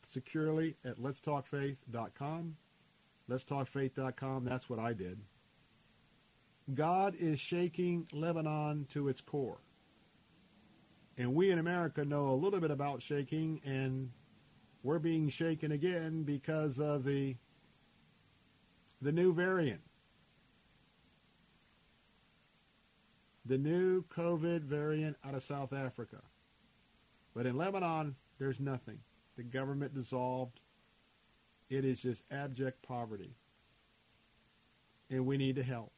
securely at letstalkfaith.com. Letstalkfaith.com. That's what I did. God is shaking Lebanon to its core. And we in America know a little bit about shaking, and we're being shaken again because of the the new variant. The new COVID variant out of South Africa. But in Lebanon, there's nothing. The government dissolved. It is just abject poverty. And we need to help.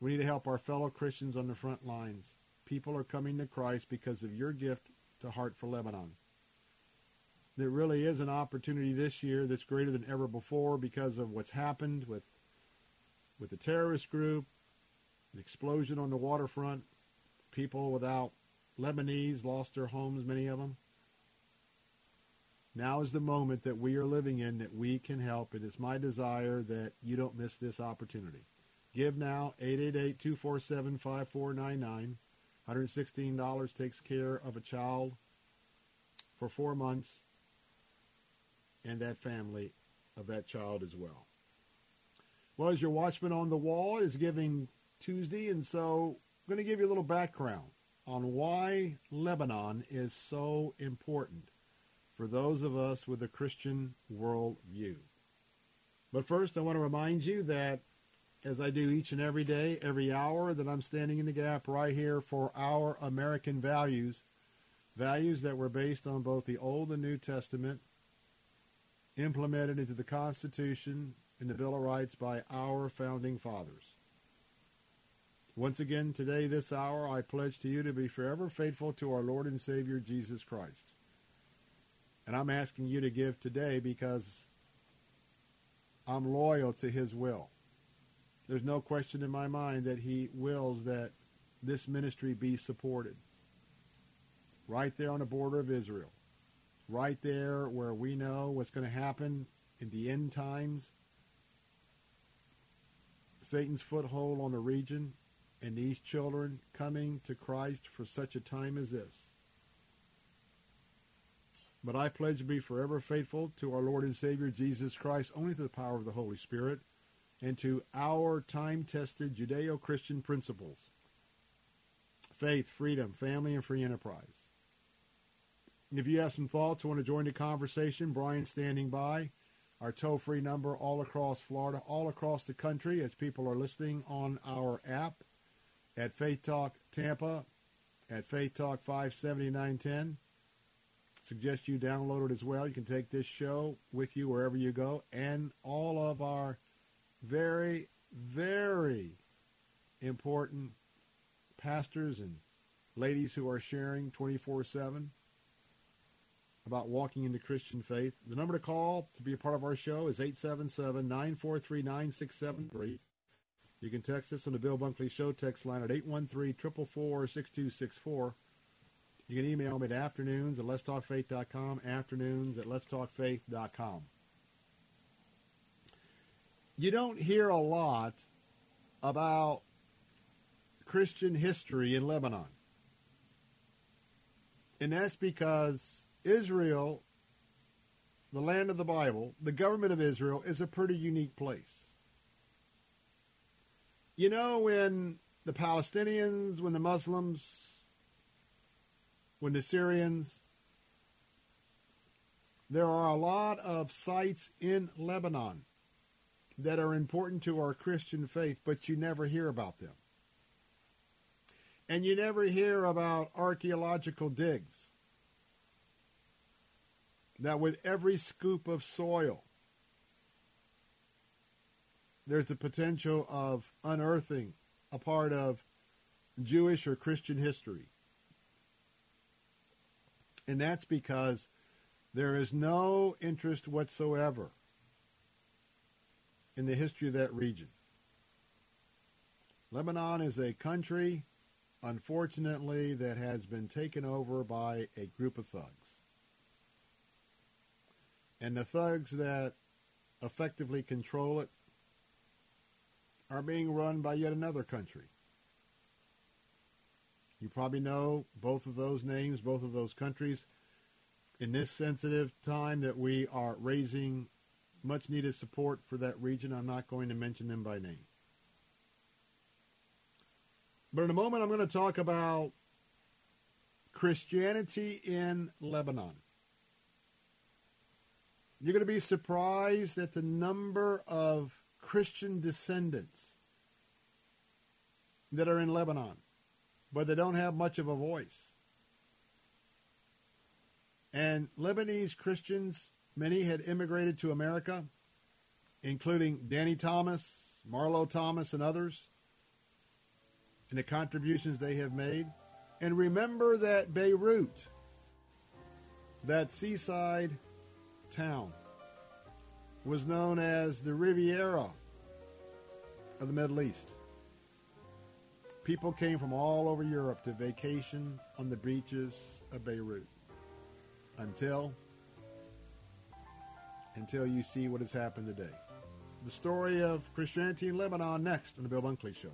We need to help our fellow Christians on the front lines. People are coming to Christ because of your gift to Heart for Lebanon. there really is an opportunity this year that's greater than ever before because of what's happened with with the terrorist group, the explosion on the waterfront, people without Lebanese lost their homes, many of them. Now is the moment that we are living in that we can help. It is my desire that you don't miss this opportunity. Give now, 888-247-5499. $116 takes care of a child for four months and that family of that child as well. Well, as your watchman on the wall is giving Tuesday, and so I'm going to give you a little background on why Lebanon is so important for those of us with a Christian worldview. But first, I want to remind you that as I do each and every day, every hour, that I'm standing in the gap right here for our American values, values that were based on both the Old and New Testament, implemented into the Constitution and the Bill of Rights by our founding fathers. Once again, today, this hour, I pledge to you to be forever faithful to our Lord and Savior, Jesus Christ. And I'm asking you to give today because I'm loyal to his will. There's no question in my mind that he wills that this ministry be supported. Right there on the border of Israel. Right there where we know what's going to happen in the end times. Satan's foothold on the region and these children coming to Christ for such a time as this. But I pledge to be forever faithful to our Lord and Savior Jesus Christ, only through the power of the Holy Spirit, and to our time-tested Judeo-Christian principles. Faith, freedom, family, and free enterprise. If you have some thoughts, or want to join the conversation, Brian's standing by. Our toll-free number all across Florida, all across the country as people are listening on our app at Faith Talk Tampa, at Faith Talk 57910. Suggest you download it as well. You can take this show with you wherever you go, and all of our very, very important pastors and ladies who are sharing 24-7 about walking into Christian faith. The number to call to be a part of our show is 877-943-9673. You can text us on the Bill Bunkley Show text line at 813-444-6264. You can email me at afternoons at letstalkfaith.com, afternoons at letstalkfaith.com. You don't hear a lot about Christian history in Lebanon. And that's because Israel, the land of the Bible, the government of Israel, is a pretty unique place. You know, when the Palestinians, when the Muslims, when the Syrians, there are a lot of sites in Lebanon that are important to our Christian faith, but you never hear about them. And you never hear about archaeological digs that with every scoop of soil there's the potential of unearthing a part of Jewish or Christian history. And that's because there is no interest whatsoever in the history of that region. Lebanon is a country, unfortunately, that has been taken over by a group of thugs. And the thugs that effectively control it are being run by yet another country. You probably know both of those names, both of those countries. In this sensitive time that we are raising much needed support for that region, I'm not going to mention them by name. But in a moment, I'm going to talk about Christianity in Lebanon. You're going to be surprised at the number of Christian descendants that are in Lebanon, but they don't have much of a voice. And Lebanese Christians, many had immigrated to America, including Danny Thomas, Marlo Thomas, and others, and the contributions they have made. And remember that Beirut, that seaside town was known as the Riviera of the Middle East. People came from all over Europe to vacation on the beaches of Beirut until until you see what has happened today. The story of Christianity in Lebanon next on the Bill Bunkley Show.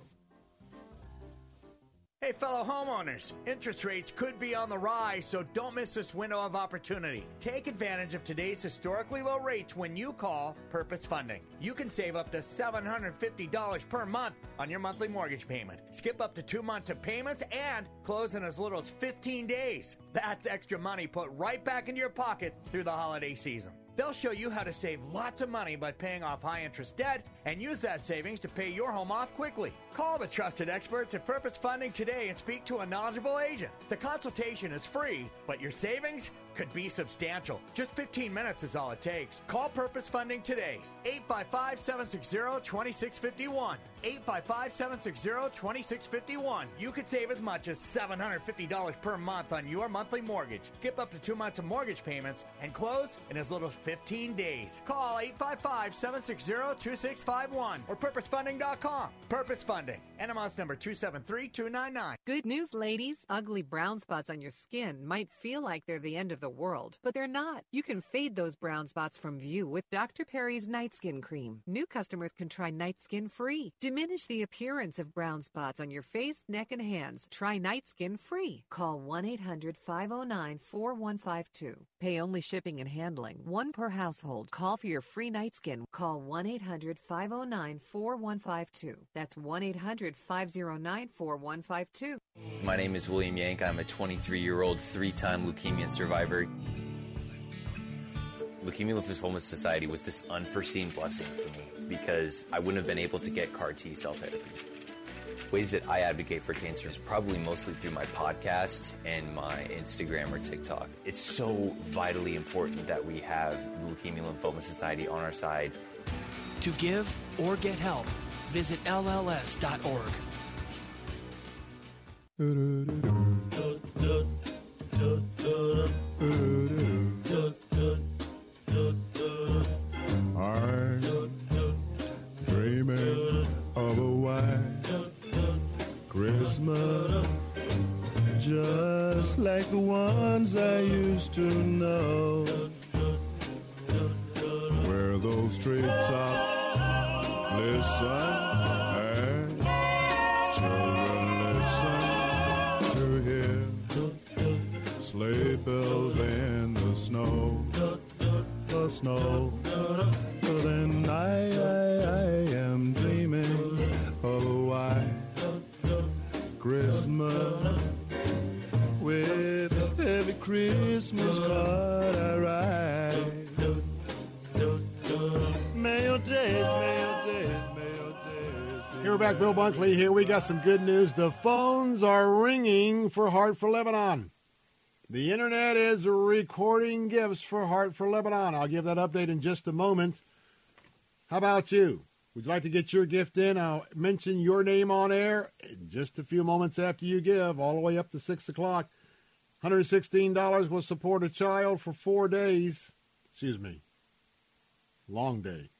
Hey, fellow homeowners, interest rates could be on the rise, so don't miss this window of opportunity. Take advantage of today's historically low rates when you call Purpose Funding. You can save up to $750 per month on your monthly mortgage payment. Skip up to two months of payments and close in as little as 15 days. That's extra money put right back into your pocket through the holiday season. They'll show you how to save lots of money by paying off high interest debt and use that savings to pay your home off quickly. Call the trusted experts at Purpose Funding today and speak to a knowledgeable agent. The consultation is free, but your savings could be substantial. Just 15 minutes is all it takes. Call Purpose Funding today. 855 760 2651. 855 760 2651. You could save as much as $750 per month on your monthly mortgage. Skip up to two months of mortgage payments and close in as little as 15 days. Call 855 760 2651 or purposefunding.com. Purpose Funding. NMLS number 273299. Good news, ladies. Ugly brown spots on your skin might feel like they're the end of the world, but they're not. You can fade those brown spots from view with Dr. Perry's Night Skin Cream. New customers can try Night Skin free. Diminish the appearance of brown spots on your face, neck, and hands. Try Night Skin free. Call 1 800 509 4152. Pay only shipping and handling. One per household. Call for your free night skin. Call 1 800 509 4152. That's 1 800 509 4152. My name is William Yank. I'm a 23 year old three time leukemia survivor. Leukemia Lymphoma Society was this unforeseen blessing for me because I wouldn't have been able to get CAR T cell therapy. Ways that I advocate for cancer is probably mostly through my podcast and my Instagram or TikTok. It's so vitally important that we have Leukemia Lymphoma Society on our side. To give or get help, visit LLS.org. Christmas, just like the ones I used to know, where those treetops listen and children listen to hear sleigh bells in the snow, the snow. Then I back, Bill Bunkley. Here we got some good news. The phones are ringing for Heart for Lebanon. The internet is recording gifts for Heart for Lebanon. I'll give that update in just a moment. How about you? Would you like to get your gift in? I'll mention your name on air in just a few moments after you give, all the way up to 6 o'clock. $116 will support a child for four days. Excuse me. Long day.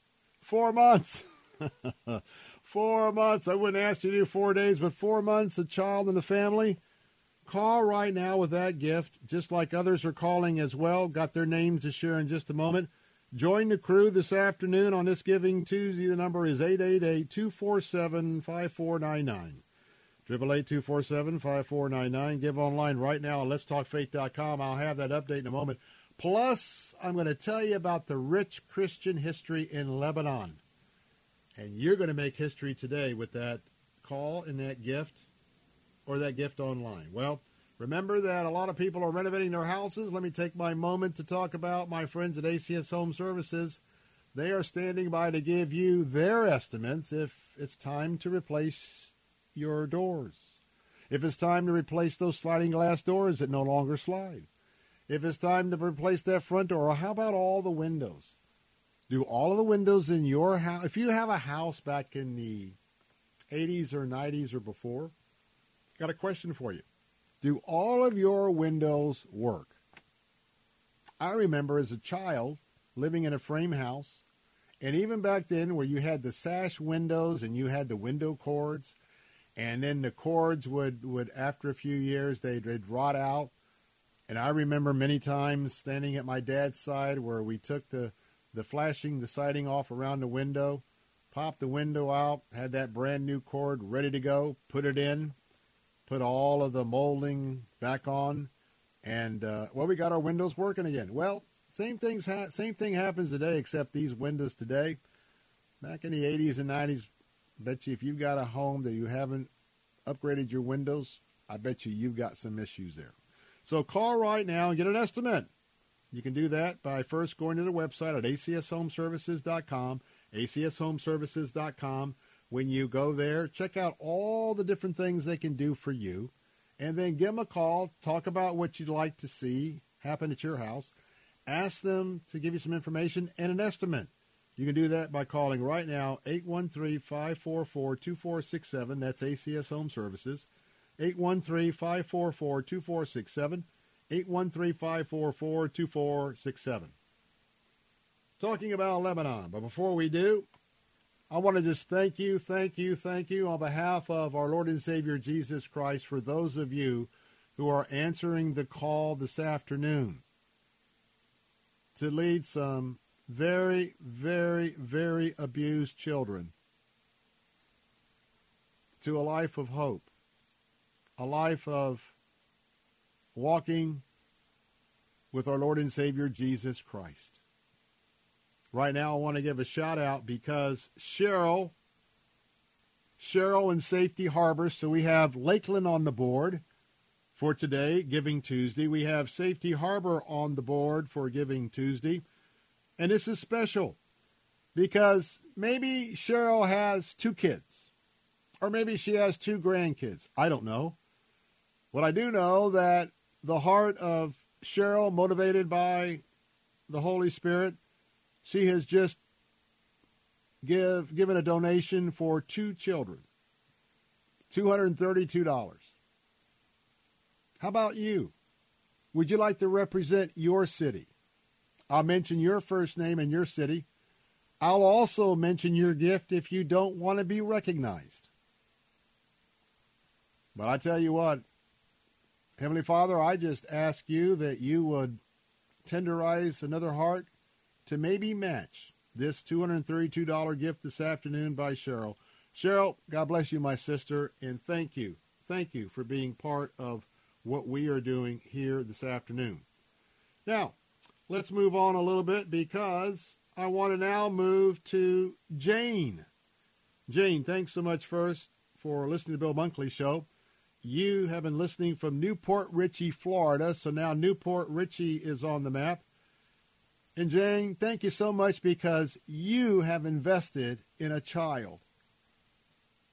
Four months. four months. I wouldn't ask you to do four days, but four months, a child and the family. Call right now with that gift, just like others are calling as well. Got their names to share in just a moment. Join the crew this afternoon on this Giving Tuesday. The number is 888-247-5499. 888-247-5499. Give online right now at letstalkfaith.com. I'll have that update in a moment. Plus, I'm going to tell you about the rich Christian history in Lebanon. And you're going to make history today with that call and that gift or that gift online. Well, remember that a lot of people are renovating their houses. Let me take my moment to talk about my friends at ACS Home Services. They are standing by to give you their estimates if it's time to replace your doors. If it's time to replace those sliding glass doors that no longer slide. If it's time to replace that front door, or how about all the windows? Do all of the windows in your house, if you have a house back in the 80s or 90s or before, got a question for you. Do all of your windows work? I remember as a child living in a frame house. And even back then, where you had the sash windows and you had the window cords, and then the cords would, would after a few years, they'd, they'd rot out. And I remember many times standing at my dad's side where we took the, the flashing, the siding off around the window, popped the window out, had that brand new cord ready to go, put it in, put all of the molding back on, and uh, well, we got our windows working again. Well, same things ha- same thing happens today, except these windows today. Back in the 80s and 90s, bet you if you've got a home that you haven't upgraded your windows, I bet you you've got some issues there. So call right now and get an estimate. You can do that by first going to their website at acshomeservices.com, acshomeservices.com. When you go there, check out all the different things they can do for you, and then give them a call, talk about what you'd like to see happen at your house, ask them to give you some information and an estimate. You can do that by calling right now 813-544-2467. That's ACS Home Services. 813-544-2467. 813-544-2467. Talking about Lebanon, but before we do, I want to just thank you, thank you, thank you on behalf of our Lord and Savior Jesus Christ for those of you who are answering the call this afternoon to lead some very, very, very abused children to a life of hope, a life of walking with our Lord and Savior Jesus Christ. Right now, I want to give a shout out because Cheryl, Cheryl and Safety Harbor. So we have Lakeland on the board for today, Giving Tuesday. We have Safety Harbor on the board for Giving Tuesday. And this is special because maybe Cheryl has two kids, or maybe she has two grandkids. I don't know. What I do know that the heart of Cheryl, motivated by the Holy Spirit, she has just give given a donation for two children. $232. How about you? Would you like to represent your city? I'll mention your first name and your city. I'll also mention your gift if you don't want to be recognized. But I tell you what, Heavenly Father, I just ask you that you would tenderize another heart to maybe match this $232 gift this afternoon by Cheryl. Cheryl, God bless you, my sister, and thank you. Thank you for being part of what we are doing here this afternoon. Now, let's move on a little bit because I want to now move to Jane. Jane, thanks so much first for listening to Bill Bunkley Show. You have been listening from New Port Richey, Florida, so now New Port Richey is on the map. And Jane, thank you so much because you have invested in a child.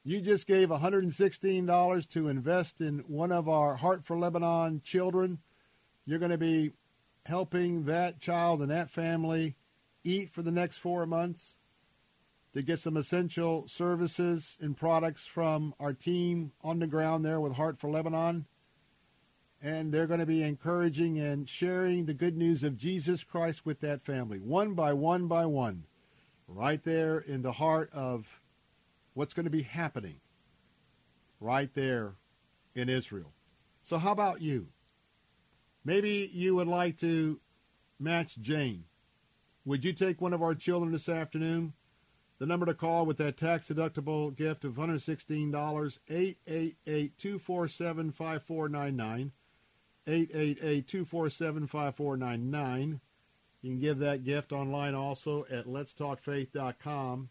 You just gave $116 to invest in one of our Heart for Lebanon children. You're going to be helping that child and that family eat for the next four months to get some essential services and products from our team on the ground there with Heart for Lebanon and they're going to be encouraging and sharing the good news of Jesus Christ with that family, one by one by one, right there in the heart of what's going to be happening right there in Israel. So, how about you? Maybe you would like to match Jane. Would you take one of our children this afternoon? The number to call with that tax deductible gift of $116, 888 247 5499. 888-247-5499. You can give that gift online also at letstalkfaith.com.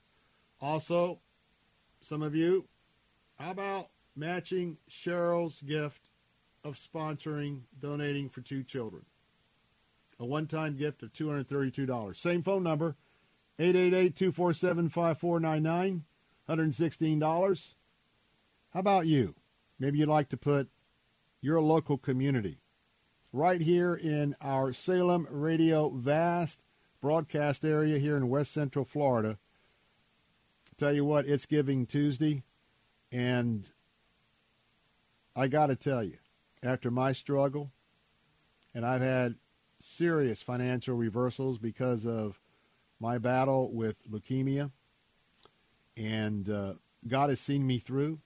Also, some of you, how about matching Cheryl's gift of sponsoring, donating for two children? A one-time gift of $232. Same phone number, 888-247-5499, $116. How about you? Maybe you'd like to put your local community right here in our Salem Radio vast broadcast area here in West Central Florida. Tell you what, it's Giving Tuesday, and I got to tell you, after my struggle, and I've had serious financial reversals because of my battle with leukemia, and uh, God has seen me through.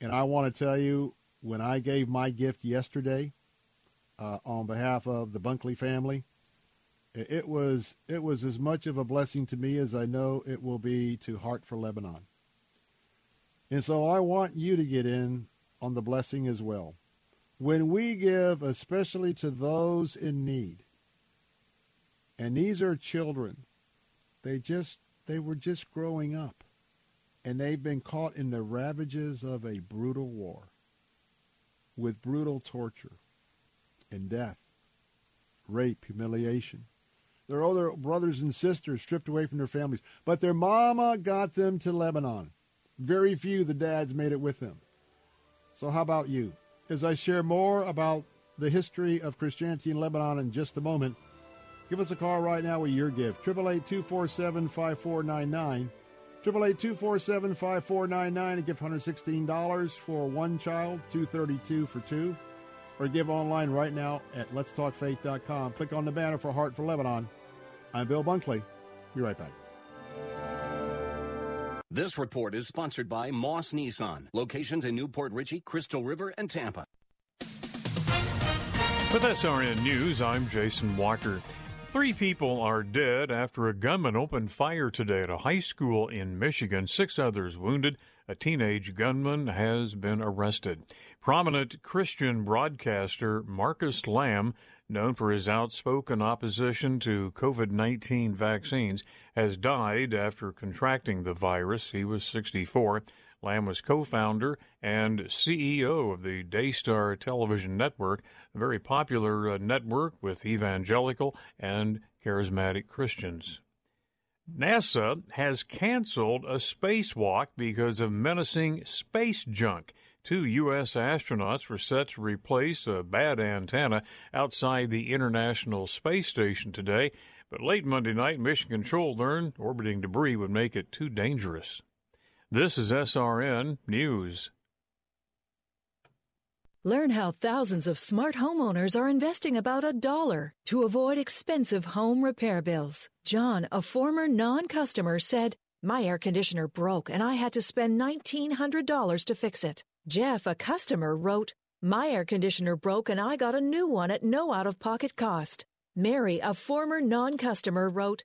And I want to tell you, when I gave my gift yesterday uh, on behalf of the Bunkley family, it was it was as much of a blessing to me as I know it will be to Heart for Lebanon. And so I want you to get in on the blessing as well. When we give, especially to those in need, and these are children, they just they were just growing up, and they've been caught in the ravages of a brutal war, with brutal torture, and death, rape, humiliation their older brothers and sisters stripped away from their families. But their mama got them to Lebanon. Very few the dads made it with them. So how about you? As I share more about the history of Christianity in Lebanon in just a moment, give us a call right now with your gift. 888-247-5499. 888-247-5499 and give $116 for one child, 232 for two or give online right now at letstalkfaith.com. Click on the banner for Heart for Lebanon. I'm Bill Bunkley. Be right back. This report is sponsored by Moss Nissan. Locations in New Port Richey, Crystal River, and Tampa. With SRN News, I'm Jason Walker. Three people are dead after a gunman opened fire today at a high school in Michigan. Six others wounded. A teenage gunman has been arrested. Prominent Christian broadcaster Marcus Lamb, known for his outspoken opposition to COVID 19 vaccines, has died after contracting the virus. He was 64. Lamb was co founder and CEO of the Daystar Television Network, a very popular uh, network with evangelical and charismatic Christians. NASA has canceled a spacewalk because of menacing space junk. Two U.S. astronauts were set to replace a bad antenna outside the International Space Station today, but late Monday night, Mission Control learned orbiting debris would make it too dangerous. This is SRN News. Learn how thousands of smart homeowners are investing about a dollar to avoid expensive home repair bills. John, a former non customer, said, My air conditioner broke and I had to spend $1,900 to fix it. Jeff, a customer, wrote, My air conditioner broke and I got a new one at no out of pocket cost. Mary, a former non customer, wrote,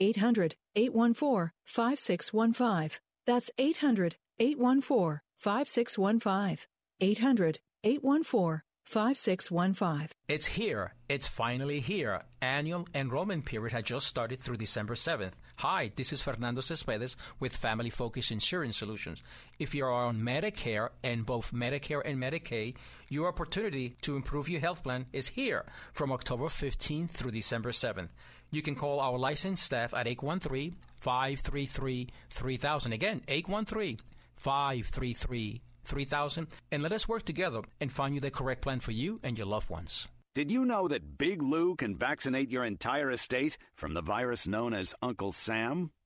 800 814 5615. That's 800 814 5615. 800 814 5615. It's here. It's finally here. Annual enrollment period has just started through December 7th. Hi, this is Fernando Cespedes with Family Focus Insurance Solutions. If you are on Medicare and both Medicare and Medicaid, your opportunity to improve your health plan is here from October 15th through December 7th. You can call our licensed staff at 813 533 3000. Again, 813 533 3000 and let us work together and find you the correct plan for you and your loved ones. Did you know that Big Lou can vaccinate your entire estate from the virus known as Uncle Sam?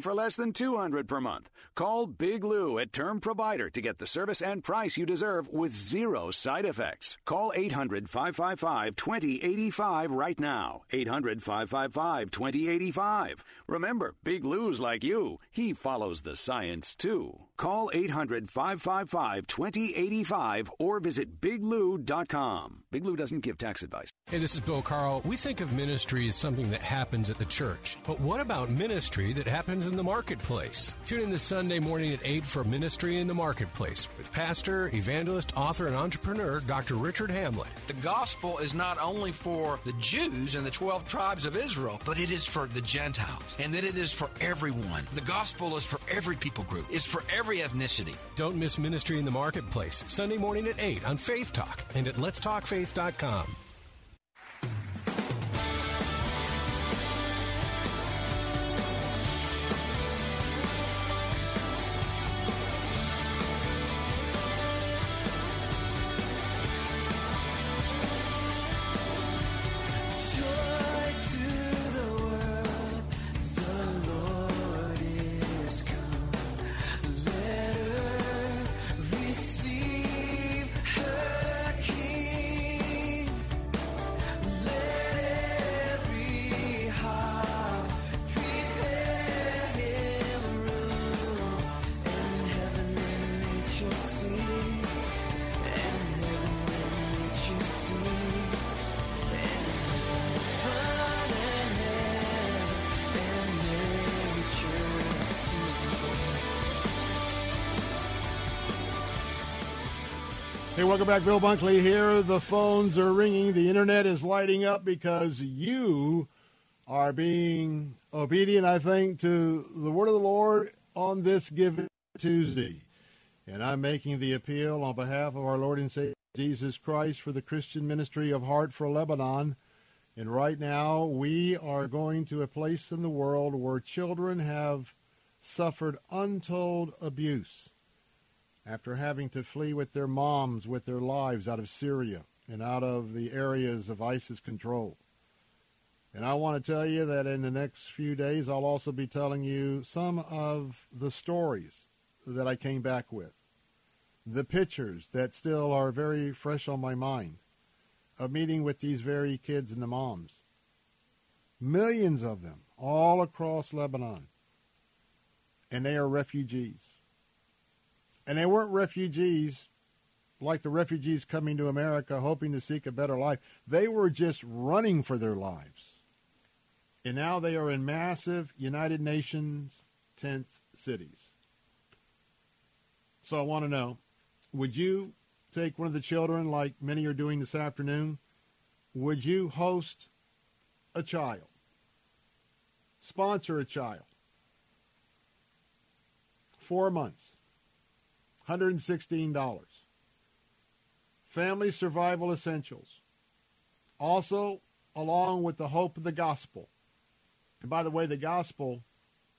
for less than 200 per month. Call Big Lou at Term Provider to get the service and price you deserve with zero side effects. Call 800-555-2085 right now. 800-555-2085. Remember, Big Lou's like you. He follows the science too. Call 800 555 2085 or visit biglou.com. Big Lou doesn't give tax advice. Hey, this is Bill Carl. We think of ministry as something that happens at the church. But what about ministry that happens in the marketplace? Tune in this Sunday morning at 8 for Ministry in the Marketplace with pastor, evangelist, author, and entrepreneur Dr. Richard Hamlet. The gospel is not only for the Jews and the 12 tribes of Israel, but it is for the Gentiles, and that it is for everyone. The gospel is for every people group, it's for every ethnicity. Don't miss Ministry in the Marketplace, Sunday morning at 8 on Faith Talk and at letstalkfaith.com. back. Bill Bunkley here. The phones are ringing. The internet is lighting up because you are being obedient, I think, to the word of the Lord on this given Tuesday. And I'm making the appeal on behalf of our Lord and Savior Jesus Christ for the Christian ministry of Heart for Lebanon. And right now, we are going to a place in the world where children have suffered untold abuse after having to flee with their moms, with their lives out of Syria and out of the areas of ISIS control. And I want to tell you that in the next few days, I'll also be telling you some of the stories that I came back with, the pictures that still are very fresh on my mind of meeting with these very kids and the moms. Millions of them all across Lebanon. And they are refugees. And they weren't refugees like the refugees coming to America hoping to seek a better life. They were just running for their lives. And now they are in massive United Nations tent cities. So I want to know would you take one of the children like many are doing this afternoon? Would you host a child? Sponsor a child? Four months. $116. Family Survival Essentials. Also, along with the hope of the gospel. And by the way, the gospel,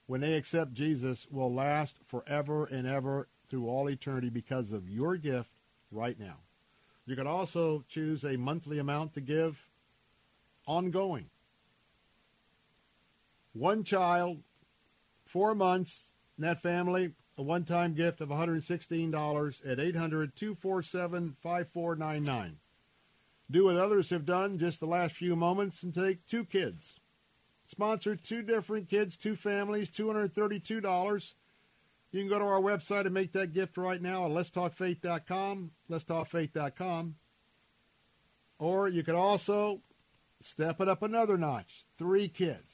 when they accept Jesus, will last forever and ever through all eternity because of your gift right now. You can also choose a monthly amount to give ongoing. One child, four months, net family, a one-time gift of $116 at 800-247-5499. Do what others have done just the last few moments and take two kids. Sponsor two different kids, two families, $232. You can go to our website and make that gift right now at letstalkfaith.com, letstalkfaith.com. Or you could also step it up another notch. Three kids.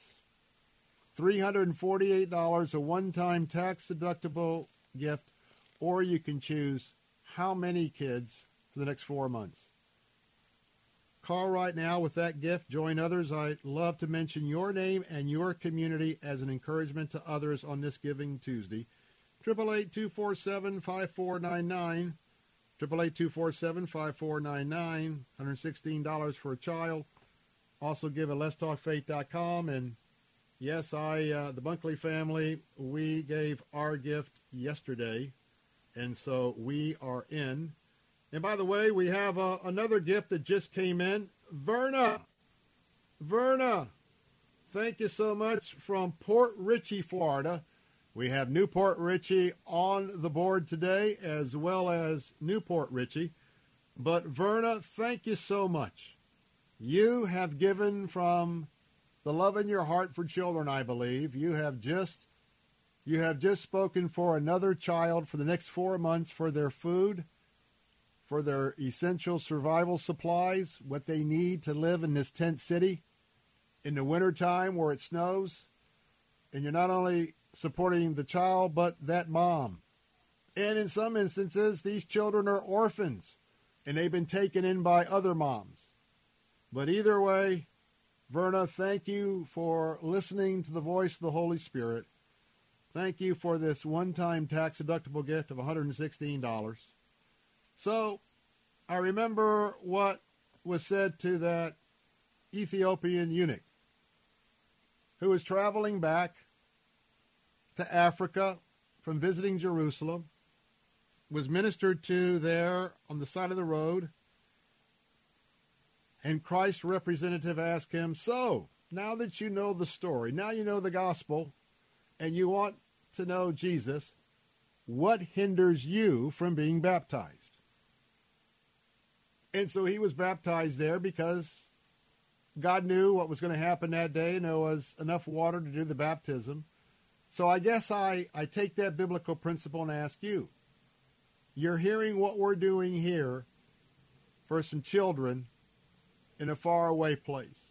$348, a one-time tax-deductible gift, or you can choose how many kids for the next four months. Call right now with that gift. Join others. I'd love to mention your name and your community as an encouragement to others on this Giving Tuesday. 888-247-5499. 888-247-5499. $116 for a child. Also give at letstalkfaith.com and Yes, I, uh, the Bunkley family, we gave our gift yesterday, and so we are in. And by the way, we have uh, another gift that just came in. Verna, Verna, thank you so much from Port Richey, Florida. We have New Port Richey on the board today, as well as New Port Richey. But Verna, thank you so much. You have given from the love in your heart for children, I believe. You have just You have just spoken for another child for the next four months for their food, for their essential survival supplies, what they need to live in this tent city in the wintertime where it snows. And you're not only supporting the child, but that mom. And in some instances, these children are orphans and they've been taken in by other moms. But either way, Verna, thank you for listening to the voice of the Holy Spirit. Thank you for this one time tax deductible gift of $116. So I remember what was said to that Ethiopian eunuch who was traveling back to Africa from visiting Jerusalem, was ministered to there on the side of the road, and Christ's representative asked him, So, now that you know the story, now you know the gospel, and you want to know Jesus, what hinders you from being baptized? And so he was baptized there because God knew what was going to happen that day, and there was enough water to do the baptism. So I guess I, I take that biblical principle and ask you. You're hearing what we're doing here for some children in a faraway place.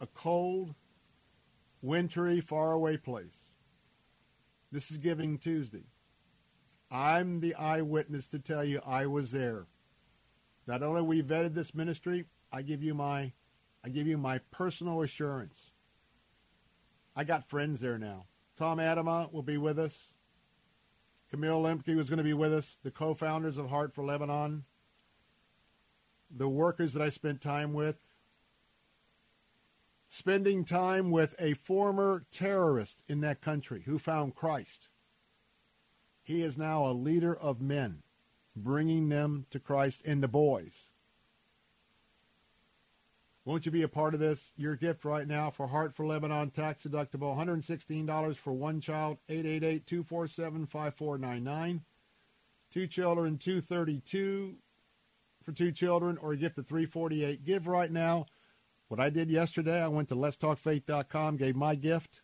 A cold, wintry, faraway place. This is Giving Tuesday. I'm the eyewitness to tell you I was there. Not only we vetted this ministry, I give you my I give you my personal assurance. I got friends there now. Tom Atema will be with us. Camille Lemke was going to be with us, the co-founders of Heart for Lebanon, the workers that I spent time with, spending time with a former terrorist in that country who found Christ. He is now a leader of men, bringing them to Christ and the boys. Won't you be a part of this? Your gift right now for Heart for Lebanon, tax deductible, $116 for one child, 888-247-5499. Two children, 232 for two children, or a gift of 348. Give right now. What I did yesterday, I went to letstalkfaith.com, gave my gift.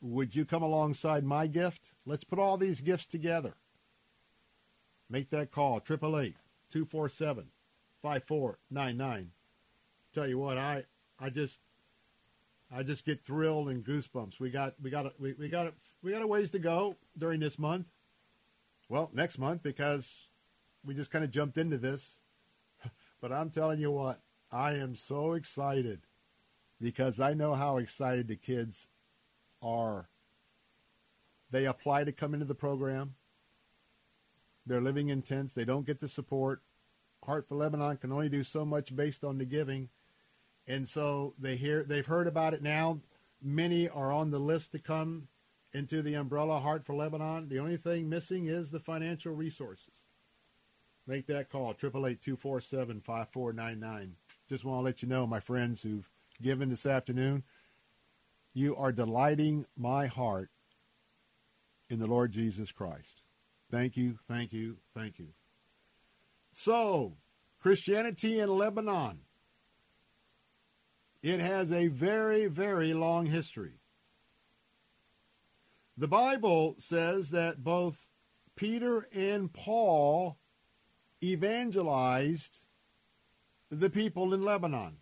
Would you come alongside my gift? Let's put all these gifts together. Make that call, 888 247 5499 tell you what, I I just I just get thrilled and goosebumps. We got we got we, we got we got a ways to go during this month. Well, next month because we just kind of jumped into this. But I'm telling you what, I am so excited because I know how excited the kids are. They apply to come into the program. They're living in tents. They don't get the support. Heart for Lebanon can only do so much based on the giving and so they hear they've heard about it now. Many are on the list to come into the umbrella Heart for Lebanon. The only thing missing is the financial resources. Make that call, 888-247-5499. Just want to let you know, my friends who've given this afternoon, you are delighting my heart in the Lord Jesus Christ. Thank you, thank you, thank you. So, Christianity in Lebanon. It has a very, very long history. The Bible says that both Peter and Paul evangelized the people in Lebanon.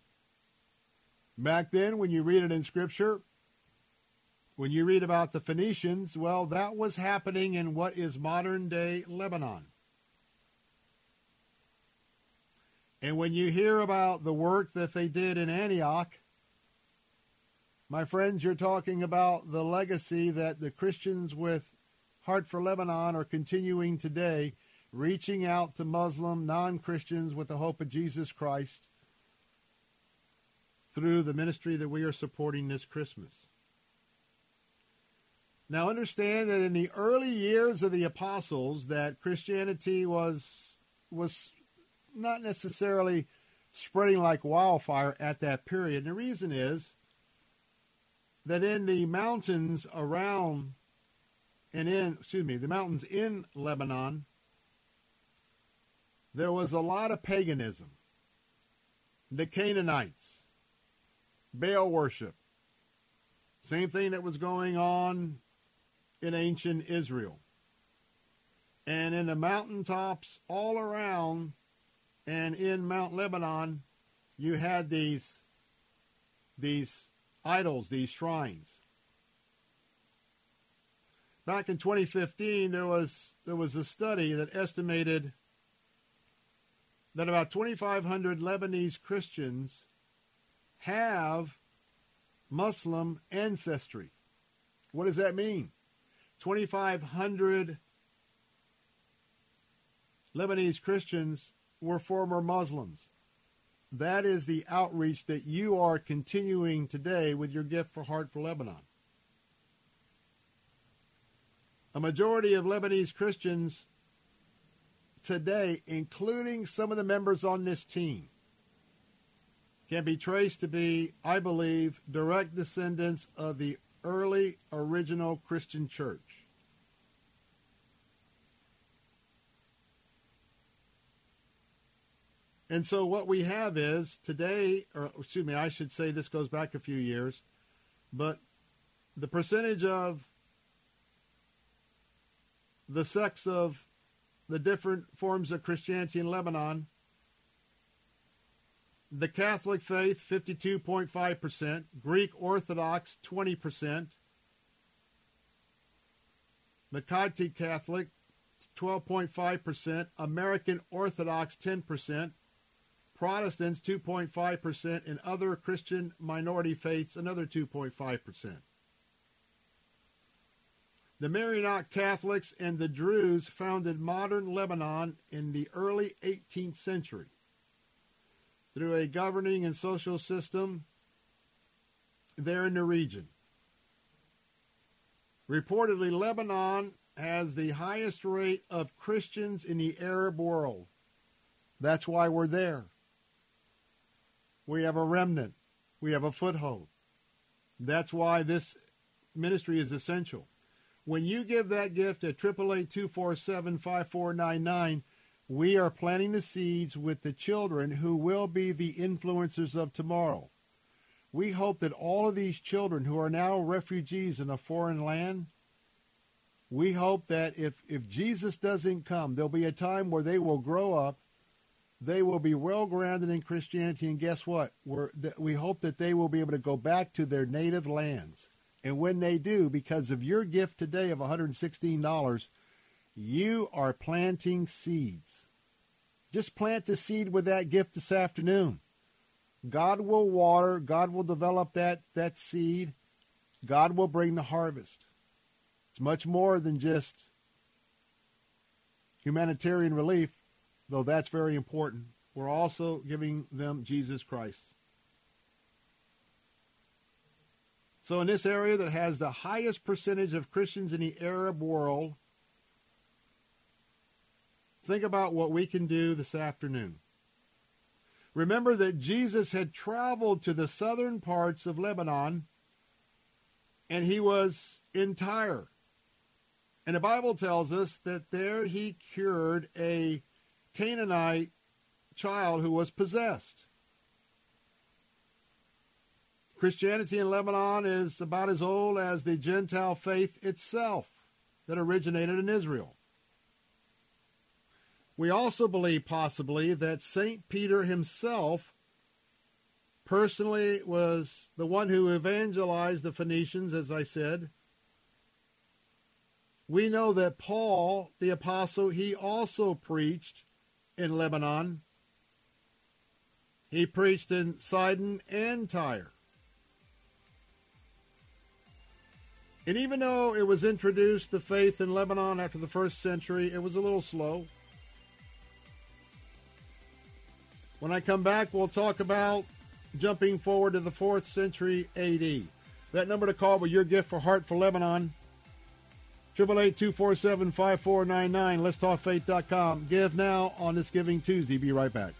Back then, when you read it in Scripture, when you read about the Phoenicians, well, that was happening in what is modern day Lebanon. And when you hear about the work that they did in Antioch, my friends, you're talking about the legacy that the Christians with Heart for Lebanon are continuing today, reaching out to Muslim non Christians with the hope of Jesus Christ through the ministry that we are supporting this Christmas. Now understand that in the early years of the apostles that Christianity was was not necessarily spreading like wildfire at that period. And the reason is that in the mountains around and in excuse me, the mountains in Lebanon, there was a lot of paganism. The Canaanites, Baal worship. Same thing that was going on in ancient Israel. And in the mountaintops all around and in Mount Lebanon, you had these, these idols, these shrines. Back in 2015, there was, there was a study that estimated that about 2,500 Lebanese Christians have Muslim ancestry. What does that mean? 2,500 Lebanese Christians were former Muslims. That is the outreach that you are continuing today with your gift for Heart for Lebanon. A majority of Lebanese Christians today, including some of the members on this team, can be traced to be, I believe, direct descendants of the early original Christian church. And so what we have is today, or excuse me, I should say this goes back a few years, but the percentage of the sects of the different forms of Christianity in Lebanon. The Catholic faith, 52.5%, Greek Orthodox, 20%, Melkite Catholic, 12.5%, Armenian Orthodox, 10%, Protestants, 2.5%, and other Christian minority faiths, another 2.5%. The Maronite Catholics and the Druze founded modern Lebanon in the early 18th century through a governing and social system there in the region. Reportedly, Lebanon has the highest rate of Christians in the Arab world. That's why we're there. We have a remnant. We have a foothold. That's why this ministry is essential. When you give that gift at 888 247 5499, we are planting the seeds with the children who will be the influencers of tomorrow. We hope that all of these children who are now refugees in a foreign land, we hope that if, if Jesus doesn't come, there'll be a time where they will grow up, they will be well grounded in Christianity, and guess what? We're, we hope that they will be able to go back to their native lands. And when they do, because of your gift today of $116, you are planting seeds. Just plant the seed with that gift this afternoon. God will water, God will develop that, that seed, God will bring the harvest. It's much more than just humanitarian relief, though that's very important. We're also giving them Jesus Christ. So, in this area that has the highest percentage of Christians in the Arab world, Think about what we can do this afternoon. Remember that Jesus had traveled to the southern parts of Lebanon and he was in Tyre. And the Bible tells us that there he cured a Canaanite child who was possessed. Christianity in Lebanon is about as old as the Gentile faith itself that originated in Israel. We also believe possibly that St. Peter himself personally was the one who evangelized the Phoenicians, as I said. We know that Paul, the apostle, he also preached in Lebanon. He preached in Sidon and Tyre. And even though it was introduced the faith in Lebanon after the first century, it was a little slow. When I come back, we'll talk about jumping forward to the 4th century AD. That number to call with your gift for Heart for Lebanon, 888-247-5499. Let's talk faith.com. Give now on this Giving Tuesday. Be right back.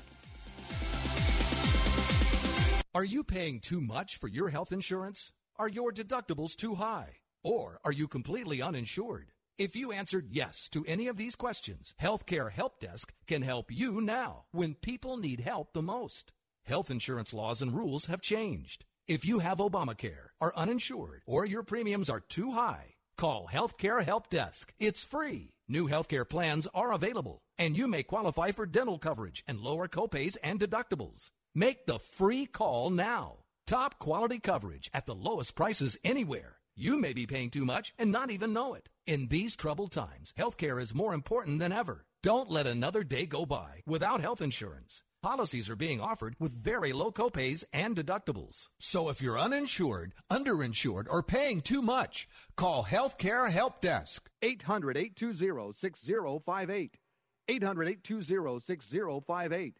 Are you paying too much for your health insurance? Are your deductibles too high? Or are you completely uninsured? If you answered yes to any of these questions, Healthcare Help Desk can help you now when people need help the most. Health insurance laws and rules have changed. If you have Obamacare, are uninsured, or your premiums are too high, Call Healthcare Help Desk. It's free. New healthcare plans are available, and you may qualify for dental coverage and lower copays and deductibles. Make the free call now. Top quality coverage at the lowest prices anywhere. You may be paying too much and not even know it. In these troubled times, healthcare is more important than ever. Don't let another day go by without health insurance. Policies are being offered with very low copays and deductibles. So if you're uninsured, underinsured, or paying too much, call Healthcare Help Desk. 800 820 6058. 800 820 6058.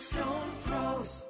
Cornerstone Pros.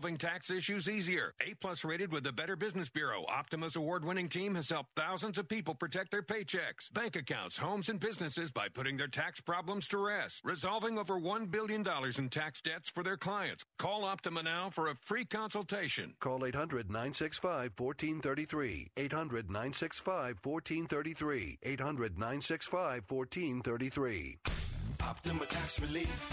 tax issues easier. A plus rated with the Better Business Bureau, Optima's award winning team has helped thousands of people protect their paychecks, bank accounts, homes, and businesses by putting their tax problems to rest, resolving over $1 billion in tax debts for their clients. Call Optima now for a free consultation. Call 800 965 1433. 800 965 1433. 800 965 1433. Optima Tax Relief.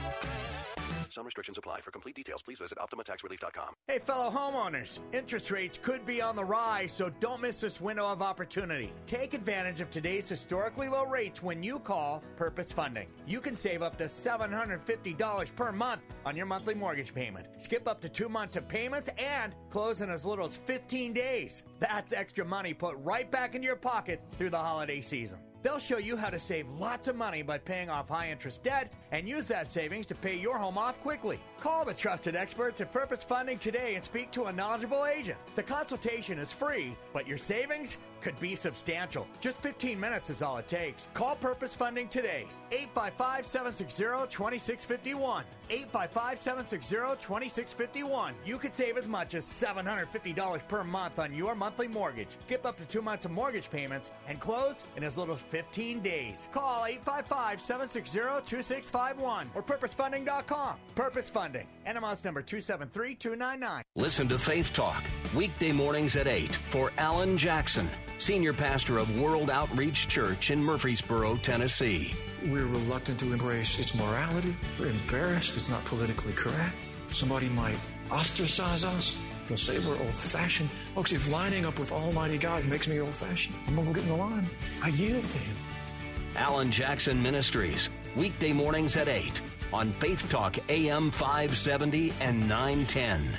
Some restrictions apply. For complete details, please visit OptimaTaxRelief.com. Hey, fellow homeowners, interest rates could be on the rise, so don't miss this window of opportunity. Take advantage of today's historically low rates when you call Purpose Funding. You can save up to $750 per month on your monthly mortgage payment. Skip up to two months of payments and close in as little as 15 days. That's extra money put right back into your pocket through the holiday season. They'll show you how to save lots of money by paying off high interest debt and use that savings to pay your home off quickly. Call the trusted experts at Purpose Funding today and speak to a knowledgeable agent. The consultation is free, but your savings could be substantial. Just 15 minutes is all it takes. Call Purpose Funding today. 855 760 2651. 855 760 2651. You could save as much as $750 per month on your monthly mortgage. Skip up to two months of mortgage payments and close in as little as 15 days. Call 855 760 2651 or purposefunding.com. Purpose Funding. NMLS number 273299. Listen to Faith Talk, weekday mornings at 8 for Alan Jackson, Senior Pastor of World Outreach Church in Murfreesboro, Tennessee. We're reluctant to embrace its morality. We're embarrassed it's not politically correct. Somebody might ostracize us. They'll say we're old fashioned. Folks, if lining up with Almighty God makes me old fashioned, I'm going to get in the line. I yield to Him. Alan Jackson Ministries, weekday mornings at 8 on Faith Talk AM 570 and 910.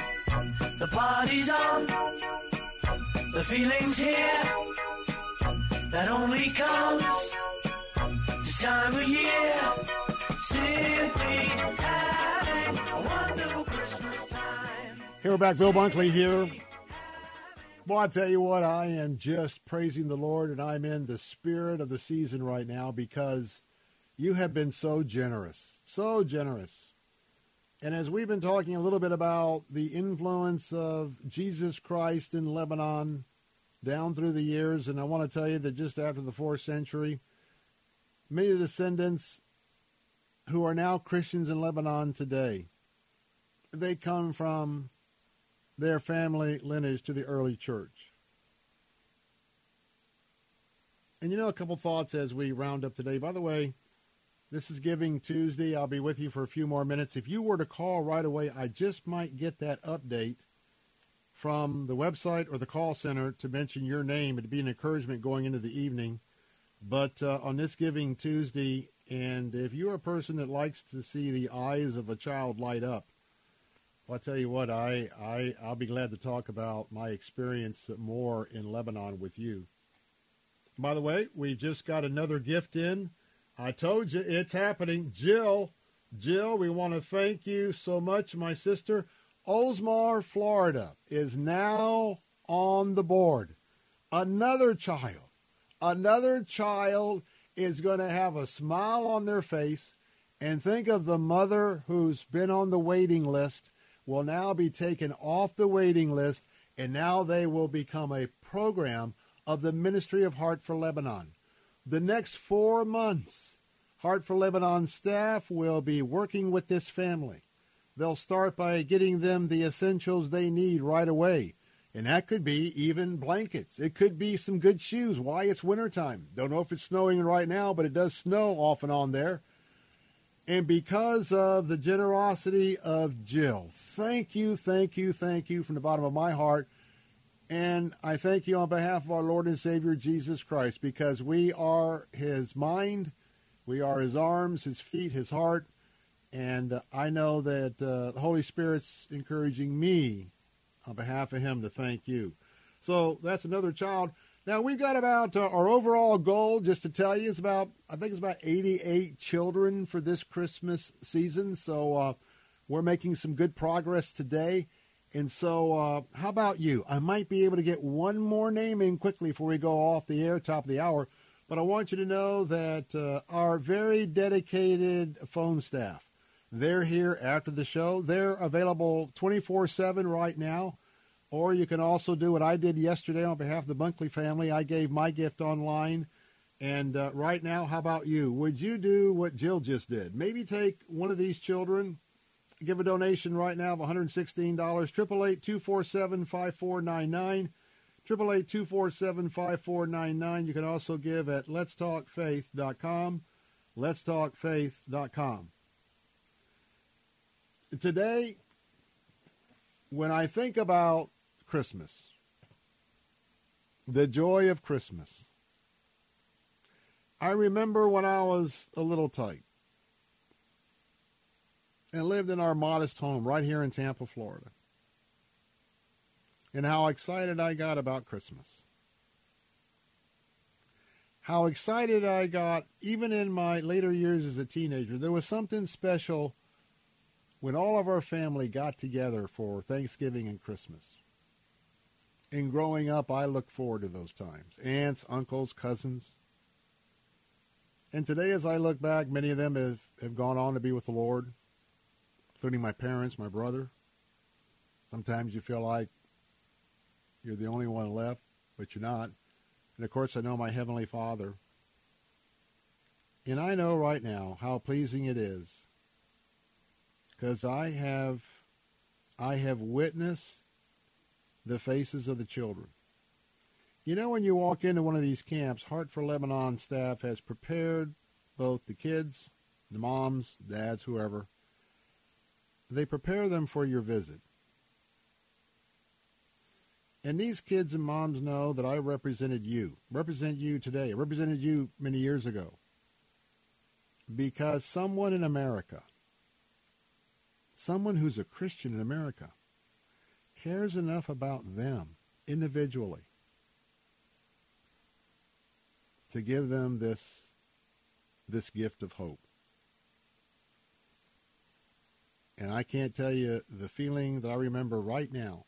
The party's on. The feeling's here. That only comes this time of year. Simply having a wonderful Christmas time. Here we're back. Bill Bunkley here. Well, I tell you what, I am just praising the Lord, and I'm in the spirit of the season right now because you have been so generous, so generous. And as we've been talking a little bit about the influence of Jesus Christ in Lebanon down through the years, and I want to tell you that just after the fourth century, many descendants who are now Christians in Lebanon today, they come from their family lineage to the early church. And you know, a couple thoughts as we round up today. By the way, this is Giving Tuesday. I'll be with you for a few more minutes. If you were to call right away, I just might get that update from the website or the call center to mention your name. It'd be an encouragement going into the evening. But uh, on this Giving Tuesday, and if you're a person that likes to see the eyes of a child light up, well, I'll tell you what, I, I, I'll be glad to talk about my experience more in Lebanon with you. By the way, we just got another gift in. I told you it's happening. Jill, Jill, we want to thank you so much, my sister. Oldsmar, Florida is now on the board. Another child, another child is going to have a smile on their face and think of the mother who's been on the waiting list will now be taken off the waiting list and now they will become a program of the Ministry of Heart for Lebanon. The next four months, Heart for Lebanon staff will be working with this family. They'll start by getting them the essentials they need right away. And that could be even blankets. It could be some good shoes. Why? It's wintertime. Don't know if it's snowing right now, but it does snow off and on there. And because of the generosity of Jill, thank you, thank you, thank you from the bottom of my heart. And I thank you on behalf of our Lord and Savior Jesus Christ because we are his mind, we are his arms, his feet, his heart. And uh, I know that uh, the Holy Spirit's encouraging me on behalf of him to thank you. So that's another child. Now we've got about uh, our overall goal, just to tell you, is about I think it's about 88 children for this Christmas season. So uh, we're making some good progress today. And so, uh, how about you? I might be able to get one more name in quickly before we go off the air, top of the hour. But I want you to know that uh, our very dedicated phone staff, they're here after the show. They're available 24 7 right now. Or you can also do what I did yesterday on behalf of the Bunkley family. I gave my gift online. And uh, right now, how about you? Would you do what Jill just did? Maybe take one of these children give a donation right now of $116. 888-247-5499. 888-247-5499. You can also give at letstalkfaith.com. Letstalkfaith.com. Today, when I think about Christmas, the joy of Christmas, I remember when I was a little tight and lived in our modest home right here in Tampa, Florida. And how excited I got about Christmas. How excited I got even in my later years as a teenager. There was something special when all of our family got together for Thanksgiving and Christmas. And growing up, I looked forward to those times. Aunts, uncles, cousins. And today, as I look back, many of them have, have gone on to be with the Lord including my parents, my brother. Sometimes you feel like you're the only one left, but you're not. And of course, I know my Heavenly Father. And I know right now how pleasing it is because I have, I have witnessed the faces of the children. You know, when you walk into one of these camps, Heart for Lebanon staff has prepared both the kids, the moms, dads, whoever, they prepare them for your visit. And these kids and moms know that I represented you, represent you today, I represented you many years ago. Because someone in America, someone who's a Christian in America, cares enough about them individually to give them this, this gift of hope. And I can't tell you the feeling that I remember right now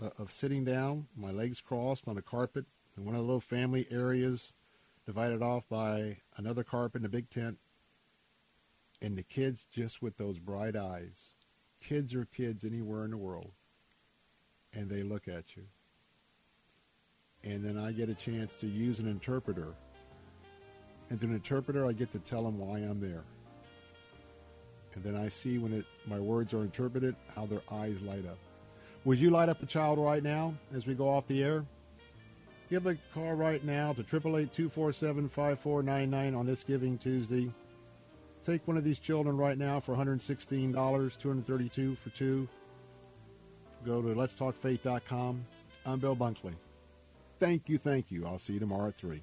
uh, of sitting down, my legs crossed on a carpet in one of the little family areas divided off by another carpet in a big tent. And the kids just with those bright eyes. Kids are kids anywhere in the world. And they look at you. And then I get a chance to use an interpreter And through an interpreter, I get to tell them why I'm there. And then I see when it, my words are interpreted how their eyes light up. Would you light up a child right now as we go off the air? Give a call right now to 888-247-5499 on this Giving Tuesday. Take one of these children right now for $116, 232 for two. Go to letstalkfaith.com. I'm Bill Bunkley. Thank you, thank you. I'll see you tomorrow at 3.